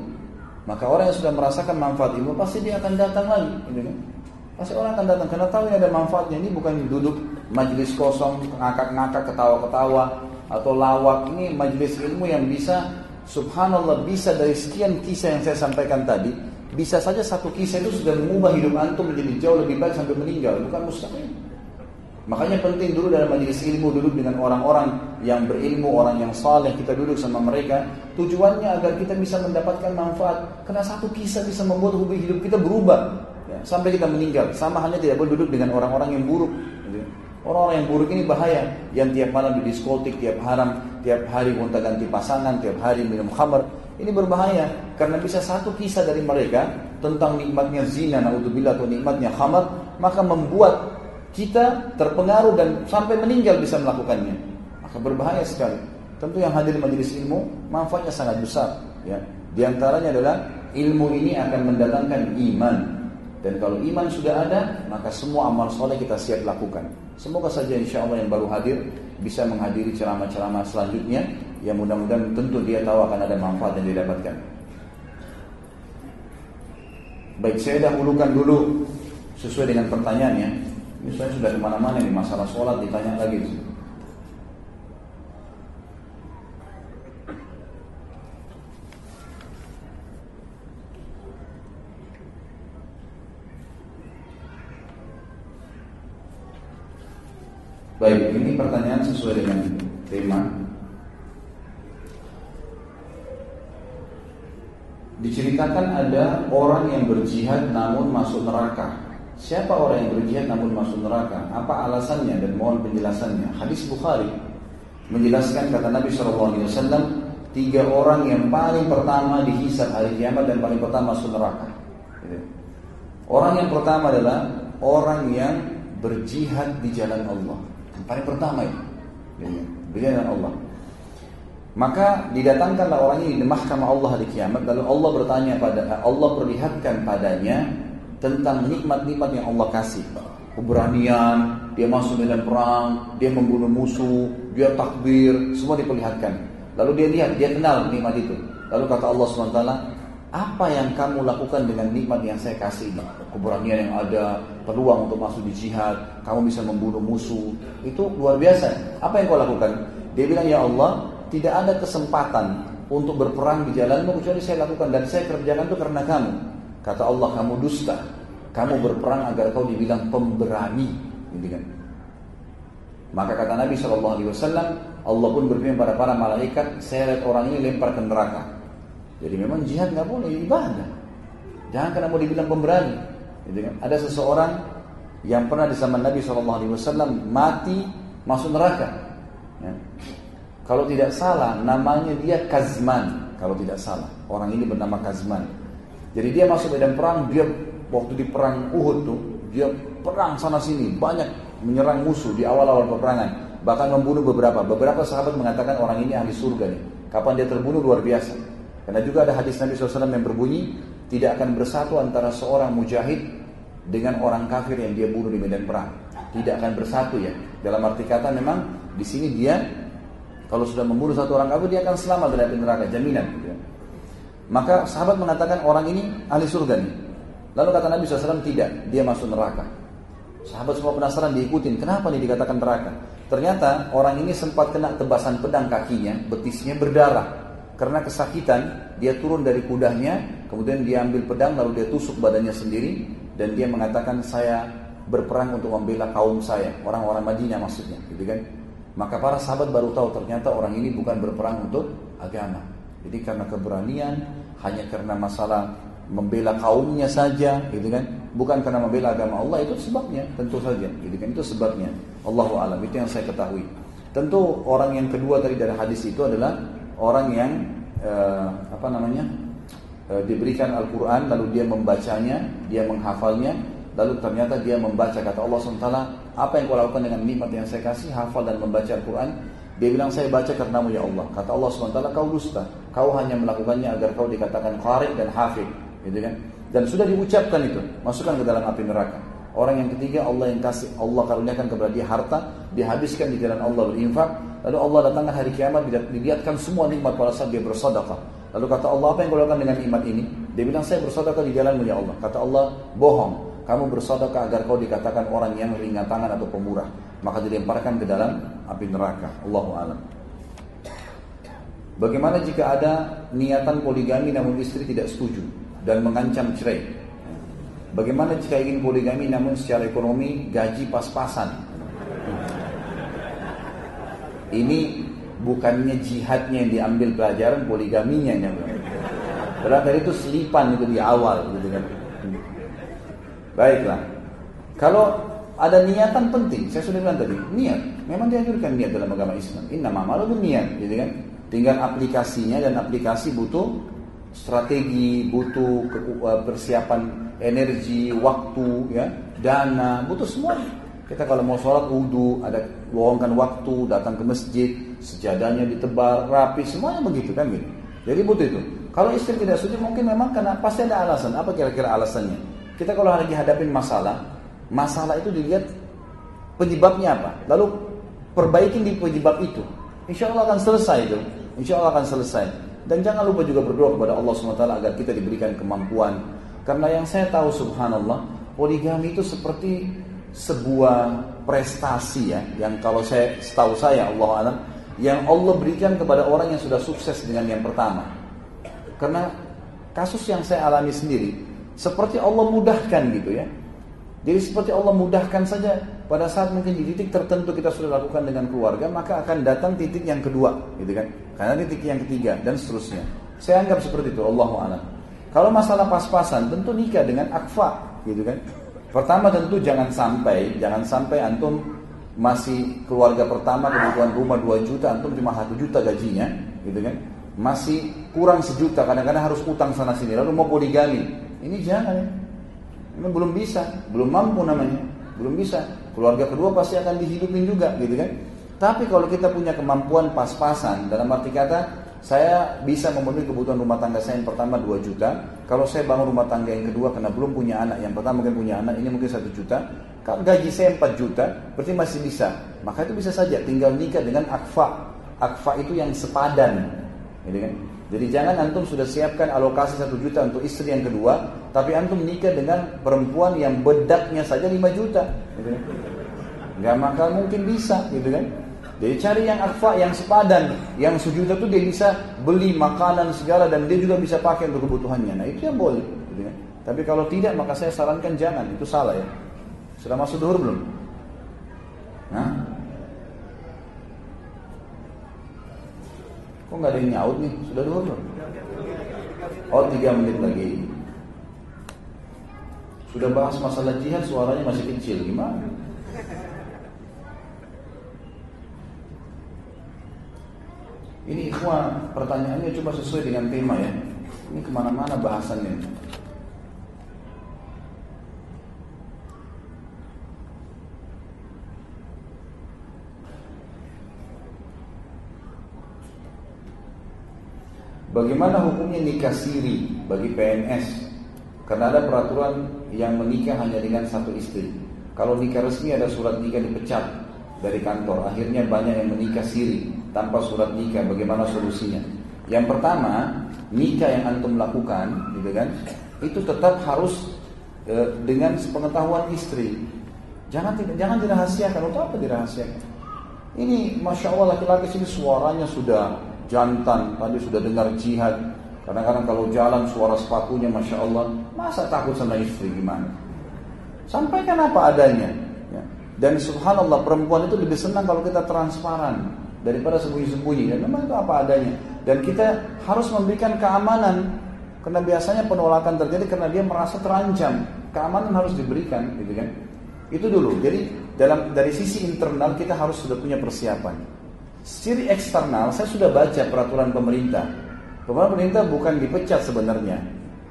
Maka orang yang sudah merasakan manfaat ilmu pasti dia akan datang lagi, gitu kan? Pasti orang akan datang karena tahu ini ada manfaatnya. Ini bukan duduk majelis kosong, ngakak-ngakak, ketawa-ketawa, atau lawak ini majelis ilmu yang bisa subhanallah bisa dari sekian kisah yang saya sampaikan tadi bisa saja satu kisah itu sudah mengubah hidup antum menjadi jauh lebih baik sampai meninggal. Bukan mustahil. Makanya penting dulu dalam majelis ilmu duduk dengan orang-orang yang berilmu orang yang saleh kita duduk sama mereka. Tujuannya agar kita bisa mendapatkan manfaat. Karena satu kisah bisa membuat hidup kita berubah. Ya, sampai kita meninggal. Sama halnya tidak boleh duduk dengan orang-orang yang buruk Orang-orang yang buruk ini bahaya, yang tiap malam di diskotik, tiap haram, tiap hari gonta-ganti pasangan, tiap hari minum khamar. Ini berbahaya karena bisa satu kisah dari mereka tentang nikmatnya zina, naudzubillah atau nikmatnya khamar, maka membuat kita terpengaruh dan sampai meninggal bisa melakukannya. Maka berbahaya sekali. Tentu yang hadir di majelis ilmu manfaatnya sangat besar. Ya. Di antaranya adalah ilmu ini akan mendatangkan iman, dan kalau iman sudah ada, maka semua amal soleh kita siap lakukan. Semoga saja insya Allah yang baru hadir bisa menghadiri ceramah-ceramah selanjutnya. Yang mudah-mudahan tentu dia tahu akan ada manfaat yang didapatkan. Baik, saya dahulukan dulu sesuai dengan pertanyaannya. Ini saya sudah ke mana-mana nih masalah sholat ditanya lagi. Baik, ini pertanyaan sesuai dengan tema. Diceritakan ada orang yang berjihad namun masuk neraka. Siapa orang yang berjihad namun masuk neraka? Apa alasannya dan mohon penjelasannya? Hadis Bukhari menjelaskan kata Nabi SAW tiga orang yang paling pertama dihisab hari kiamat dan paling pertama masuk neraka. Orang yang pertama adalah orang yang berjihad di jalan Allah. Yang paling pertama itu. Dengan Allah. Maka didatangkanlah orang ini di mahkamah Allah di kiamat lalu Allah bertanya pada Allah perlihatkan padanya tentang nikmat-nikmat yang Allah kasih. Keberanian, dia masuk medan perang, dia membunuh musuh, dia takbir, semua diperlihatkan. Lalu dia lihat, dia kenal nikmat itu. Lalu kata Allah SWT, apa yang kamu lakukan dengan nikmat yang saya kasih ini? Keberanian yang ada, peluang untuk masuk di jihad, kamu bisa membunuh musuh, itu luar biasa. Apa yang kau lakukan? Dia bilang, ya Allah, tidak ada kesempatan untuk berperang di jalanmu kecuali saya lakukan dan saya kerjakan itu karena kamu. Kata Allah, kamu dusta. Kamu berperang agar kau dibilang pemberani. Gitu kan? Maka kata Nabi SAW, Allah pun berfirman pada para malaikat, saya lihat orang ini lempar ke neraka. Jadi memang jihad nggak boleh ibadah. Jangan karena mau dibilang pemberani. Gitu kan? Ada seseorang yang pernah di zaman Nabi SAW mati masuk neraka. Ya. Kalau tidak salah, namanya dia Kazman. Kalau tidak salah, orang ini bernama Kazman. Jadi dia masuk medan perang, dia waktu di perang Uhud tuh, dia perang sana sini, banyak menyerang musuh di awal-awal peperangan. Bahkan membunuh beberapa. Beberapa sahabat mengatakan orang ini ahli surga nih. Kapan dia terbunuh luar biasa. Karena juga ada hadis Nabi SAW yang berbunyi, tidak akan bersatu antara seorang mujahid dengan orang kafir yang dia bunuh di medan perang. Tidak akan bersatu ya. Dalam arti kata memang di sini dia kalau sudah membunuh satu orang kafir dia akan selamat dari neraka, jaminan. Gitu ya. Maka sahabat mengatakan orang ini ahli surga nih. Lalu kata Nabi SAW tidak, dia masuk neraka. Sahabat semua penasaran diikutin, kenapa nih dikatakan neraka? Ternyata orang ini sempat kena tebasan pedang kakinya, betisnya berdarah. Karena kesakitan, dia turun dari kudanya, kemudian dia ambil pedang lalu dia tusuk badannya sendiri dan dia mengatakan saya berperang untuk membela kaum saya, orang-orang Madinah maksudnya, gitu kan? Maka para sahabat baru tahu ternyata orang ini bukan berperang untuk agama. Jadi karena keberanian, hanya karena masalah membela kaumnya saja, gitu kan? Bukan karena membela agama Allah itu sebabnya, tentu saja, gitu kan? Itu sebabnya. Allahu alam itu yang saya ketahui. Tentu orang yang kedua tadi dari hadis itu adalah orang yang eh, apa namanya eh, diberikan Al-Quran lalu dia membacanya, dia menghafalnya, lalu ternyata dia membaca kata Allah SWT apa yang kau lakukan dengan nikmat yang saya kasih hafal dan membaca Al-Quran? Dia bilang saya baca karenamu ya Allah. Kata Allah SWT kau dusta. Kau hanya melakukannya agar kau dikatakan qari dan hafid. Gitu kan? Dan sudah diucapkan itu masukkan ke dalam api neraka orang yang ketiga Allah yang kasih Allah karuniakan kepada dia harta dihabiskan di jalan Allah berinfak. Lalu Allah datangkan hari kiamat dilihatkan semua nikmat pada saat dia bersedekah. Lalu kata Allah apa yang kau lakukan dengan nikmat ini? Dia bilang saya bersedekah di jalanmu ya Allah. Kata Allah bohong. Kamu bersedekah agar kau dikatakan orang yang ringan tangan atau pemurah. Maka dilemparkan ke dalam api neraka. Allahu alam. Bagaimana jika ada niatan poligami namun istri tidak setuju dan mengancam cerai? Bagaimana jika ingin poligami namun secara ekonomi gaji pas-pasan? Ini bukannya jihadnya yang diambil pelajaran poligaminya yang Padahal itu selipan itu di awal gitu kan. Baiklah. Kalau ada niatan penting, saya sudah bilang tadi, niat. Memang dianjurkan niat dalam agama Islam. Inna ma'amalu niat, gitu kan? Tinggal aplikasinya dan aplikasi butuh strategi, butuh eh, persiapan energi, waktu, ya, dana, butuh semua. Kita kalau mau sholat wudhu, ada luangkan waktu, datang ke masjid, sejadahnya ditebar, rapi, semuanya begitu kan gitu. Jadi butuh itu. Kalau istri tidak setuju mungkin memang karena pasti ada alasan. Apa kira-kira alasannya? Kita kalau lagi hadapin masalah, masalah itu dilihat penyebabnya apa. Lalu perbaikin di penyebab itu. Insya Allah akan selesai itu. Insya Allah akan selesai. Dan jangan lupa juga berdoa kepada Allah SWT agar kita diberikan kemampuan. Karena yang saya tahu subhanallah, poligami itu seperti sebuah prestasi ya. Yang kalau saya setahu saya Allah alam, yang Allah berikan kepada orang yang sudah sukses dengan yang pertama. Karena kasus yang saya alami sendiri, seperti Allah mudahkan gitu ya. Jadi seperti Allah mudahkan saja pada saat mungkin di titik tertentu kita sudah lakukan dengan keluarga, maka akan datang titik yang kedua, gitu kan? Karena titik yang ketiga dan seterusnya. Saya anggap seperti itu, Allahu a'lam. Kalau masalah pas-pasan, tentu nikah dengan akfa, gitu kan? Pertama tentu jangan sampai, jangan sampai antum masih keluarga pertama kebutuhan rumah 2 juta, antum cuma 1 juta gajinya, gitu kan? Masih kurang sejuta, kadang-kadang harus utang sana sini, lalu mau poligami, ini jangan ya. Ini belum bisa, belum mampu namanya, belum bisa. Keluarga kedua pasti akan dihidupin juga, gitu kan? Tapi kalau kita punya kemampuan pas-pasan, dalam arti kata, saya bisa memenuhi kebutuhan rumah tangga saya yang pertama 2 juta. Kalau saya bangun rumah tangga yang kedua karena belum punya anak, yang pertama mungkin punya anak, ini mungkin 1 juta. Kalau gaji saya 4 juta, berarti masih bisa. Maka itu bisa saja, tinggal nikah dengan akfa. Akfa itu yang sepadan, gitu kan? Jadi jangan antum sudah siapkan alokasi satu juta untuk istri yang kedua, tapi antum nikah dengan perempuan yang bedaknya saja 5 juta. Gitu kan? Gak maka mungkin bisa, gitu kan? Jadi cari yang akfa, yang sepadan, yang sejuta itu dia bisa beli makanan segala dan dia juga bisa pakai untuk kebutuhannya. Nah itu yang boleh. Gitu kan? Tapi kalau tidak maka saya sarankan jangan, itu salah ya. Sudah masuk duhur belum? Nah, Kok nggak ada yang nyaut nih? Sudah dua belum? Oh tiga menit lagi. Sudah bahas masalah jihad suaranya masih kecil gimana? Ini ikhwan pertanyaannya coba sesuai dengan tema ya. Ini ke mana-mana bahasannya. Bagaimana hukumnya nikah siri bagi PNS? Karena ada peraturan yang menikah hanya dengan satu istri. Kalau nikah resmi ada surat nikah dipecat dari kantor. Akhirnya banyak yang menikah siri tanpa surat nikah. Bagaimana solusinya? Yang pertama, nikah yang antum lakukan, gitu kan? Itu tetap harus e, dengan sepengetahuan istri. Jangan jangan dirahasiakan. Untuk apa dirahasiakan? Ini masya Allah laki-laki sini suaranya sudah jantan, tadi sudah dengar jihad. Kadang-kadang kalau jalan suara sepatunya Masya Allah, masa takut sama istri gimana? Sampaikan apa adanya. Ya. Dan subhanallah perempuan itu lebih senang kalau kita transparan daripada sembunyi-sembunyi. Dan memang itu apa adanya. Dan kita harus memberikan keamanan. Karena biasanya penolakan terjadi karena dia merasa terancam. Keamanan harus diberikan, gitu kan? Itu dulu. Jadi dalam dari sisi internal kita harus sudah punya persiapan. Ciri eksternal, saya sudah baca peraturan pemerintah. Peraturan pemerintah bukan dipecat sebenarnya.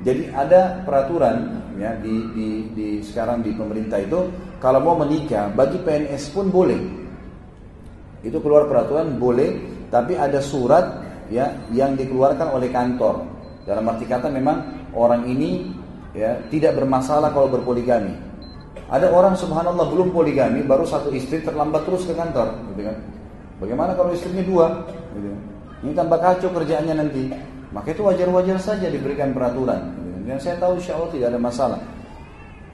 Jadi ada peraturan ya di, di, di sekarang di pemerintah itu kalau mau menikah bagi PNS pun boleh. Itu keluar peraturan boleh, tapi ada surat ya yang dikeluarkan oleh kantor. Dalam arti kata memang orang ini ya tidak bermasalah kalau berpoligami. Ada orang subhanallah belum poligami, baru satu istri terlambat terus ke kantor, gitu kan? Bagaimana kalau istrinya dua? Gitu. Ini tambah kacau kerjaannya nanti. Maka itu wajar-wajar saja diberikan peraturan. Gitu. Dan saya tahu insya Allah tidak ada masalah.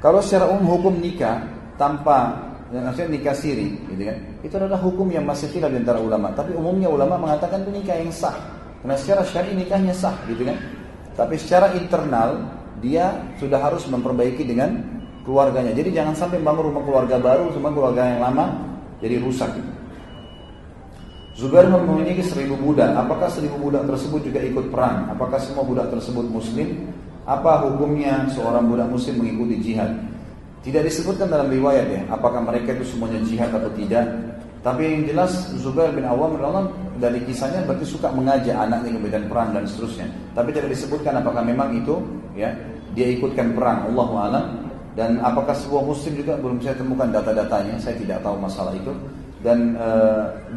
Kalau secara umum hukum nikah tanpa maksudnya nikah siri, gitu kan? Itu adalah hukum yang masih khilaf di antara ulama. Tapi umumnya ulama mengatakan itu nikah yang sah. Karena secara syar'i nikahnya sah, gitu kan? Tapi secara internal dia sudah harus memperbaiki dengan keluarganya. Jadi jangan sampai bangun rumah keluarga baru, cuma keluarga yang lama jadi rusak. Gitu. Zubair memiliki seribu budak. Apakah seribu budak tersebut juga ikut perang? Apakah semua budak tersebut muslim? Apa hukumnya seorang budak muslim mengikuti jihad? Tidak disebutkan dalam riwayat ya, apakah mereka itu semuanya jihad atau tidak. Tapi yang jelas Zubair bin Awam dari kisahnya berarti suka mengajak anaknya kemudian perang dan seterusnya. Tapi tidak disebutkan apakah memang itu ya dia ikutkan perang. Allah alam. Dan apakah sebuah muslim juga belum saya temukan data-datanya. Saya tidak tahu masalah itu. Dan e,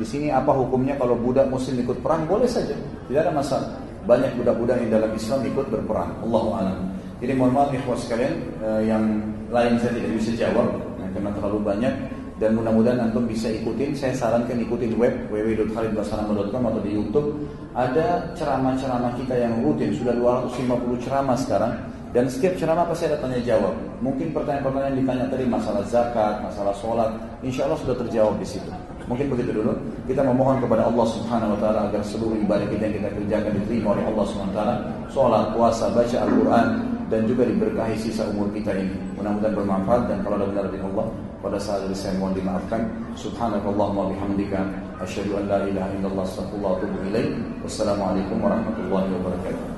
di sini apa hukumnya kalau budak muslim ikut perang? Boleh saja, tidak ada masalah. Banyak budak-budak yang dalam Islam ikut berperang. Allah a'lam. Jadi mohon maaf ikhwah sekalian e, yang lain saya tidak bisa jawab ya, karena terlalu banyak dan mudah-mudahan antum bisa ikutin. Saya sarankan ikutin web www.khalidbasalam.com atau di YouTube. Ada ceramah-ceramah kita yang rutin, sudah 250 ceramah sekarang dan setiap ceramah pasti ada tanya jawab. Mungkin pertanyaan-pertanyaan ditanya tadi masalah zakat, masalah sholat, insya Allah sudah terjawab di situ. Mungkin begitu dulu. Kita memohon kepada Allah Subhanahu Wa Taala agar seluruh ibadah kita yang kita kerjakan diterima oleh Allah Subhanahu Wa Taala. Sholat, puasa, baca Al-Quran dan juga diberkahi sisa umur kita ini. Mudah-mudahan bermanfaat dan kalau ada benar dari Allah pada saat ini saya mohon dimaafkan. Subhanakallahumma bihamdika asyhadu an la ilaha illallah astaghfirullah wa atubu ilaik. Wassalamualaikum warahmatullahi wabarakatuh.